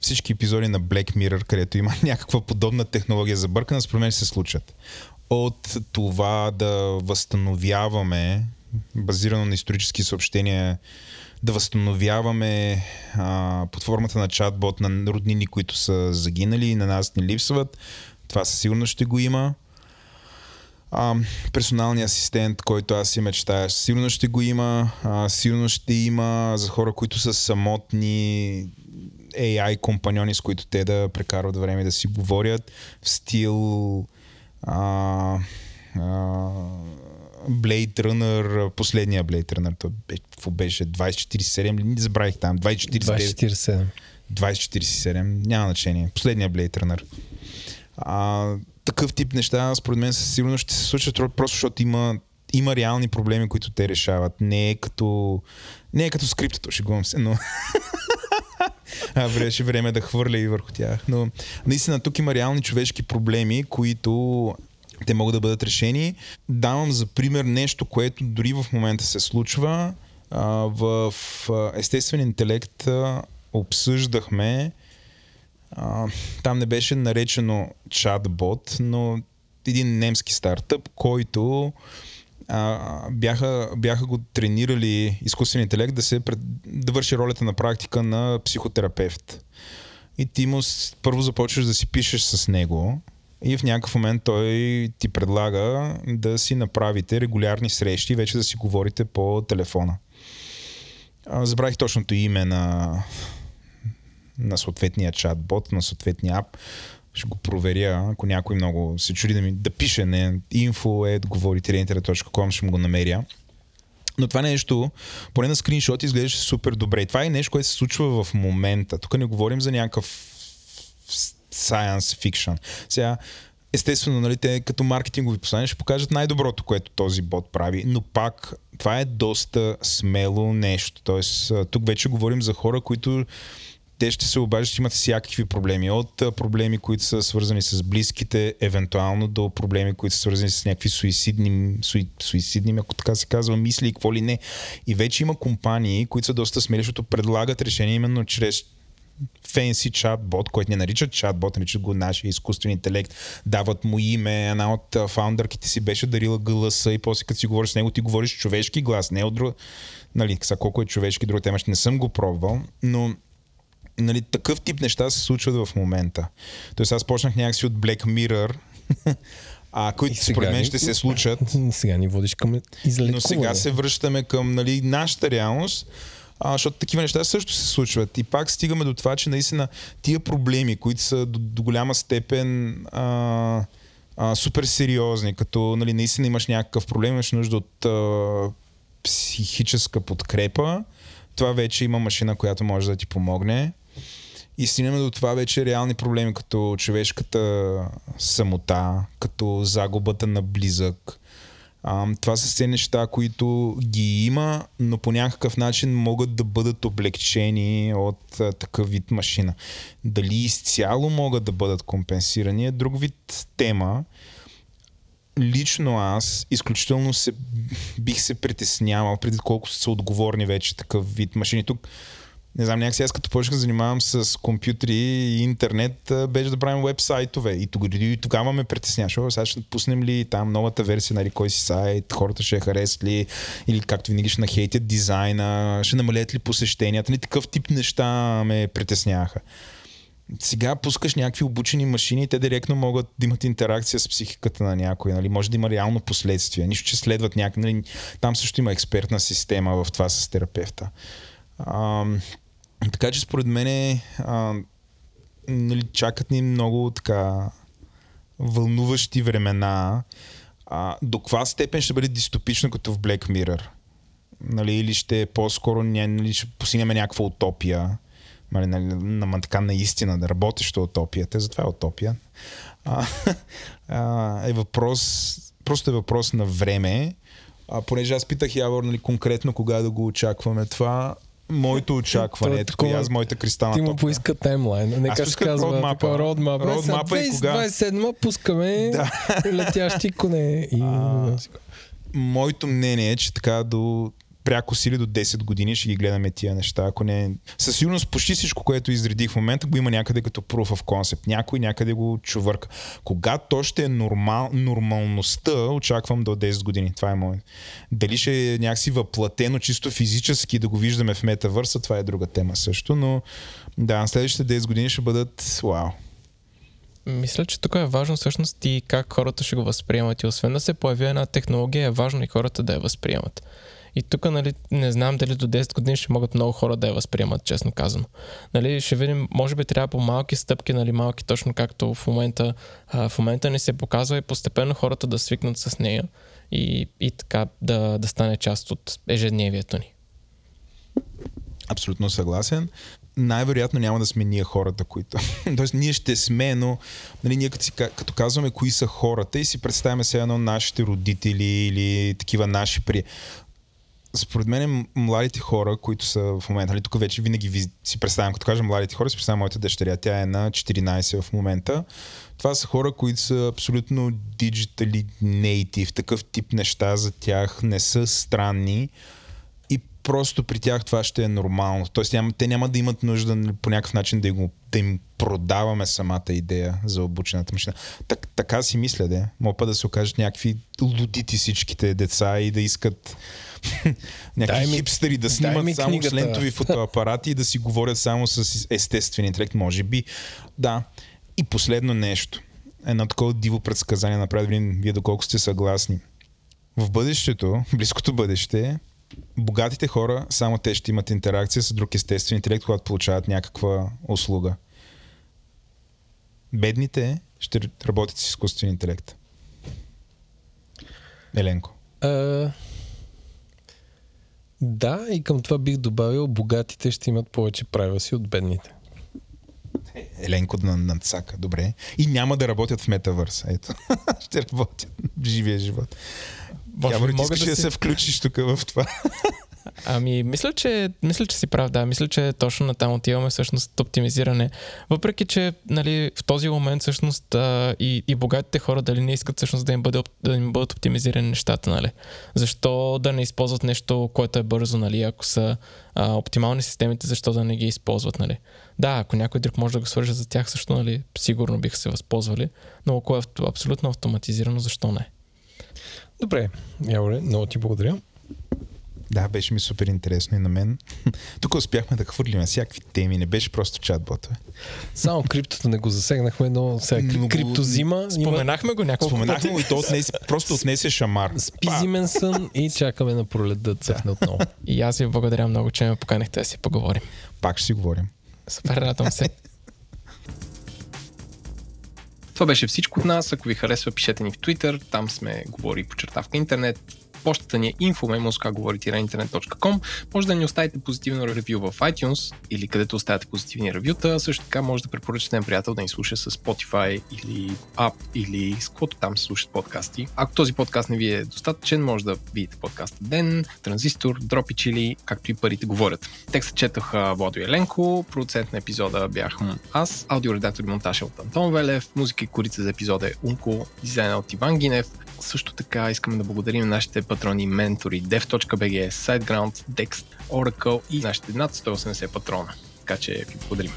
всички епизоди на Black Mirror, където има някаква подобна технология за бъркане, според мен се случат. От това да възстановяваме, базирано на исторически съобщения, да възстановяваме а, под формата на чатбот на роднини, които са загинали и на нас ни липсват. Това със сигурност ще го има. А, персоналния асистент, който аз си мечтая, сигурно ще го има. А, сигурно ще има за хора, които са самотни AI компаньони, с които те да прекарват време да си говорят в стил а, а, Blade Runner, последния Blade Runner, той бе- какво беше 2047 ли? Не забравих там, 2049. 27. 2047, няма значение. Последния Blade Runner. А, такъв тип неща, според мен, със сигурност ще се случат, просто защото има, има реални проблеми, които те решават. Не е като, не е като скриптото, шегувам се, но а, беше време да хвърля и върху тях. Но наистина тук има реални човешки проблеми, които те могат да бъдат решени. Давам за пример нещо, което дори в момента се случва. В естествен интелект обсъждахме там не беше наречено чатбот, но един немски стартъп, който а, бяха, бяха го тренирали изкуствен интелект да, се, да върши ролята на практика на психотерапевт. И ти му първо започваш да си пишеш с него и в някакъв момент той ти предлага да си направите регулярни срещи вече да си говорите по телефона. Забравих точното име на, на съответния чатбот, на съответния ап. Ще го проверя, ако някой много се чуди да ми да пише не info.говорителинтерnet.com ще му го намеря. Но това нещо, поне на скриншот, изглеждаше супер добре. И това е нещо, което се случва в момента. Тук не говорим за някакъв science fiction. Сега, естествено, нали, те като маркетингови послания ще покажат най-доброто, което този бот прави, но пак това е доста смело нещо. Тоест, тук вече говорим за хора, които те ще се обаждат, имат всякакви проблеми. От проблеми, които са свързани с близките, евентуално до проблеми, които са свързани с някакви суицидни, суи, суицидни ако така се казва, мисли и какво ли не. И вече има компании, които са доста смели, защото предлагат решение именно чрез фенси чатбот, който не наричат чатбот, наричат го нашия изкуствен интелект, дават му име, една от фаундърките си беше дарила гласа и после като си говориш с него, ти говориш човешки глас, не от друг... Нали, сега колко е човешки, друга тема, ще не съм го пробвал, но нали, такъв тип неща се случват в момента. Тоест аз почнах някакси от Black Mirror, а, които според мен ни- ще се случат. Сега ни водиш към излекуване. Но сега се връщаме към нали, нашата реалност, а, защото такива неща също се случват. И пак стигаме до това, че наистина тия проблеми, които са до, до голяма степен а, а, супер сериозни, като нали, наистина имаш някакъв проблем, имаш нужда от а, психическа подкрепа, това вече има машина, която може да ти помогне. И стигнем до това вече реални проблеми, като човешката самота, като загубата на близък. А, това са все неща, които ги има, но по някакъв начин могат да бъдат облегчени от а, такъв вид машина. Дали изцяло могат да бъдат компенсирани е друг вид тема. Лично аз изключително се, бих се притеснявал преди колко са отговорни вече такъв вид машини. Тук не знам, някакси аз като почнах да занимавам с компютри и интернет, беше да правим веб-сайтове. И тогава, и тогава ме притесняваше. Сега ще пуснем ли там новата версия, нали, кой си сайт, хората ще я харесат ли, или както винаги ще нахейтят дизайна, ще намалят ли посещенията. Нали, такъв тип неща ме притесняваха. Сега пускаш някакви обучени машини и те директно могат да имат интеракция с психиката на някой. Нали? Може да има реално последствия. Нищо, че следват някакви. Нали? Там също има експертна система в това с терапевта. А, така че според мен нали, чакат ни много така вълнуващи времена. А, до каква степен ще бъде дистопично като в Black Mirror? Нали, или ще е по-скоро нали, ще постигнем някаква утопия? Нали, нали, на, така наистина да работеща утопията, затова е утопия. А, а, е въпрос, просто е въпрос на време. А, понеже аз питах Явор нали, конкретно кога да го очакваме това, моето очакване. Ето такова, аз моята кристална Ти му поиска таймлайн. Нека се казва родмапа. Родмапа. Родмапа е кога... 27 пускаме да. летящи коне. И... А, моето мнение е, че така до пряко сили до 10 години ще ги гледаме тия неща. Ако не... Със сигурност почти всичко, което изредих в момента, го има някъде като proof of concept. Някой някъде го чувърка. Кога то ще е нормал... нормалността, очаквам до 10 години. Това е мое. Дали ще е някакси въплатено чисто физически да го виждаме в метавърса, това е друга тема също, но да, следващите 10 години ще бъдат вау. Мисля, че тук е важно всъщност и как хората ще го възприемат. И освен да се появи една технология, е важно и хората да я възприемат. И тук, нали, не знам дали до 10 години ще могат много хора да я възприемат, честно казано. Нали, ще видим, може би трябва по малки стъпки, нали, малки, точно както в момента, а, в момента ни се показва и постепенно хората да свикнат с нея и, и така да, да стане част от ежедневието ни. Абсолютно съгласен най-вероятно няма да сме ние хората, които. Тоест, ние ще сме, но нали, ние като, си, като казваме кои са хората и си представяме се едно нашите родители или такива наши при според мен младите хора, които са в момента, нали, тук вече винаги ви, си представям, като кажа младите хора, си представям моята дъщеря, тя е на 14 в момента. Това са хора, които са абсолютно digitally native, такъв тип неща за тях не са странни и просто при тях това ще е нормално. Тоест няма, те няма да имат нужда нали, по някакъв начин да, го, да им продаваме самата идея за обучената машина. Так, така си мисля, да. Мога да се окажат някакви лудити всичките деца и да искат някакви ми, хипстери да снимат само книгата. с лентови фотоапарати и да си говорят само с естествен интелект, може би. Да. И последно нещо. Едно такова диво предсказание направи, вие доколко сте съгласни. В бъдещето, близкото бъдеще, богатите хора, само те ще имат интеракция с друг естествен интелект, когато получават някаква услуга. Бедните ще работят с изкуствен интелект. Еленко. Uh, да, и към това бих добавил, богатите ще имат повече правила си от бедните. Еленко на надсака, добре. И няма да работят в метавърс. Ето. ще работят в живия живот. Може, Явор, ти искаш да, да се включиш тук в това. Ами, мисля че, мисля, че си прав, да. Мисля, че точно на там отиваме всъщност оптимизиране. Въпреки, че нали, в този момент всъщност а, и, и богатите хора дали не искат всъщност да им, бъде, да им бъдат оптимизирани нещата, нали? Защо да не използват нещо, което е бързо, нали? Ако са а, оптимални системите, защо да не ги използват, нали? Да, ако някой друг може да го свърже за тях, също, нали, сигурно биха се възползвали, но ако е абсолютно автоматизирано, защо не? Добре, Яворе, много ти благодаря. Да, беше ми супер интересно и на мен. Тук успяхме да хвърлим всякакви теми, не беше просто чатботове. Само криптото не го засегнахме, но сега но криптозима. Споменахме го няколко Споменахме го и то отнесе, просто отнесе шамар. Спи зимен сън и чакаме на пролет да цъфне отново. И аз ви благодаря много, че ме поканихте да си поговорим. Пак ще си говорим. Супер, радвам се. Това беше всичко от нас. Ако ви харесва, пишете ни в Twitter. Там сме говори по чертавка интернет почтата ни е info.memoskagovori-internet.com. Може да ни оставите позитивно ревю в iTunes или където оставяте позитивни ревюта. Също така може да препоръчате на приятел да ни слуша с Spotify или App или с каквото там се слушат подкасти. Ако този подкаст не ви е достатъчен, може да видите подкаста Ден, Транзистор, Дропи Чили, както и парите говорят. Текстът четоха Водо Еленко, продуцент на епизода бях аз, аудиоредактор и монтаж от Антон Велев, музика и корица за епизода е Унко, дизайна от Иван Гинев. Също така искаме да благодарим нашите патрони, ментори, dev.bg, SiteGround, Dext, Oracle и нашите над 180 патрона. Така че ви благодарим.